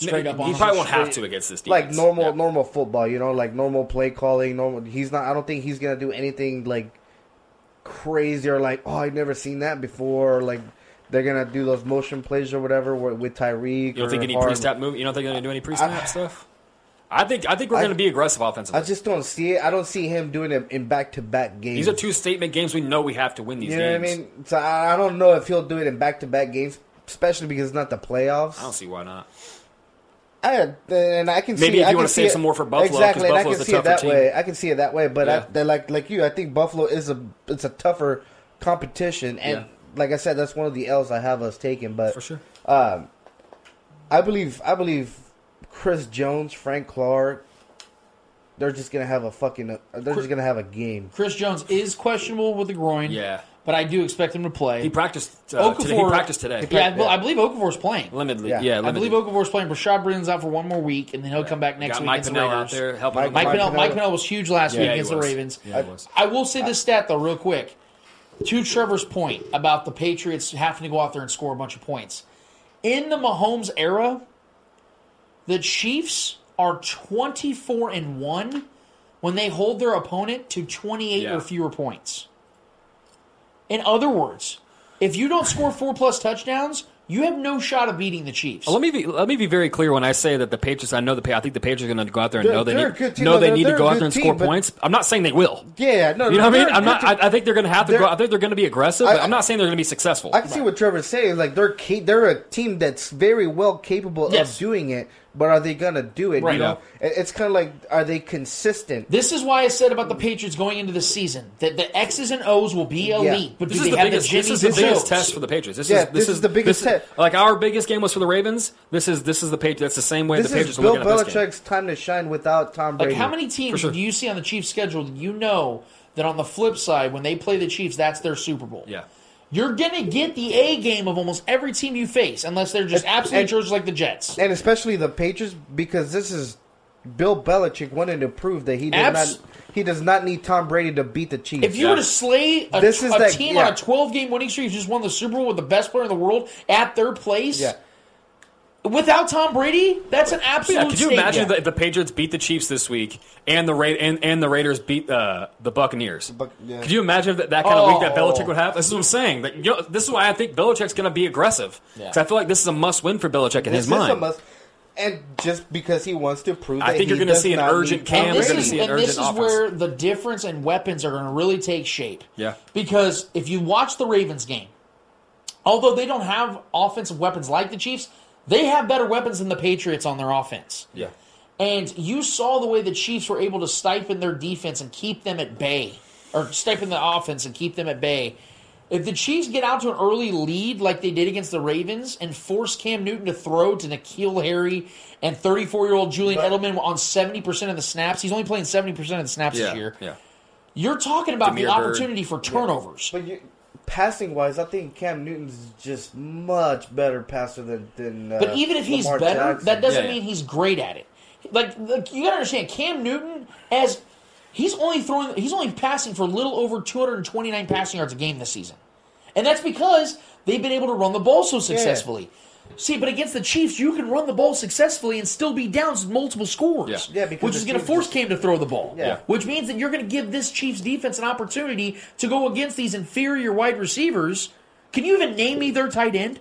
Straight up he probably won't have to against this like normal Yeah. normal football. You know, like normal play calling. Normal. He's not. I don't think he's gonna do anything like crazy or like oh I've never seen that before. Or, like they're gonna do those motion plays or whatever with, with Tyreek. You don't or think any Hard- pre-snap move? You don't think they're going to do any pre-snap I- stuff? I think I think we're I- going to be aggressive offensively. I just don't see it. I don't see him doing it in back to back games. These are two statement games. We know we have to win these You know games. what I mean? So I I don't know if he'll do it in back to back games, especially because it's not the playoffs. I don't see why not. I, and I can see. Maybe if you can wanna save it- some more for Buffalo, exactly. and I can see it that team. way. I can see it that way, but Yeah. I, like like you. I think Buffalo is a it's a tougher competition, and Yeah. like I said, that's one of the L's I have us taking. But For sure. um, I believe I believe Chris Jones, Frank Clark, they're just gonna have a fucking. They're just gonna have a game. Chris Jones is questionable with the groin. Yeah. But I do expect him to play. He practiced. Uh, today. He practiced today. Yeah, I, bel- I believe Okafor's playing. Limitedly, yeah. I believe Okafor's playing. Bashaud Breeland's out for one more week, and then he'll come back next week Mike against the out Raiders. there helping Mike, him. Mike, Mike Pennel, Pennel- Mike Pennel was huge last Yeah, week he against the. Ravens. Yeah, he was. I will say this stat though, real quick. To Trevor's point about the Patriots having to go out there and score a bunch of points. In the Mahomes era, the Chiefs are 24 and 1 when they hold their opponent to 28 Yeah. or fewer points. In other words, if you don't score four plus touchdowns, you have no shot of beating the Chiefs. Well, let me be let me be very clear when I say that the Patriots. I know the I think the Patriots are going to go out there and They're- know they need team. know No, they need to go out there and team, score points. I'm not saying they will. Yeah, no, You know what I mean? a I'm not. good. I, I think they're going to have to go. I think they're going to be aggressive. but I- I'm not saying they're going to be successful. I can see what Trevor's saying. Like they're ca- they're a team that's very well capable Yes. of doing it, but are they gonna do it? Right. You know, it's kind of like are they consistent? This is why I said about the Patriots going into the season that the X's and O's will be elite, but this do is they the have biggest. the This is the biggest test for the Patriots. This Yeah, is this, this is the biggest this test. Like our biggest game was for the Ravens. This is this is the Patriots. That's the same way This the Patriots is are Bill looking at this game. Belichick's time to shine without Tom Brady. Like how many teams sure. do you see on the Chiefs schedule that you know that on the flip side when they play the Chiefs that's their Super Bowl? Yeah. You're gonna get the A game of almost every team you face, unless they're just And- absolute and- jerks like the Jets. and especially the Patriots because this is Bill Belichick wanting to prove that he does Abs- not he does not need Tom Brady to beat the Chiefs. If you were to slay a, This is a that- team yeah. on a 12 game winning streak who just won the Super Bowl with the best player in the world at their place, yeah, without Tom Brady, that's an absolute. Yeah, could you imagine gap. that if the Patriots beat the Chiefs this week and the Ra- and, and the Raiders beat uh, the Buccaneers? yeah. Could you imagine that, that kind of week that Oh. Belichick would have? This is what I'm saying. That, you know, this is why I think Belichick's going to be aggressive. Yeah. 'Cause I feel like this is a must win for Belichick in this his is a mind. must. And just because he wants to prove, I that think you're gonna see an urgent need Cam, and you're this gonna is, see an and this is offense. where the difference in weapons are going to really take shape. Yeah. Because if you watch the Ravens game, although they don't have offensive weapons like the Chiefs, they have better weapons than the Patriots on their offense. Yeah. And you saw the way the Chiefs were able to stipend their defense and keep them at bay, or stipend the offense and keep them at bay. If the Chiefs get out to an early lead like they did against the Ravens and force Cam Newton to throw to N'Keal Harry and 34 year old Julian Edelman on 70% of the snaps, he's only playing 70% of the snaps Yeah. this year. Yeah. You're talking about the Damiere Byrd. opportunity for turnovers. But you, passing wise, I think Cam Newton's just much better passer than. than uh, But even if he's better, Jackson. that doesn't Yeah, yeah. mean he's great at it. Like, like you gotta understand, Cam Newton as he's only throwing, he's only passing for a little over 229 passing yards a game this season, and that's because they've been able to run the ball so successfully. See, but against the Chiefs, you can run the ball successfully and still be down multiple scores. Yeah. Yeah, because which is going to force just- Cam to throw the ball. Yeah. Which means that you're going to give this Chiefs defense an opportunity to go against these inferior wide receivers. Can you even name me their tight end?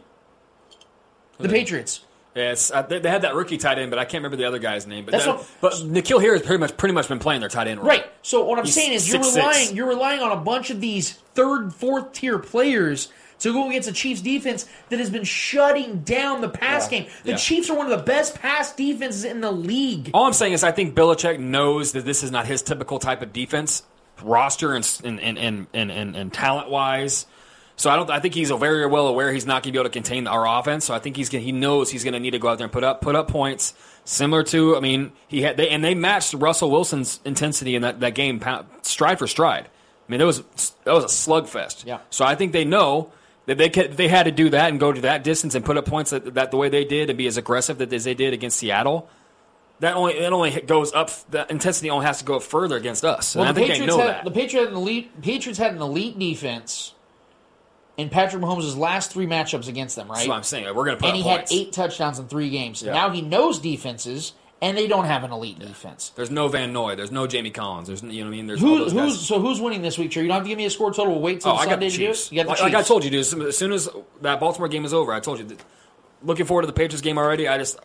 The Patriots. Yeah, it's, uh, they, they had that rookie tight end, but I can't remember the other guy's name. But That's that, what- but N'Keal Harry has pretty much pretty much been playing their tight end role. Right. So what I'm He's saying is you're 6'6". relying you're relying on a bunch of these third, fourth tier players to go against a Chiefs defense that has been shutting down the pass Yeah. game. The Yeah. Chiefs are one of the best pass defenses in the league. All I'm saying is I think Belichick knows that this is not his typical type of defense roster and and and and, and, and, and talent wise. So I don't. I think he's very well aware he's not going to be able to contain our offense. So I think he's gonna, he knows he's going to need to go out there and put up put up points similar to. I mean, he had they and they matched Russell Wilson's intensity in that, that game stride for stride. I mean, that was that was a slugfest. Yeah. So I think they know they could, they had to do that and go to that distance and put up points that, that the way they did and be as aggressive that as they did against Seattle. that only that only goes up. The intensity only has to go up further against us. Well, the Patriots know had that. the Patriots had an elite Patriots had an elite defense in Patrick Mahomes' last three matchups against them, right? That's what I'm saying. We're going to put and he points. had eight touchdowns in three games. Yeah. Now he knows defenses, and they don't have an elite defense. There's no Van Noy. There's no Jamie Collins. There's you know what I mean. There's all Who, those who's so who's winning this week? Trey? You don't have to give me a score total. We'll wait till Oh, Sunday the to do it. You got the like, Chiefs. like I told you, dude. As soon as that Baltimore game is over, I told you. That, looking forward to the Patriots game already. I just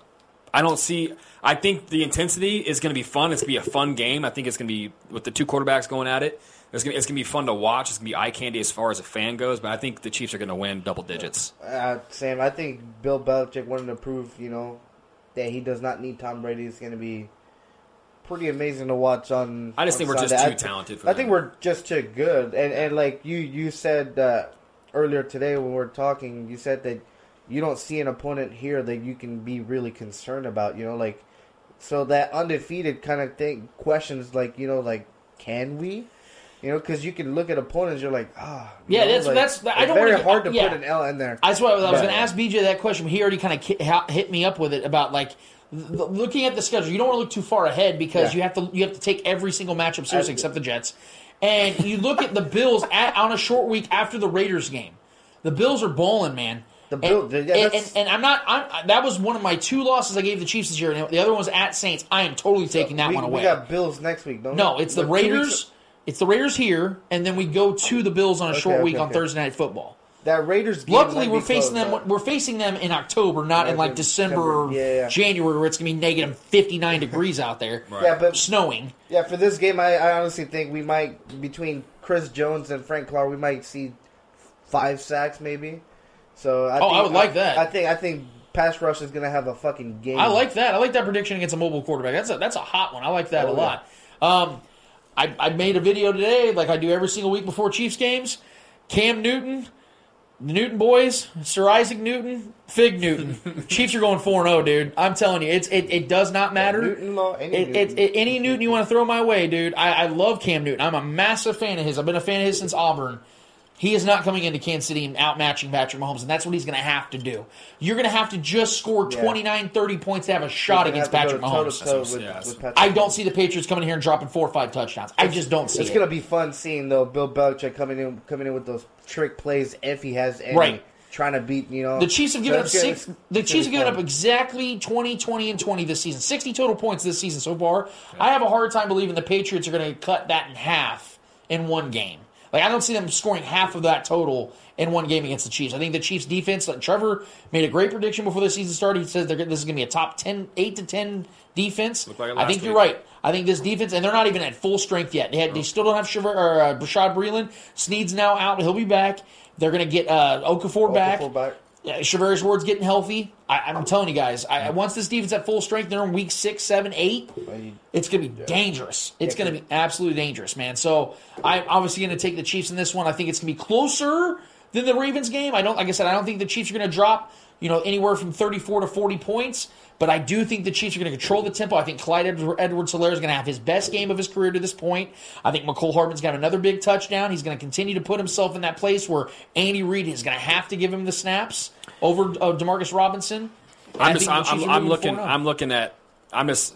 I don't see. I think the intensity is going to be fun. It's going to be a fun game. I think it's going to be with the two quarterbacks going at it. It's going, to, it's going to be fun to watch. It's going to be eye candy as far as a fan goes. But I think the Chiefs are going to win double digits. Uh, Sam, I think Bill Belichick wanted to prove, you know, that he does not need Tom Brady. It's going to be pretty amazing to watch on. I just on think we're just too I talented for I think we're just too good, and and like you you said uh, earlier today when we were talking, you said that you don't see an opponent here that you can be really concerned about. You know, like so that undefeated kind of thing questions like you know like can we. You know, because you can look at opponents, you're like, ah, you Yeah, know, that's like, that's. I don't very wanna, hard to yeah. put an L in there. That's why I was But- going to ask BJ that question. But he already kind of hit me up with it about like looking at the schedule. You don't want to look too far ahead because Yeah. you have to you have to take every single matchup seriously, except the Jets. And you look at the Bills at, on a short week after the Raiders game. The Bills are bowling, man. The Bill, Bill- and, yeah, and, that's- and, I'm not. I'm, that was one of my two losses I gave the Chiefs this year, and the other one was at Saints. I am totally taking that we, one away. we got Bills next week, don't no, it's the Raiders. It's the Raiders here, and then we go to the Bills on a Okay, short okay, week on. Thursday Night Football. That Raiders. Game Luckily, we're facing close, them. but- We're facing them in October, not in Right, like in December, December. or Yeah, yeah. January, where it's gonna be negative fifty nine degrees out there, Yeah, but snowing. Yeah, for this game, I, I honestly think we might between Chris Jones and Frank Clark, we might see five sacks maybe. So I Oh, think, I would like that. I think I think pass rush is gonna have a fucking game. I like that. I like that prediction against a mobile quarterback. That's a that's a hot one. I like that Oh, a lot. Um, I I made a video today, like I do every single week before Chiefs games. Cam Newton, the Newton boys, Sir Isaac Newton, Fig Newton. Chiefs are going 4 0, dude. I'm telling you, it's it, it does not matter. Newton law, any It, it, it- any Newton you want to throw my way, dude. I, I love Cam Newton. I'm a massive fan of his. I've been a fan of his since Auburn. He is not coming into Kansas City and outmatching Patrick Mahomes, and that's what he's going to have to do. You're going to have to just score Yeah. 29, 30 points to have a shot against to Patrick go Mahomes. toe-to-toe with- with Patrick I don't see the Patriots coming here and dropping four or five touchdowns. I just don't see It's it. It's gonna be fun seeing though Bill Belichick coming in coming in with those trick plays if he has any. Right. Trying to beat you know The Chiefs have given up six. The Chiefs have given up exactly 20, 20, and 20 this season. 60 total points this season so far. I have a hard time believing the Patriots are going to cut that in half in one game. Like, I don't see them scoring half of that total in one game against the Chiefs. I think the Chiefs defense, like Trevor made a great prediction before the season started. He says they're, this is going to be a top 10, 8 to 10 defense. Like I last think you're right. I think this defense, and they're not even at full strength yet. They, had, they still don't have Shaver, or, uh, Bashaud Breeland. Sneed's now out. He'll be back. They're going to get uh, Okafor back. Okafor back. Yeah, Charvarius Ward's getting healthy. I, I'm telling you guys, I, once this defense at full strength, they're in week six, seven, eight. It's going to be dangerous. It's going to be absolutely dangerous, man. So I'm obviously going to take the Chiefs in this one. I think it's going to be closer than the Ravens game. I don't, like I said, I don't think the Chiefs are going to drop, you know, anywhere from 34 to 40 points. But I do think the Chiefs are going to control the tempo. I think Clyde Edwards Helaire is going to have his best game of his career to this point. I think Mecole Hardman's got another big touchdown. He's going to continue to put himself in that place where Andy Reid is going to have to give him the snaps over uh, Demarcus Robinson. And I'm just, I'm, I'm, I'm looking, I'm looking at, I'm just,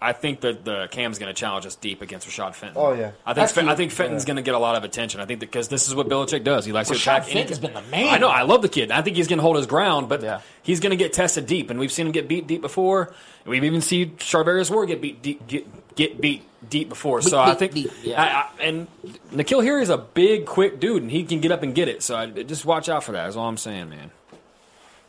I think that the Cam's going to challenge us deep against Rashad Fenton. Oh, yeah. I think Fe- I think Fenton's going to get a lot of attention. I think because this is what Belichick does. He likes to Rashad attack. Fenton's been the man. I know. I love the kid. I think he's going to hold his ground, but he's going to get tested deep, and we've seen him get beat deep before. We've even seen Charvarius Ward get beat deep, get, get beat deep before. So Beat, I beat, think, beat, yeah. I, I, and N'Keal Harry is a big, quick dude, and he can get up and get it. So I, just watch out for that. that. Is all I'm saying, man.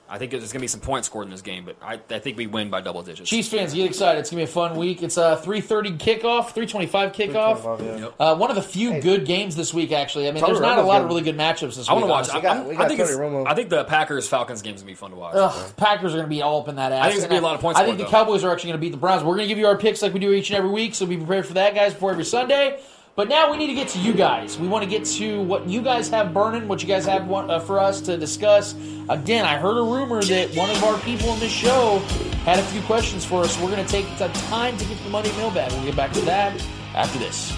I think there's going to be some points scored in this game, but I, I think we win by double digits. Chiefs fans, get excited! It's gonna be a fun week. It's a three thirty kickoff, three twenty five kickoff. 3:25, Uh, one of the few good games this week, actually. I mean, Tony there's not a lot good. of really good matchups this I week. want to watch. honestly. I'm- I'm- I think it's- I think the Packers Falcons game is gonna be fun to watch. Ugh, Packers are going to be all up in that ass. I think there's gonna be a lot of points I think scored, the though. Cowboys are actually going to beat the Browns. We're going to give you our picks like we do each and every week, so be prepared for that, guys, before every Sunday. But now we need to get to you guys. We want to get to what you guys have burning, what you guys have want, uh, for us to discuss. Again, I heard a rumor that one of our people in this show had a few questions for us. We're going to take the time to get the money mailbag. We'll get back to that after this.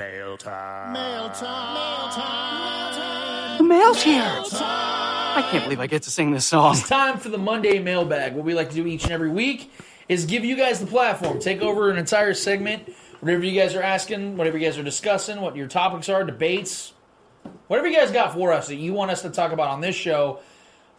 Mail time. Mail time. Mail time. The mail's here. I can't believe I get to sing this song. It's time for the Monday mailbag. What we like to do each and every week is give you guys the platform. Take over an entire segment, whatever you guys are asking, whatever you guys are discussing, what your topics are, debates, whatever you guys got for us that you want us to talk about on this show.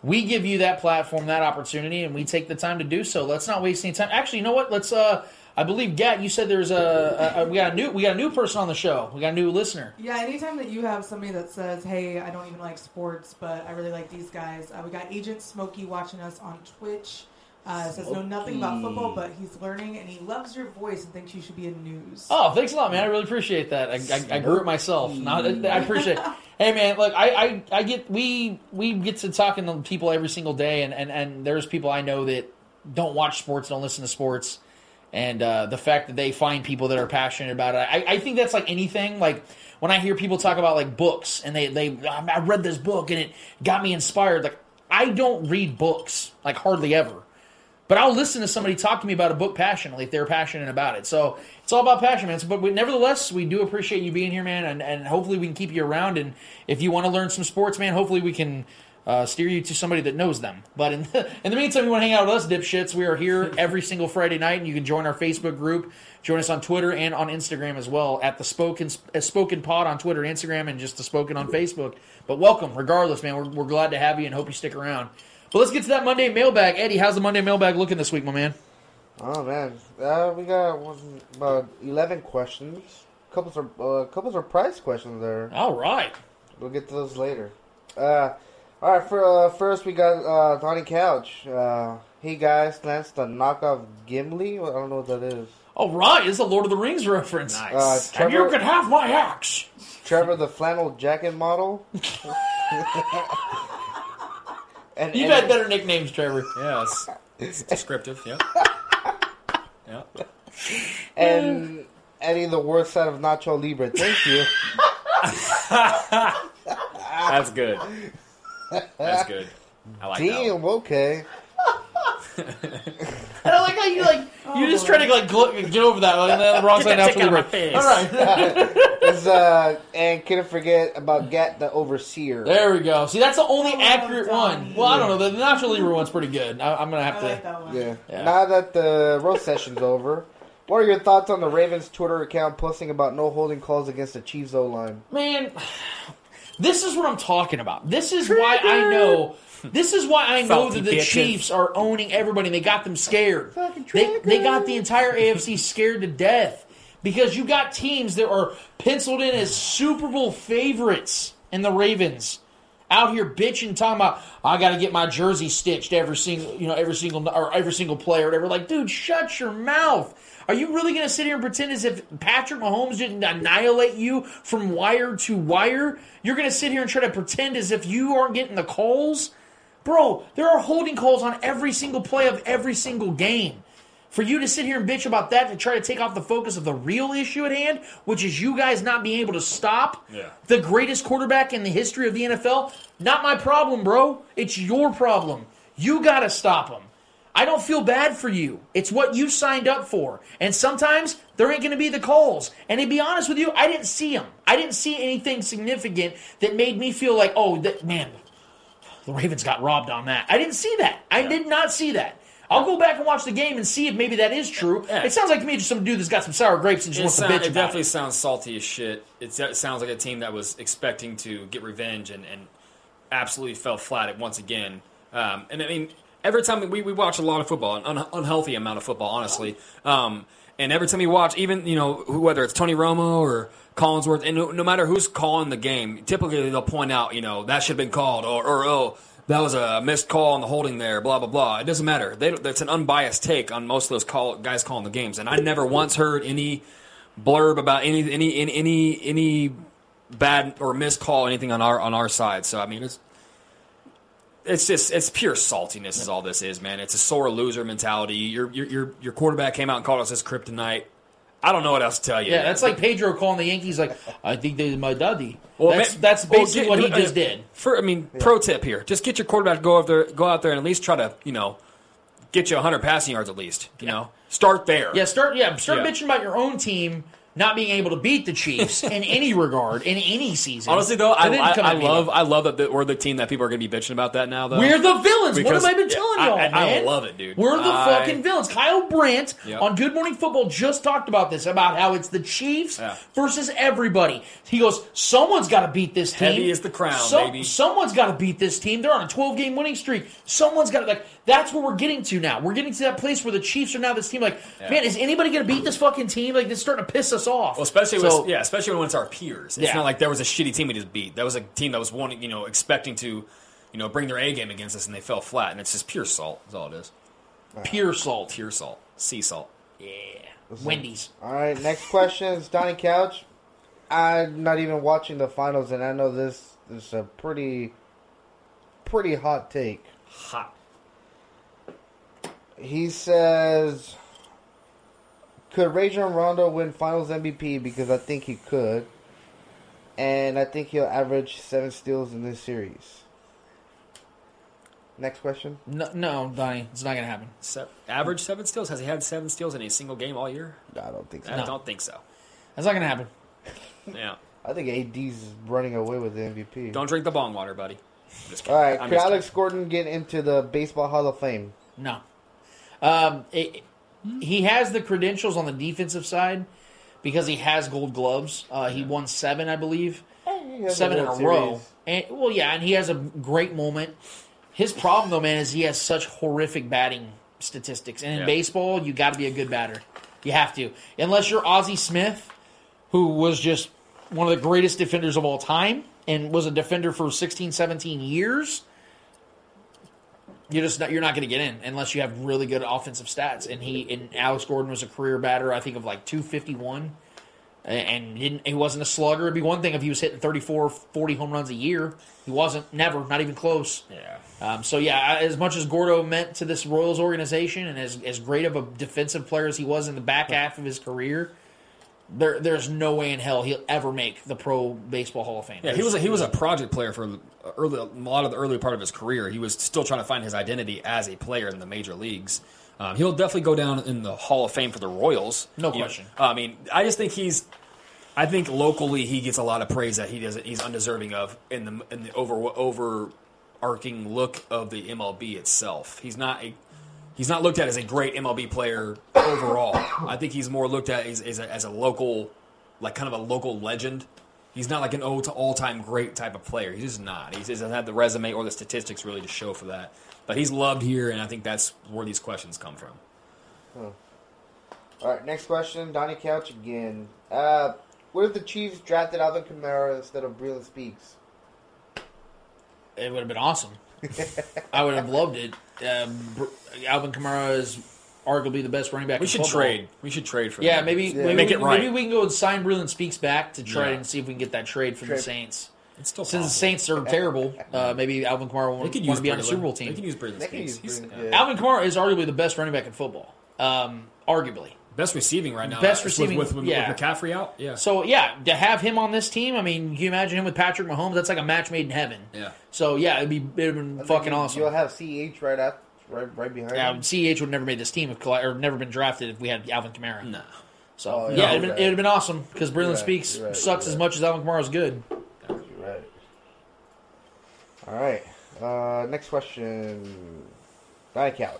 We give you that platform, that opportunity, and we take the time to do so. Let's not waste any time. Actually, you know what? Let's. uh I believe, Gat, you said there's a, a, a we got a new we got a new person on the show. We got a new listener. Yeah, anytime that you have somebody that says, "Hey, I don't even like sports, but I really like these guys," uh, we got Agent Smokey watching us on Twitch. Uh, says know nothing about football, but he's learning and he loves your voice and thinks you should be in news. Oh, thanks a lot, man. I really appreciate that. I, I, I grew it myself. Not, I appreciate. it. Hey, man, look, I, I, I get we we get to talking to people every single day, and, and, and there's people I know that don't watch sports, don't listen to sports, and uh, the fact that they find people that are passionate about it, I, I think that's like anything. Like when I hear people talk about like books, and they they I read this book and it got me inspired. Like I don't read books, like hardly ever. But I'll listen to somebody talk to me about a book passionately if they're passionate about it. So it's all about passion, man. But we, nevertheless, we do appreciate you being here, man, and, and hopefully we can keep you around. And if you want to learn some sports, man, hopefully we can uh, steer you to somebody that knows them. But in the, in the meantime, you want to hang out with us, dipshits. We are here every single Friday night, and you can join our Facebook group, join us on Twitter and on Instagram as well at the Spoken uh, Spoken Pod on Twitter, and Instagram, and just the Spoken on Facebook. But welcome, regardless, man. We're, we're glad to have you and hope you stick around. But let's get to that Monday mailbag. Eddie, how's the Monday mailbag looking this week, my man? Oh man, uh, we got one, about eleven questions. Couple of uh, couple surprise questions there. All right, we'll get to those later. Uh, all right, for uh, first we got uh, Donnie Couch. Uh, hey guys, that's the knockoff Gimli. I don't know what that is. Oh right, it's a Lord of the Rings reference. Nice. Uh, and you can have my axe. Trevor, the flannel jacket model. And, You've had better nicknames, Trevor. Yes, it's descriptive. Yeah. Yeah. And Eddie, the worst side of Nacho Libre. Thank you. That's good. That's good. I like Damn. that. Okay. I don't like how you like you just try to like gl- get over that like, the wrong side. Get that Nacho tick out of my Libre. face. All right. It's, uh, and couldn't forget about Gat the Overseer. There we go. See, that's the only accurate one. Well, I don't know. The Nacho Libre one's pretty good. I, I'm gonna have I to. like that one. Yeah. Yeah. Now that the roast session's over, what are your thoughts on the Ravens Twitter account posting about no holding calls against the Chiefs O line? Man, this is what I'm talking about. This is why I know. This is why I know Salty that the bitches. Chiefs are owning everybody. and They got them scared. They, they got the entire AFC scared to death because you got teams that are penciled in as Super Bowl favorites and the Ravens out here bitching, talking about I got to get my jersey stitched every single, you know, every single or every single play or whatever. Like, dude, shut your mouth. Are you really going to sit here and pretend as if Patrick Mahomes didn't annihilate you from wire to wire? You're going to sit here and try to pretend as if you aren't getting the calls? Bro, there are holding calls on every single play of every single game. For you to sit here and bitch about that to try to take off the focus of the real issue at hand, which is you guys not being able to stop Yeah. the greatest quarterback in the history of the NFL, not my problem, bro. It's your problem. You got to stop him. I don't feel bad for you. It's what you signed up for. And sometimes there ain't going to be the calls. And to be honest with you, I didn't see them. I didn't see anything significant that made me feel like, oh, that, man, the Ravens got robbed on that. I didn't see that. I did not see that. I'll go back and watch the game and see if maybe that is true. Yeah. It sounds like to me just some dude that's got some sour grapes and just It, wants sound- to bitch it definitely it. sounds salty as shit. It, it sounds like a team that was expecting to get revenge and, and absolutely fell flat at once again. Um, and I mean, every time we, we watch a lot of football, an un, unhealthy amount of football, honestly. Um, and every time you watch, even you know whether it's Tony Romo or Collinsworth, and no, no matter who's calling the game, typically they'll point out, you know, that should have been called, or, or oh, that was a missed call on the holding there, blah blah blah. It doesn't matter. They, that's an unbiased take on most of those call, guys calling the games, and I never once heard any blurb about any any any any, any bad or missed call anything on our on our side. So I mean, it's it's just it's pure saltiness is all this is, man. It's a sore loser mentality. Your your your, your quarterback came out and called us his kryptonite. I don't know what else to tell you. Yeah, that's like Pedro calling the Yankees like, I think they're my daddy. Well, that's, ma- that's well, basically get- what he uh, just did. For I mean, pro tip here: just get your quarterback to go out there, go out there, and at least try to you know get you 100 passing yards at least. You know, start there. Yeah, start yeah, start Yeah. bitching about your own team not being able to beat the Chiefs in any regard in any season. Honestly, though, I, I, I love I love that the, we're the team that people are going to be bitching about that now. Though We're the villains. what have I been telling I- y'all, I, man? I love it, dude. We're the fucking villains. Kyle Brandt Yep. on Good Morning Football just talked about this about how it's the Chiefs Yeah. versus everybody. He goes, someone's got to beat this team. Heavy is the crown, Some- baby. Someone's got to beat this team. They're on a 12 game winning streak. Someone's got to like. That's where we're getting to now. We're getting to that place where the Chiefs are now this team. Like, Yeah. man, is anybody going to beat this fucking team? Like, it's starting to piss us off. Well, especially So- with, yeah, especially when it's our peers. It's Yeah. not like there was a shitty team we just beat. That was a team that was wanting, you know, expecting to, you know, bring their A game against us, and they fell flat. And it's just pure salt. That's all it is. Pure salt. Pure salt. Sea salt. Yeah. Wendy's. All right, next question is Donnie Couch. I'm not even watching the finals, and I know this is a pretty, pretty hot take. Hot. He says, "Could Rajon Rondo win Finals MVP? Because I think he could, and I think he'll average seven steals in this series." Next question. No, no, Donnie, it's not going to happen. Se- average seven steals. Has he had seven steals in a single game all year? I don't think so. I No. don't think so. That's not going to happen. Yeah. I think AD's running away with the MVP. Don't drink the bong water, buddy. Just kidding. All right, I'm could just Alex Gordon get into the Baseball Hall of Fame? No. Um, it, he has the credentials on the defensive side because he has gold gloves. Uh, he won seven, I believe, seven in a World row. And well, yeah, and he has a great moment. His problem, though, man, is he has such horrific batting statistics. And in Yeah. baseball, you got to be a good batter. You have to, unless you're Ozzie Smith, who was just one of the greatest defenders of all time and was a defender for 16, 17 years you're just not, you're not going to get in unless you have really good offensive stats. And he and Alex Gordon was a career batter, I think of like 251, and- and didn't he wasn't a slugger. It'd be one thing if he was hitting 34, 40 home runs a year. He wasn't, never, not even close. Yeah. Um, so yeah, as much as Gordo meant to this Royals organization, and as as great of a defensive player as he was in the back half of his career. There, there's no way in hell he'll ever make the Pro Baseball Hall of Fame. Yeah, he was a, he was a project player for early, a lot of the early part of his career. He was still trying to find his identity as a player in the major leagues. Um, he'll definitely go down in the Hall of Fame for the Royals. No You know, question. I mean, I just think he's. I think locally he gets a lot of praise that he doesn't. He's undeserving of in the in the over overarching look of the MLB itself. He's not a. He's not looked at as a great MLB player overall. I think he's more looked at as, as, a, as a local, like kind of a local legend. He's not like an old to all time great type of player. He's just not. He doesn't have the resume or the statistics really to show for that. But he's loved here, and I think that's where these questions come from. All right, next question, Donnie Couch again. Uh, what if the Chiefs drafted Alvin Kamara instead of Breeland Speaks? It would have been awesome. I would have loved it. Um, Alvin Kamara is arguably the best running back. We in should football. trade. We should trade for Yeah, that. maybe, maybe make we, it right. Maybe we can go and sign Breeland Speaks back to try Yeah. and see if we can get that trade from the Saints. It's still Since the. Saints are terrible, uh, maybe Alvin Kamara They won't could want use to be on the Super Bowl team. They could use Breeland They can Speaks. use He's- Breeland, yeah. Alvin Kamara is arguably the best running back in football. Um, arguably. Best receiving right now. Best receiving, with, with, yeah. with McCaffrey out. Yeah. So yeah, to have him on this team, I mean, can you imagine him with Patrick Mahomes? That's like a match made in heaven. Yeah. So yeah, it'd be it'd been I fucking you- awesome. You'll have CH right after, right, right behind Yeah, him. CH would never made this team if Kali- or never been drafted if we had Alvin Kamara. No. So Oh, yeah, yeah, it'd, been, right. it'd been awesome because Breeland right, Speaks right, sucks you're as right. much as Alvin Kamara's good. You're right. All right. Uh, next question. Donnie Couch.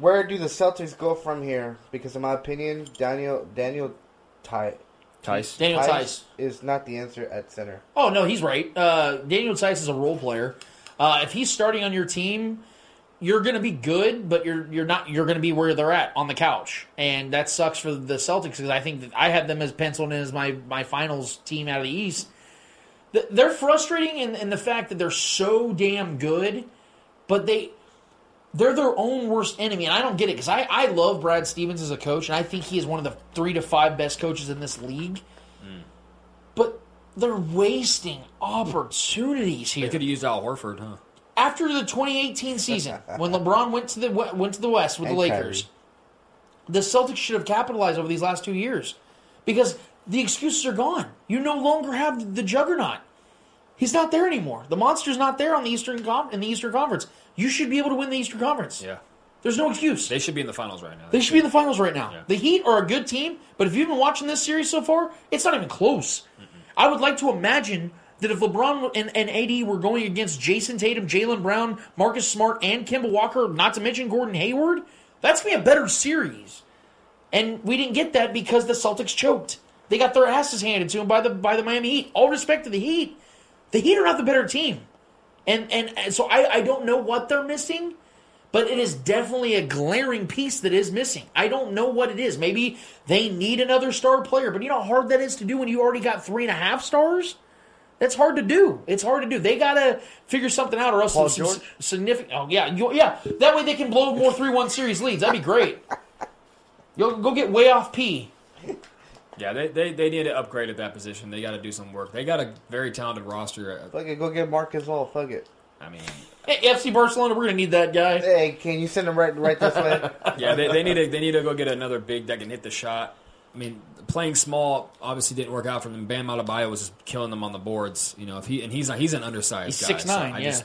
Where do the Celtics go from here? Because in my opinion, Daniel Daniel Ty, Theis. Daniel Theis. is not the answer at center. Oh no, he's right. Uh, Daniel Theis is a role player. Uh, if he's starting on your team, you're going to be good, but you're you're not. You're going to be where they're at on the couch, and that sucks for the Celtics because I think that I had them as penciled in as my my finals team out of the East. They're frustrating in, in the fact that they're so damn good, but they they're their own worst enemy, and I don't get it because I, I love Brad Stevens as a coach, and I think he is one of the three to five best coaches in this league. But they're wasting opportunities They here. could have used Al Horford, huh? After the 2018 season, when LeBron went to the went to the West with And the Lakers, the Celtics should have capitalized over these last two years because the excuses are gone. You no longer have the juggernaut. He's not there anymore. The monster's not there on the Eastern Con- in the Eastern Conference. You should be able to win the Eastern Conference. Yeah. There's no excuse. They should be in the finals right now. They should be in the finals right now. The Heat are a good team, but if you've been watching this series so far, it's not even close. I would like to imagine that if LeBron and, and AD were going against Jayson Tatum, Jaylen Brown, Marcus Smart, and Kemba Walker, not to mention Gordon Hayward, that's going to be a better series. And we didn't get that because the Celtics choked. They got their asses handed to them by the by the Miami Heat. All respect to the Heat, the Heat are not the better team, and and, so I, I don't know what they're missing, but it is definitely a glaring piece that is missing. I don't know what it is. Maybe they need another star player, but you know how hard that is to do when you already got three and a half stars. That's hard to do. It's hard to do. They gotta figure something out, or else Paul some George? significant. Oh yeah, you, yeah. That way they can blow more three-one series leads. That'd be great. You'll go get way off P. Yeah, they, they, they need to upgrade at that position. They got to do some work. They got a very talented roster. Fuck it, go get Marcus All. Fuck it. I mean, Hey, FC Barcelona, we're gonna need that guy. Hey, can you send him right right this way? yeah, they, they need to they need to go get another big that can hit the shot. I mean, playing small obviously didn't work out for them. Bam Adebayo was just killing them on the boards. You know, if he and he's not, he's an undersized He's guy. 6'9", I yeah. Just,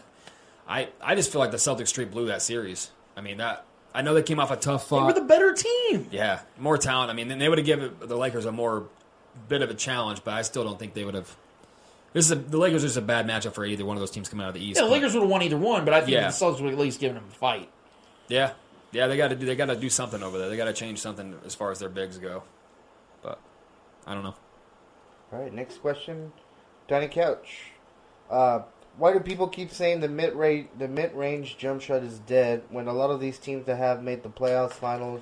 I I just feel like the Celtics straight blew that series. I mean that I know they came off a tough They were fought. the better team. yeah, more talent. I mean, then they would have given the Lakers a more bit of a challenge, but I still don't think they would have. This is a, the Lakers are just a bad matchup for either one of those teams coming out of the East. Yeah, the Lakers would have won either one, but I think Yeah. the Celtics would at least given them a fight. Yeah, yeah, they got to do they got to do something over there. They got to change something as far as their bigs go. But I don't know. All right, next question, Danny Couch. Uh, why do people keep saying the mid range the mid range jump shot is dead when a lot of these teams that have made the playoffs finals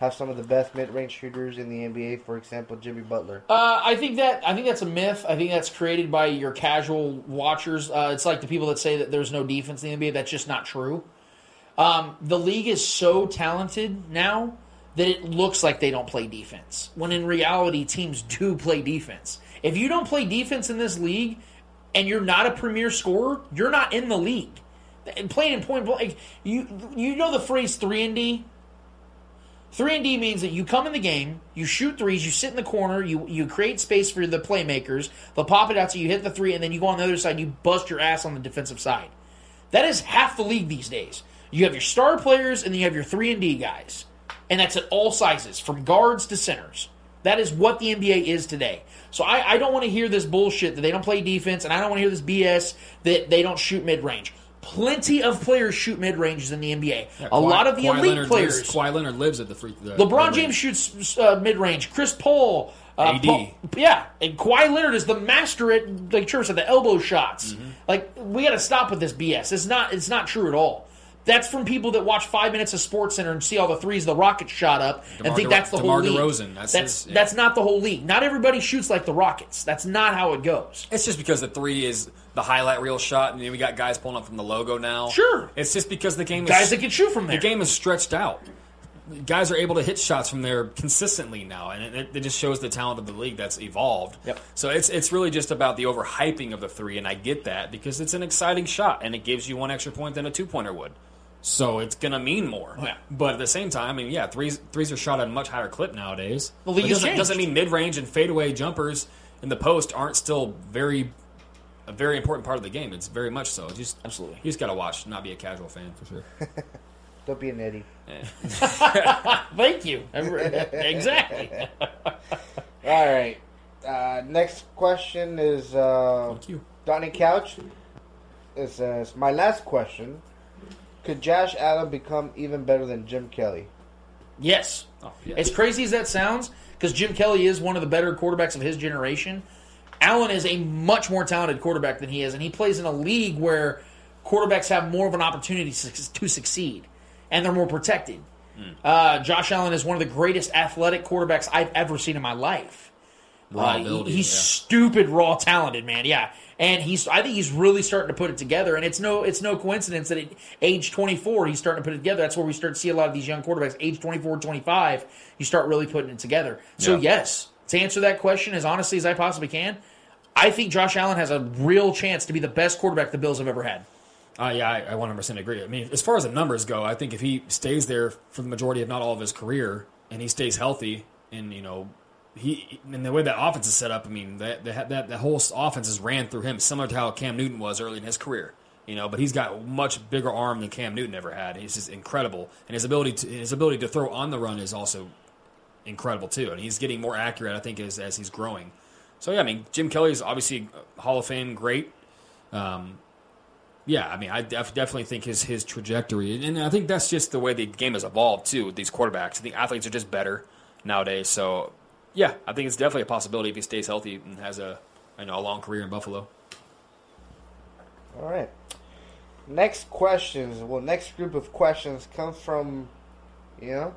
have some of the best mid range shooters in the NBA? For example, Jimmy Butler. Uh, I think that I think that's a myth. I think that's created by your casual watchers. Uh, it's like the people that say that there's no defense in the NBA. That's just not true. Um, the league is so talented now that it looks like they don't play defense. When in reality, teams do play defense. If you don't play defense in this league, and you're not a premier scorer, you're not in the league. And playing in point blank, you you know the phrase three and D. Three and D means that you come in the game, you shoot threes, you sit in the corner, you you create space for the playmakers. They'll pop it out so you hit the three, and then you go on the other side, you bust your ass on the defensive side. That is half the league these days. You have your star players, and then you have your three and D guys, and that's at all sizes, from guards to centers. That is what the NBA is today. So I, I don't want to hear this bullshit that they don't play defense, and I don't want to hear this BS that they don't shoot mid range. Plenty of players shoot mid ranges in the NBA. Yeah, a Kawhi- lot of the Kawhi elite Leonard players. Lives, Kawhi Leonard lives at the free. The LeBron. James shoots uh, mid range. Chris Paul, uh, AD. Paul- yeah, and Kawhi Leonard is the master at like Church said the elbow shots. Mm-hmm. Like we got to stop with this BS. It's not. It's not true at all. That's from people that watch five minutes of Sports Center and see all the threes the Rockets shot up and think De- that's the DeMar whole league. DeRozan, that's that's his- yeah. that's not the whole league. Not everybody shoots like the Rockets. That's not how it goes. It's just because the three is the highlight reel shot, and then we got guys pulling up from the logo now. Sure. it's just because the game is, Guys that can shoot from there. The game is stretched out. Guys are able to hit shots from there consistently now, and it, it just shows the talent of the league that's evolved. Yep. So it's it's really just about the overhyping of the three, and I get that because it's an exciting shot, and it gives you one extra point than a two pointer would. So it's gonna mean more. Yeah. But at the same time, I mean, yeah, threes threes are shot at a much higher clip nowadays. The league doesn't, doesn't mean mid range and fadeaway jumpers in the post aren't still very a very important part of the game. It's very much so. Just Absolutely. you just gotta watch, not be a casual fan for sure. Don't be an Eddie. Thank you. exactly. All right. Uh, next question is uh, Thank you. Donnie Couch. It says, "My last question: Could Josh Allen become even better than Jim Kelly?" Yes. Oh, yeah. As crazy as that sounds, because Jim Kelly is one of the better quarterbacks of his generation, Allen is a much more talented quarterback than he is, and he plays in a league where quarterbacks have more of an opportunity to to succeed, and they're more protected. Uh, Josh Allen is one of the greatest athletic quarterbacks I've ever seen in my life. Raw Uh, he- he's yeah. stupid raw talented, man. Yeah, and he's. I think he's really starting to put it together, and it's no. It's no coincidence that at age 24 he's starting to put it together. That's where we start to see a lot of these young quarterbacks. Age 24, 25, you start really putting it together. So Yeah. yes, to answer that question as honestly as I possibly can, I think Josh Allen has a real chance to be the best quarterback the Bills have ever had. Uh, yeah, I, I 100% agree. I mean, as far as the numbers go, I think if he stays there for the majority, if not all of his career, and he stays healthy, and you know, he and the way that offense is set up, I mean, that that that, that whole offense is ran through him, similar to how Cam Newton was early in his career. You know, but he's got much bigger arm than Cam Newton ever had. He's just incredible, and his ability to his ability to throw on the run is also incredible too. And he's getting more accurate, I think, as as he's growing. So yeah, I mean, Jim Kelly is obviously Hall of Fame great. Um, yeah, I mean, I def- definitely think his his trajectory, and I think that's just the way the game has evolved too. With these quarterbacks, I think athletes are just better nowadays. So yeah, I think it's definitely a possibility if he stays healthy and has a you know a long career in Buffalo. All right. Next questions. Well, next group of questions comes from, you know,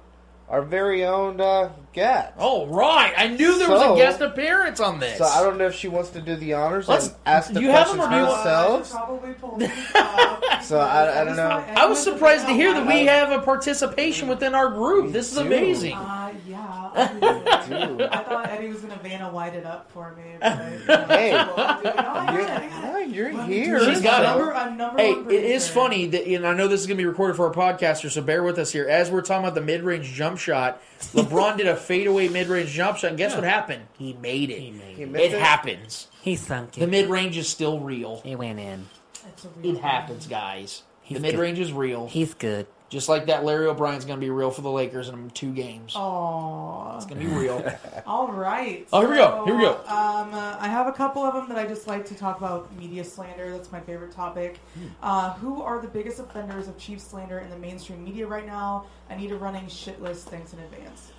our very own uh, Gat. Oh, right. I knew there was a guest appearance on this. So I don't know if she wants to do the honors Let's- and ask the do you have them questions or do you want- herself. Probably pulled. So I, I don't know. I was surprised to hear that we have a participation within our group. This is do. amazing. Uh, yeah. obviously. I thought Eddie was going to Vanna White it up for me. But, Hey, well, I'm no, you're, got it, I got it. no, you're Let here. do She's this. got I'm number, I'm number Hey, it is funny that, and I know this is going to be recorded for our podcaster, so bear with us here. As we're talking about the mid-range jump shot, LeBron did a fadeaway mid-range jump shot, and guess what happened? He made it. He missed it it? happens. He sunk The it. mid-range is still real. He went in. It's a real It happens, guys. He's the good. mid-range is real. He's good. Just like that, Larry O'Brien's going to be real for the Lakers in two games. Aww. It's going to be real. All right. Oh, here we go. Here we go. Um, uh, I have a couple of them that I just like to talk about media slander. That's my favorite topic. Hmm. Uh, who are the biggest offenders of Chiefs slander in the mainstream media right now? I need a running shit list. Thanks in advance.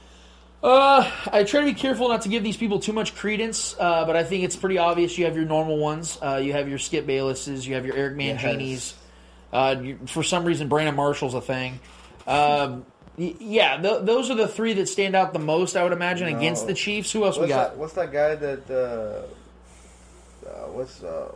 Uh, I try to be careful not to give these people too much credence, uh, but I think it's pretty obvious. You have your normal ones. Uh, you have your Skip Baylesses. You have your Eric Manginis. Uh, you, for some reason, Brandon Marshall's a thing. Um, y- yeah, th- those are the three that stand out the most. I would imagine No. against the Chiefs. Who else What's we got? that? What's that guy that? Uh, uh, what's uh,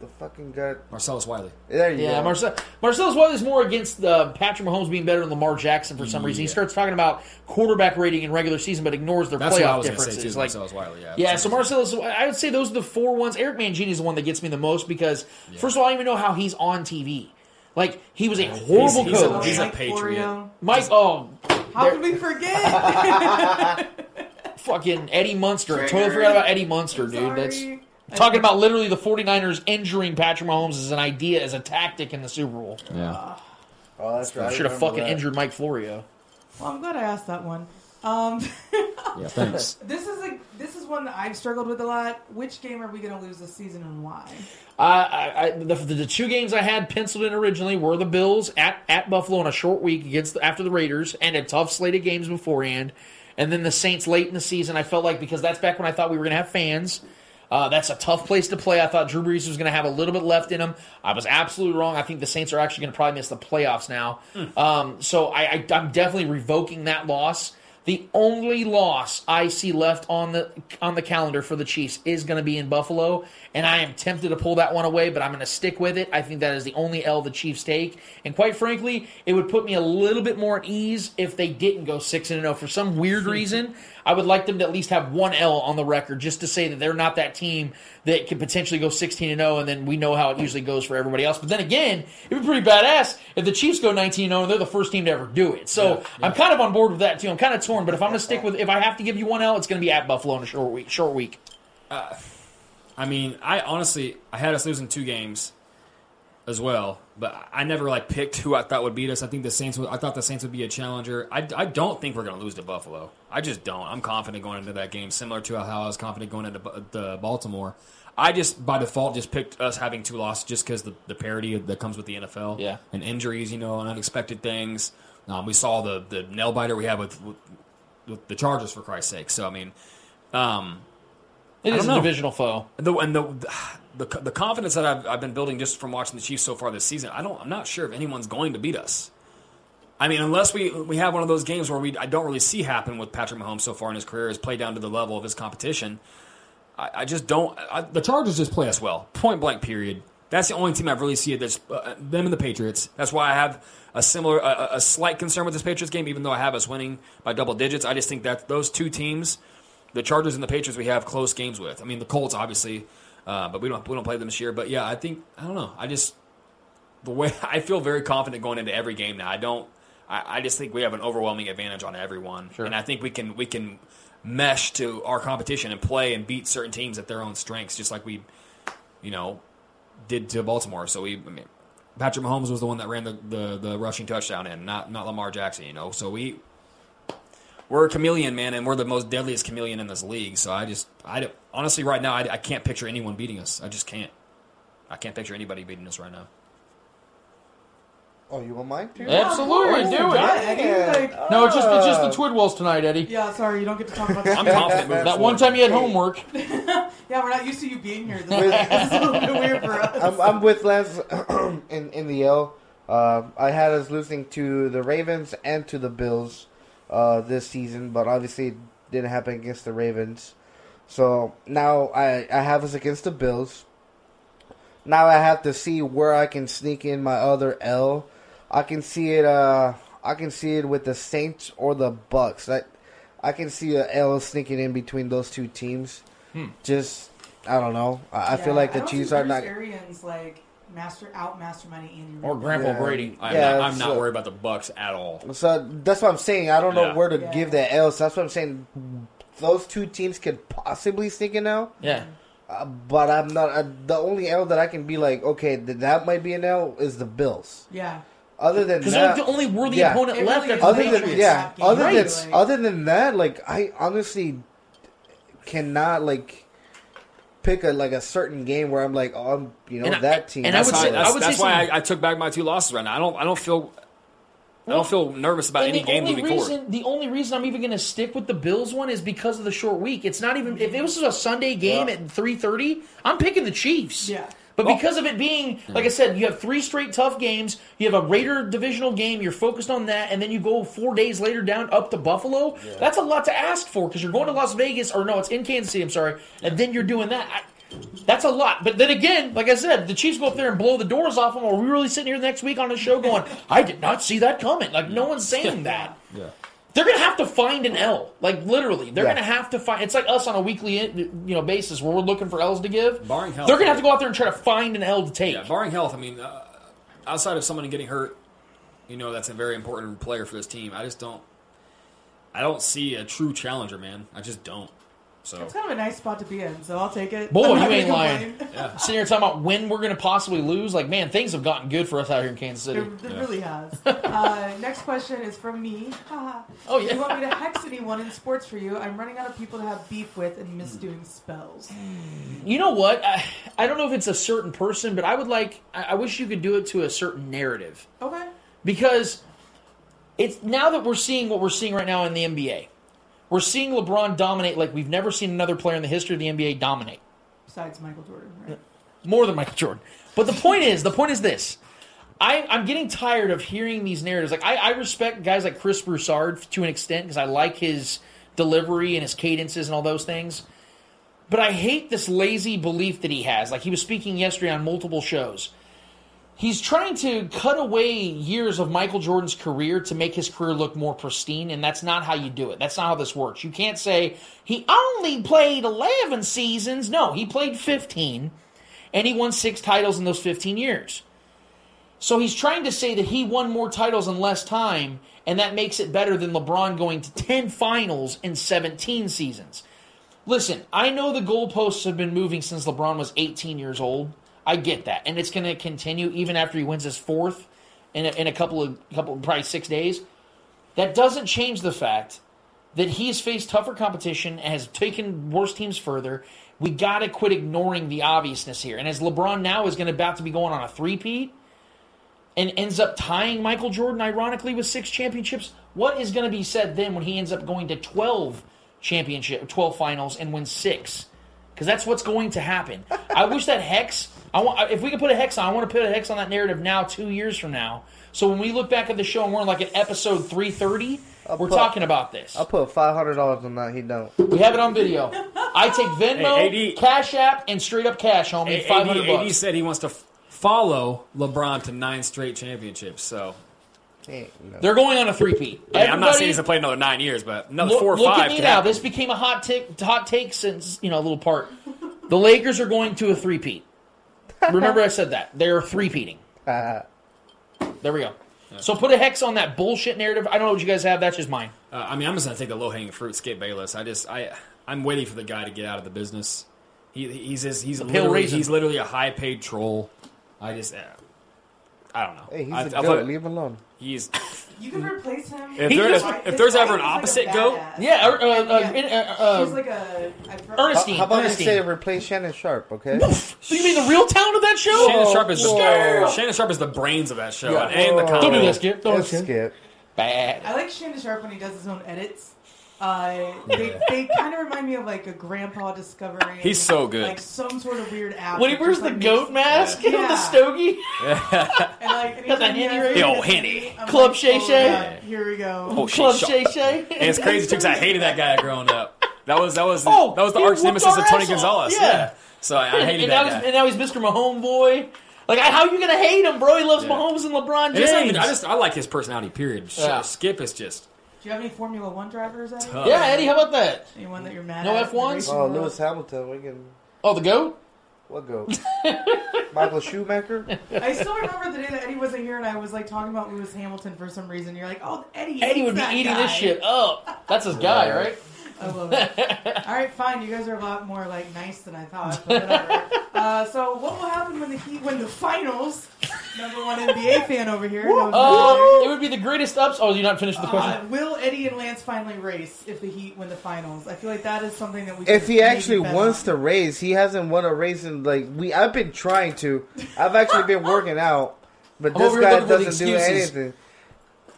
the fucking guy? Marcellus Wiley. There you Yeah, go. Marcel Marcellus Wiley's more against uh, Patrick Mahomes being better than Lamar Jackson for some reason. He Yeah. starts talking about quarterback rating in regular season, but ignores their That's what I playoff was going to say differences. too. like, Marcellus Wiley. Yeah. Yeah, so Marcellus, I would say those are the four ones. Eric Mangini is the one that gets me the most because, first of all, I don't even know how he's on TV. Like, he was a horrible he's a- coach. he's a patriot. Mike, oh, How there- could we forget? fucking Eddie Munster. Trigger. Totally forgot about Eddie Munster, dude. Sorry. That's talking about literally the 49ers injuring Patrick Mahomes as an idea, as a tactic in the Super Bowl. Yeah. Oh, that's right. I Should have fucking that. injured Mike Florio. Well, I'm glad I asked that one. Um, Yeah. Thanks. this is a this is one that I've struggled with a lot. Which game are we going to lose this season and why? Uh, I, I, the, the two games I had penciled in originally were the Bills at, at Buffalo in a short week against the, after the Raiders and a tough slate of games beforehand, and then the Saints late in the season. I felt like because that's back when I thought we were going to have fans. Uh, that's a tough place to play. I thought Drew Brees was going to have a little bit left in him. I was absolutely wrong. I think the Saints are actually going to probably miss the playoffs now. Um, so I, I, I'm definitely revoking that loss. The only loss I see left on the on the calendar for the Chiefs is going to be in Buffalo, and I am tempted to pull that one away, but I'm going to stick with it. I think that is the only L the Chiefs take, and quite frankly, it would put me a little bit more at ease if they didn't go six and zero. For some weird reason, I would like them to at least have one L on the record, just to say that they're not that team that could potentially go sixteen and zero, and then we know how it usually goes for everybody else. But then again, it'd be pretty badass if the Chiefs go nineteen and zero, and they're the first team to ever do it. So I'm kind of on board with that too. I'm kind of torn, but if I'm going to stick with, if I have to give you one L, it's going to be at Buffalo in a short week. Short week. Uh, I mean, I honestly, I had us losing two games as well, but I never like picked who I thought would beat us. I think the Saints. Would, I thought the Saints would be a challenger. I, I don't think we're going to lose to Buffalo. I just don't. I'm confident going into that game, similar to how I was confident going into the Baltimore. I just by default just picked us having two losses just because the, the parity that comes with the NFL, Yeah. and injuries, you know, and unexpected things. Um, we saw the the nail biter we had with, with, with the Chargers for Christ's sake. So I mean, um, It I a divisional foe. the and the the, the confidence that I've, I've been building just from watching the Chiefs so far this season, I don't I'm not sure if anyone's going to beat us. I mean, unless we we have one of those games where we I don't really see happen with Patrick Mahomes so far in his career is play down to the level of his competition. I, I just don't. I, the Chargers just play us well, point blank. Period. That's the only team I've really seen. That's uh, them and the Patriots. That's why I have a similar, a, a slight concern with this Patriots game, even though I have us winning by double digits. I just think that those two teams, the Chargers and the Patriots, we have close games with. I mean, the Colts obviously, uh, but we don't we don't play them this year. But yeah, I think I don't know. I just the way I feel very confident going into every game now. I don't. I, I just think we have an overwhelming advantage on everyone, and I think we can we can mesh to our competition and play and beat certain teams at their own strengths, just like we, you know, did to Baltimore. So we, I mean, Patrick Mahomes was the one that ran the, the, the rushing touchdown in, not not Lamar Jackson. You know, so we we're a chameleon, man, and we're the most deadliest chameleon in this league. So I just, I honestly, right now, I, I can't picture anyone beating us. I just can't. I can't picture anybody beating us right now. Oh, you want mine too? Absolutely, Oh, do it. yeah. Like, No, it's just it's just the Twidwells tonight, Eddie. Yeah, sorry, you don't get to talk about that. I'm confident moving That one time you had homework. Yeah, we're not used to you being here. This, this is a little bit weird for us. I'm, I'm with Lance in in the L. Uh, I had us losing to the Ravens and to the Bills uh, this season, but obviously it didn't happen against the Ravens. So now I I have us against the Bills. Now I have to see where I can sneak in my other L. I can see it. Uh, I can see it with the Saints or the Bucks. I I can see a L sneaking in between those two teams. Hmm. Just I don't know. I, I feel like the I Chiefs are not. Arians like master out master masterminding Andy Or Grandpa Yeah. Brady. I'm, Yeah, not, I'm not so- worried about the Bucks at all. So that's what I'm saying. I don't know Yeah. where to Yeah. give that L. So that's what I'm saying. Those two teams could possibly sneak in now, Yeah. uh, but I'm not. Uh, the only L that I can be like, okay, th- that might be an L is the Bills. Yeah. Other than Because that, they're the only worthy yeah. opponent It left really after the other than Patriots. yeah, game, other right? than Like- other than that, like I honestly cannot like pick a like a certain game where I'm like, oh, I'm, you know And I- that team. and I would say- that's, I would say that's why I, I took back my two losses right now. I don't I don't feel I don't feel nervous about And any the game only moving reason, forward. The only reason I'm even going to stick with the Bills one is because of the short week. It's not even if it was a Sunday game Yeah. at 3:30, I'm picking the Chiefs. Yeah. But because of it being, like I said, you have three straight tough games. You have a Raider divisional game. You're focused on that, and then you go four days later down up to Buffalo. That's a lot to ask for because you're going to Las Vegas, or no, it's in Kansas City. I'm sorry, and then you're doing that. I, that's a lot. But then again, like I said, the Chiefs go up there and blow the doors off them. Are we really sitting here next week on the show going, I did not see that coming? Like, no one's saying that. Yeah. They're going to have to find an L. Like, literally. They're Yeah. going to have to find. It's like us on a weekly you know basis where we're looking for L's to give. Barring health. They're going to have to go out there and try to find an L to take. Yeah, barring health, I mean, uh, outside of someone getting hurt, you know, that's a very important player for this team. I just don't, I don't see a true challenger, man. I just don't. So It's kind of a nice spot to be in, so I'll take it. Boy, you ain't lying. complain. Sitting here talking about when we're going to possibly lose. Like, man, things have gotten good for us out here in Kansas City. It, it really has. Uh, next question is from me. Oh, yeah. You want me to hex anyone in sports for you? I'm running out of people to have beef with and miss doing spells. You know what? I, I don't know if it's a certain person, but I would like. I, I wish you could do it to a certain narrative Okay. because it's now that we're seeing what we're seeing right now in the NBA. We're seeing LeBron dominate like we've never seen another player in the history of the NBA dominate Besides Michael Jordan, right? more than Michael Jordan. But the point is, the point is this. I, I'm getting tired of hearing these narratives. Like I, I respect guys like Chris Broussard to an extent because I like his delivery and his cadences and all those things. But I hate this lazy belief that he has. Like he was speaking yesterday on multiple shows. He's trying to cut away years of Michael Jordan's career to make his career look more pristine, and that's not how you do it. That's not how this works. You can't say he only played 11 seasons. No, he played 15, and he won six titles in those 15 years. So he's trying to say that he won more titles in less time, and that makes it better than LeBron going to 10 finals in 17 seasons. Listen, I know the goalposts have been moving since LeBron was 18 years old. I get that, and it's going to continue even after he wins his fourth in a, in a couple of couple probably six days. That doesn't change the fact that he has faced tougher competition and has taken worse teams further. We got to quit ignoring the obviousness here. And as LeBron now is going to about to be going on a three-peat and ends up tying Michael Jordan, ironically, with six championships, what is going to be said then when he ends up going to 12 championship, 12 finals and wins six? Because that's what's going to happen. I wish that hex. I want if we could put a hex on. I want to put a hex on that narrative now, two years from now. So when we look back at the show and we're like at episode 330, we're put- talking about this. I'll put five hundred dollars on that. He don't. We have it on video. I take Venmo, Hey, AD Cash App, and straight up cash, homie. A- Five AD, hundred AD bucks. said he wants to f- follow LeBron to nine straight championships. So Hey, no. They're going on a three-peat. I mean, I'm not saying he's gonna play another nine years, but another look, four or look five. at me now. happen. This became a hot take. Hot take since you know a little part. The Lakers are going to a three-peat. Remember, I said that they're three-peating. Uh, There we go. So put a hex on that bullshit narrative. I don't know what you guys have. That's just mine. Uh, I mean, I'm just gonna take the low hanging fruit, Skip Bayless. I just, I, I'm waiting for the guy to get out of the business. He, he's just, he's pale literally, raisin. he's literally a high paid troll. I just, uh, I don't know. Hey, he's I, a I goat. thought Leave him alone. he's You can replace him. If there- just- if- if there's ever an is like opposite goat- Yeah, uh, uh, uh, Yeah. uh, uh, She's like a I forgot- Ernestine. How about Ernestine. you say replace Shannon Sharpe? Okay. So you mean the real talent of that show? Shannon Sharpe is Whoa. Shannon Sharpe is the brains of that show Yeah. and, and the Don't do that, Skip. Don't Skip. skip. Bad. I like Shannon Sharpe when he does his own edits. Uh, they they kind of remind me of like a grandpa discovering. He's so good. Like some sort of weird app. When he wears the like, goat makes- mask and Yeah. the stogie. And like Got that anytime henny has right The like old this henny. Club like, Shay oh, Shay. God, Here we go. Oh, Club Shay Shay. And it's crazy too because I hated that guy growing up. That was that was Oh, that was the arch nemesis of Tony ass off. Gonzalez. Yeah. So I, I hated and that now guy. he's and now he's Mr. Mahomes boy. Like, how are you gonna hate him, bro? He loves Yeah. Mahomes and LeBron And James. even, I just I like his personality. Period. Sure, Yeah. Skip is just Do you have any Formula One drivers? Eddie? Tough. yeah, Eddie, how about that? Anyone that you're mad at? No at? F1s? Oh, Lewis Hamilton. We can. Oh, the goat. What go? Michael Schumacher. I still remember the day that Eddie wasn't here, and I was like talking about Lewis Hamilton for some reason. You're like, "Oh, Eddie." Eddie hates would be that eating guy. this shit up. That's his guy, right? I love it. All right, fine. You guys are a lot more like nice than I thought. But whatever. uh, so, what will happen when the Heat win the finals? Number one NBA fan over here. knows Uh, it would be the greatest ups. Oh, you not finished the question? Uh, will Eddie and Lance finally race if the Heat win the finals? I feel like that is something that we. If could he maybe actually bet wants on. to race, he hasn't won a race in like we. I've been trying to. I've actually been working out, but I'm this over here guy looking for the doesn't do excuses. anything.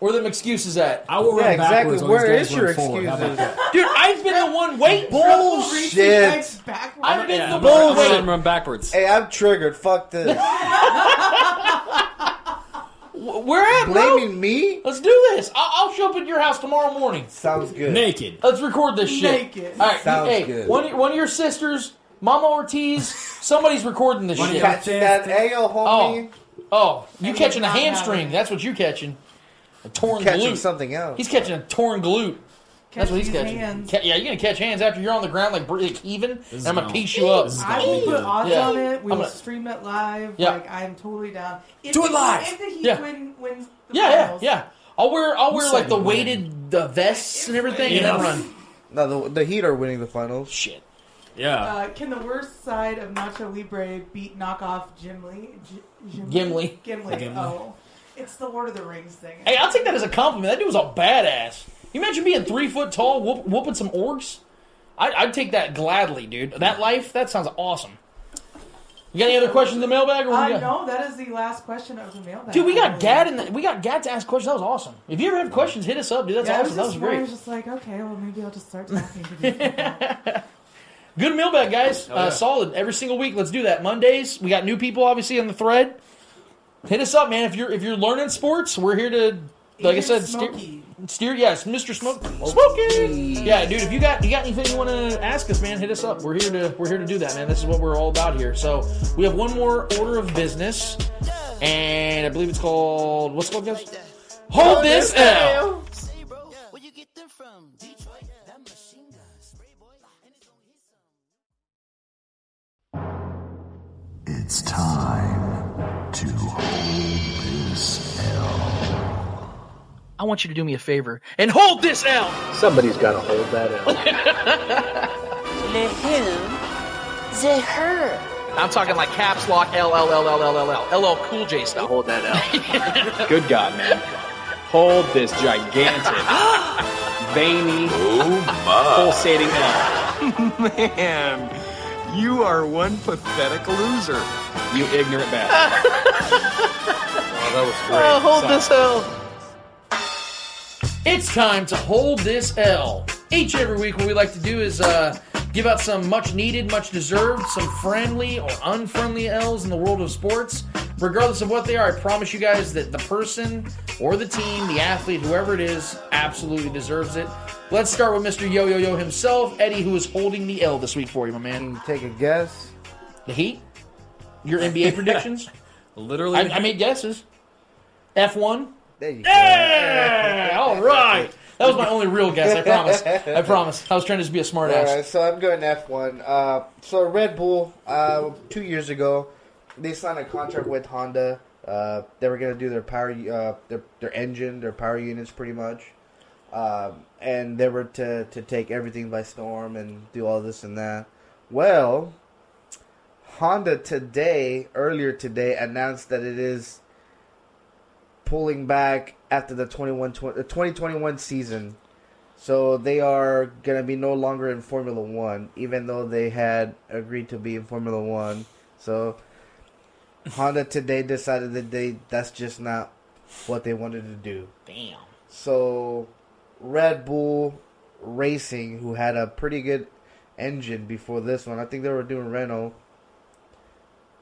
Where them excuses at? I will Yeah, run exactly. backwards when Where these guys is your run forward. How about excuses? Dude, I've been the one. Wait, Bullshit. I've been Yeah, the I'm I'm one. gonna run backwards. Hey, I'm triggered. Fuck this. where at, bro? Blaming me Let's do this. I'll, I'll show up at your house tomorrow morning. sounds good. Naked. Let's record this shit. Naked. All right, Sounds hey, good. One, of- one of your sisters, Mama Ortiz, somebody's recording this One shit. your- Catch that, Ayo, homie. Oh, oh you catching a hamstring? That's what you catching. A torn Catching glute. something else. He's catching a torn glute. That's what he's catching. hands. Ca- yeah, you're gonna catch hands after you're on the ground like, br- like heaving, and I'm gonna gonna- piece you up. this I will put odds Yeah. on it. We I'm will gonna- stream it live. Yeah. Like I'm totally down. If Do it the- live. If the Heat Yeah. win, wins the Yeah, yeah, finals, yeah. I'll wear I'll wear said like the you weighted the vests and everything, and then run. No, the, the Heat are winning the finals. Shit. Yeah. Uh, can the worst side of Nacho Libre beat knockoff Gimli? G- Gimli. Gimli. Gimli. Oh, it's the Lord of the Rings thing. Hey, I'll take that as a compliment. That dude was a badass. You imagine being three foot tall, whoop, whooping some orcs? I, I'd take that gladly, dude. That life, that sounds awesome. You got any other questions in the mailbag? Or we Uh, got- no, that is the last question of the mailbag. Dude, we got Gat in the, we got Gat to ask questions. That was awesome. If you ever have questions, hit us up, dude. That's yeah, I awesome. That just was great. I was just like, okay, well, maybe I'll just start talking to these. Good mailbag, guys. Oh, uh, solid every single week. Let's do that. Mondays, we got new people obviously on the thread. Hit us up, man. If you're if you're learning sports, we're here to, like I Agent said, steer, steer. Yes, Mr. Smoke, Smokey. Yeah, dude. If you got you got anything you want to ask us, man, hit us up. We're here to we're here to do that, man. This is what we're all about here. So we have one more order of business, and I believe it's called what's it called, guys? Hold this L. It's time to hold this L. I want you to do me a favor and hold this L. Somebody's got to hold that out. The who? The her. I'm talking like caps lock L L L L L L L L Cool J style. Hold that out. Good God, man. Hold this gigantic, veiny, oh, pulsating L. Man, you are one pathetic loser. You ignorant bastard. oh, that was great. Oh, hold Sorry. this L. It's time to hold this L. Each and every week, what we like to do is uh, give out some much needed, much deserved, some friendly or unfriendly L's in the world of sports. Regardless of what they are, I promise you guys that the person or the team, the athlete, whoever it is, absolutely deserves it. Let's start with Mr. Yo Yo Yo himself, Eddie, who is holding the L this week for you, my man. Can you take a guess? The Heat? Your NBA predictions? Literally. I, I made guesses. F1? There you go. Yeah! All right. That was my only real guess. I promise. I promise. I was trying to just be a smart All ass. right, so I'm going F1. Uh, so Red Bull, uh, two years ago, they signed a contract with Honda. Uh, they were going to do their power, uh, their their engine, their power units, pretty much, um, and they were to to take everything by storm and do all this and that. Well, Honda today, earlier today, announced that it is pulling back after the 21 tw- the 2021 season. So they are going to be no longer in Formula 1 even though they had agreed to be in Formula 1. So Honda today decided that they that's just not what they wanted to do. Damn. So Red Bull Racing, who had a pretty good engine before this one, I think they were doing Renault,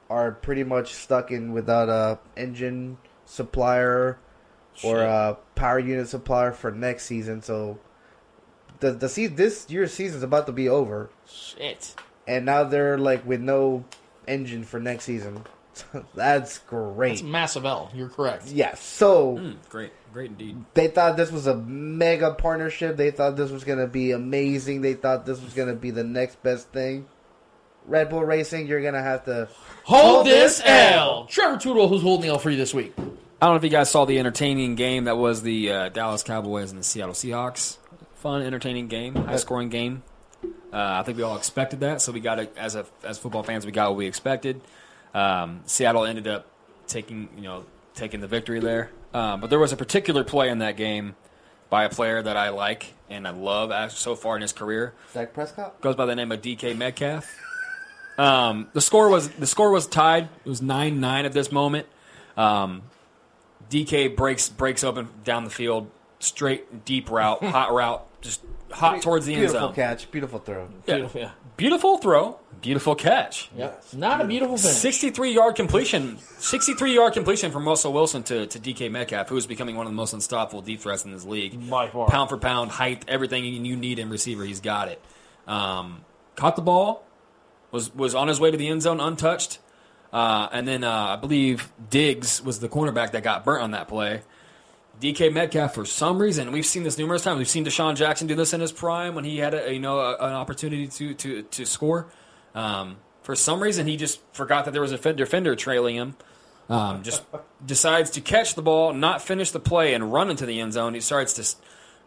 are pretty much stuck in without a engine supplier or Shit. a power unit supplier for next season. So the the se- this year's season's about to be over, Shit. and now they're like with no engine for next season. That's great. That's massive L. You're correct. Yes. So Mm, great, great indeed. they thought this was a mega partnership. They thought this was going to be amazing. They thought this was going to be the next best thing. Red Bull Racing, you're going to have to Hold this L. Trevor Twidwell, who's holding the L for you this week? I don't know if you guys saw the entertaining game that was the uh, Dallas Cowboys and the Seattle Seahawks. Fun, entertaining game, high scoring game. Uh, I think we all expected that, so we got it as a as football fans. We got what we expected. Um, Seattle ended up taking you know taking the victory there, um, but there was a particular play in that game by a player that I like and I love as, so far in his career. Dak Prescott. Goes by the name of DK Metcalf. Um, the score was the score was tied. It was nine nine at this moment. Um, DK breaks breaks open down the field, straight deep route, hot route, just hot towards the end zone. Beautiful zone. catch, beautiful throw. Beautiful, yeah. Beautiful throw, beautiful catch. Yep. Not a beautiful finish. 63 yard completion. 63 yard completion from Russell Wilson to, to DK Metcalf, who is becoming one of the most unstoppable deep threats in this league. By far. Pound for pound, height, everything you need in receiver, he's got it. Um, caught the ball, was was on his way to the end zone untouched. Uh, and then uh, I believe Diggs was the cornerback that got burnt on that play. DK Metcalf, for some reason, we've seen this numerous times. We've seen DeSean Jackson do this in his prime when he had a you know a, an opportunity to to to score. Um, for some reason, he just forgot that there was a defender trailing him. Um, just decides to catch the ball, not finish the play, and run into the end zone. He starts to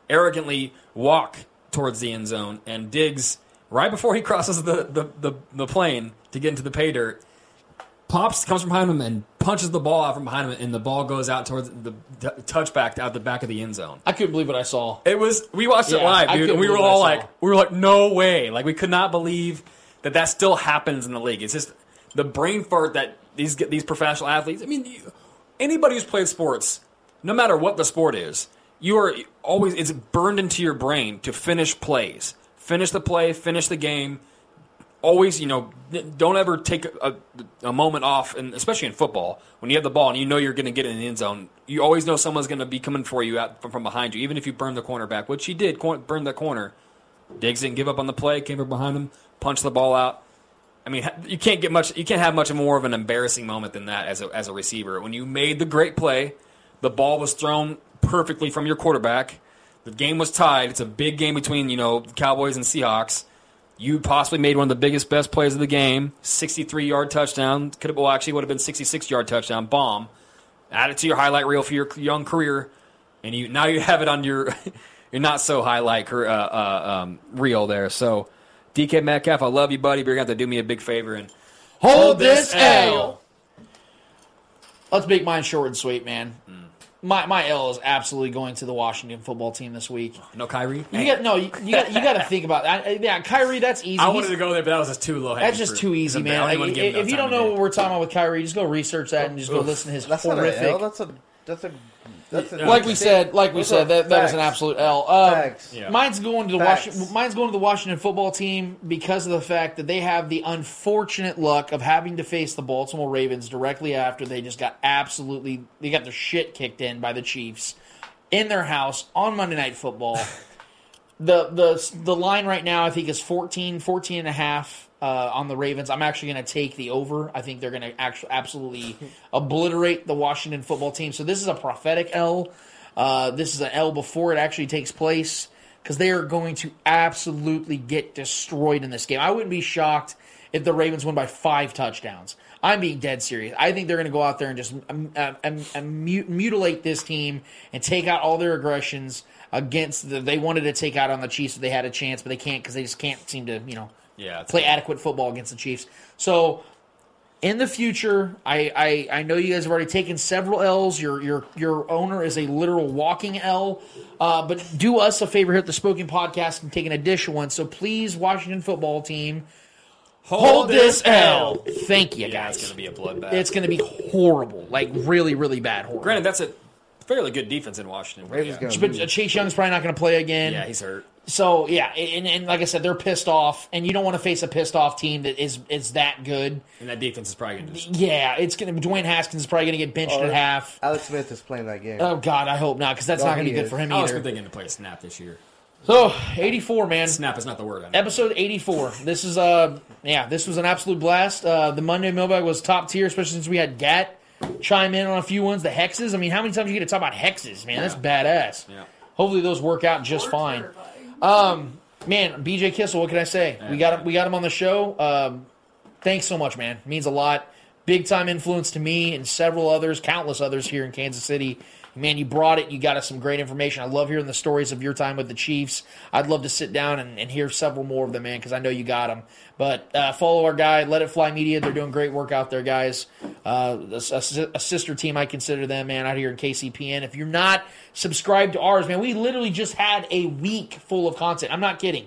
arrogantly walk towards the end zone, and Diggs, right before he crosses the the, the, the plane to get into the pay dirt, pops comes from behind him and punches the ball out from behind him, and the ball goes out towards the t- touchback out the back of the end zone. I couldn't believe what I saw. It was we watched it Yeah, live, I dude, couldn't and we were believe what all I saw. like, we were like, no way! Like we could not believe that that still happens in the league. It's just the brain fart that these these professional athletes. I mean, you, anybody who's played sports, no matter what the sport is, you are always it's burned into your brain to finish plays, finish the play, finish the game. Always, you know, don't ever take a, a moment off, and especially in football, when you have the ball and you know you're going to get in the end zone, you always know someone's going to be coming for you out from, from behind you, even if you burn the cornerback, which he did, cor- burn the corner. Diggs didn't give up on the play, came from behind him, punched the ball out. I mean, you can't get much. You can't have much more of an embarrassing moment than that as a as a receiver. When you made the great play, the ball was thrown perfectly from your quarterback. The game was tied. It's a big game between you know Cowboys and Seahawks. You possibly made one of the biggest, best plays of the game. Sixty-three yard touchdown. Could have well actually would have been sixty-six yard touchdown. Bomb. Add it to your highlight reel for your young career, and you now you have it on your your not so highlight uh, uh, um, reel there. So. DK Metcalf, I love you, buddy, but you're going to have to do me a big favor and Hold this L. Let's make mine short and sweet, man. My my L is absolutely going to the Washington football team this week. No Kyrie. You got no. You, you got you got to think about that. Yeah, Kyrie. That's easy. I He's- wanted to go there, but that was just too low. That's just too easy, man. Like, if if you don't know what we're talking about with Kyrie, just go research that and just go Oof. listen to his That's horrific. L, that's a that's a that's a like we said, like we Those said, that, that was an absolute L. Um, Yeah. Mine's going to the Facts. Washington. Mine's going to the Washington football team because of the fact that they have the unfortunate luck of having to face the Baltimore Ravens directly after they just got absolutely they got their shit kicked in by the Chiefs in their house on Monday Night Football. the the the line right now I think is 14, 14 and a half uh, on the Ravens. I'm actually going to take the over. I think they're going to actually absolutely obliterate the Washington football team. So this is a prophetic L. Uh, this is an L before it actually takes place because they are going to absolutely get destroyed in this game. I wouldn't be shocked if the Ravens win by five touchdowns. I'm being dead serious. I think they're going to go out there and just um, um, um, um, mutilate this team and take out all their aggressions against the. They wanted to take out on the Chiefs if they had a chance, but they can't because they just can't seem to, you know, Yeah, play good. adequate football against the Chiefs. So in the future, I, I I know you guys have already taken several L's. Your your your owner is a literal walking L. Uh, but do us a favor here at the Spoken Podcast and take an additional one. So please, Washington football team, hold, this L. Thank you, Yeah, guys. it's going to be a bloodbath. It's going to be horrible, like really, really bad. Horrible. Granted, that's a fairly good defense in Washington. but yeah. But Chase Young's probably not going to play again. Yeah, he's hurt. So yeah, and, and like I said, they're pissed off, and you don't want to face a pissed off team that is is that good. And that defense is probably going to just. Yeah, it's gonna. Dwayne Haskins is probably going to get benched Oh, at half. Alex Smith is playing that game. Oh God, I hope not, because that's Oh, not going to he be good is. for him either. I was either. thinking to play a snap this year. So eighty four, man. Snap is not the word. I know. Episode eighty four. This is uh yeah, this was an absolute blast. Uh, the Monday mailbag was top tier, especially since we had Gat chime in on a few ones. The hexes. I mean, how many times you get to talk about hexes, man? That's badass. Yeah. Hopefully those work out just fine. Um, man, BJ Kissel, what can I say? We got him. We got him on the show. Um, thanks so much, man. It means a lot. Big time influence to me and several others, countless others here in Kansas City. Man, you brought it. You got us some great information. I love hearing the stories of your time with the Chiefs. I'd love to sit down and, and hear several more of them, man, because I know you got them. But uh, follow our guy, Let It Fly Media. They're doing great work out there, guys. Uh, a, a- a sister team, I consider them, man, out here in KCPN. If you're not subscribed to ours, man, we literally just had a week full of content. I'm not kidding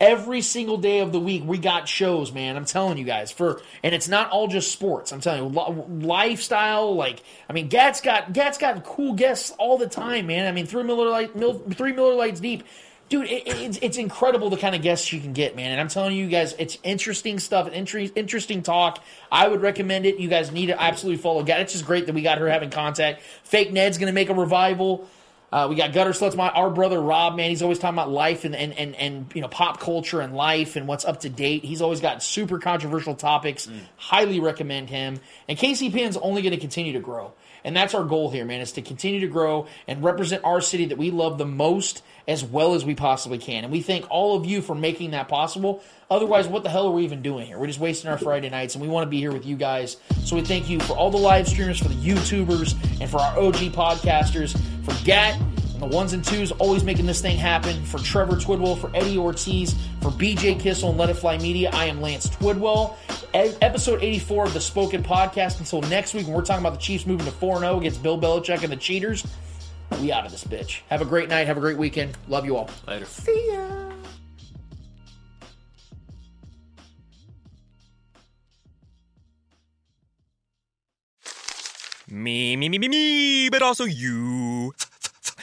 every single day of the week we got shows man. I'm telling you guys for and it's not all just sports. I'm telling you li- lifestyle like i mean gat's got gat's got cool guests all the time man. I mean three Miller Lite three Miller Lites deep. Dude it, it- it's, it's incredible the kind of guests you can get man. And i'm telling you guys it's interesting stuff inter- interesting talk. I would recommend it. You guys need to absolutely follow gat. It's just great that we got her having contact. Fake ned's gonna make a revival uh, we got Gutter Sluts, my our brother Rob, man. He's always talking about life and, and, and, and you know pop culture and life and what's up to date. He's always got super controversial topics. Highly recommend him. And KCPN's only going to continue to grow, and that's our goal here, man. Is to continue to grow and represent our city that we love the most as well as we possibly can. And we thank all of you for making that possible. Otherwise, what the hell are we even doing here? We're just wasting our Friday nights, and we want to be here with you guys. So we thank you for all the live streamers, for the YouTubers, and for our OG podcasters, for Gat the ones and twos always making this thing happen. For Trevor Twidwell, for Eddie Ortiz, for BJ Kissel and Let It Fly Media, I am Lance Twidwell. E- episode 84 of the Spoken Podcast. Until next week, when we're talking about the Chiefs moving to 4 0 against Bill Belichick and the Cheaters, we out of this bitch. Have a great night. Have a great weekend. Love you all. Later. See ya. Me, me, me, me, me, but also you.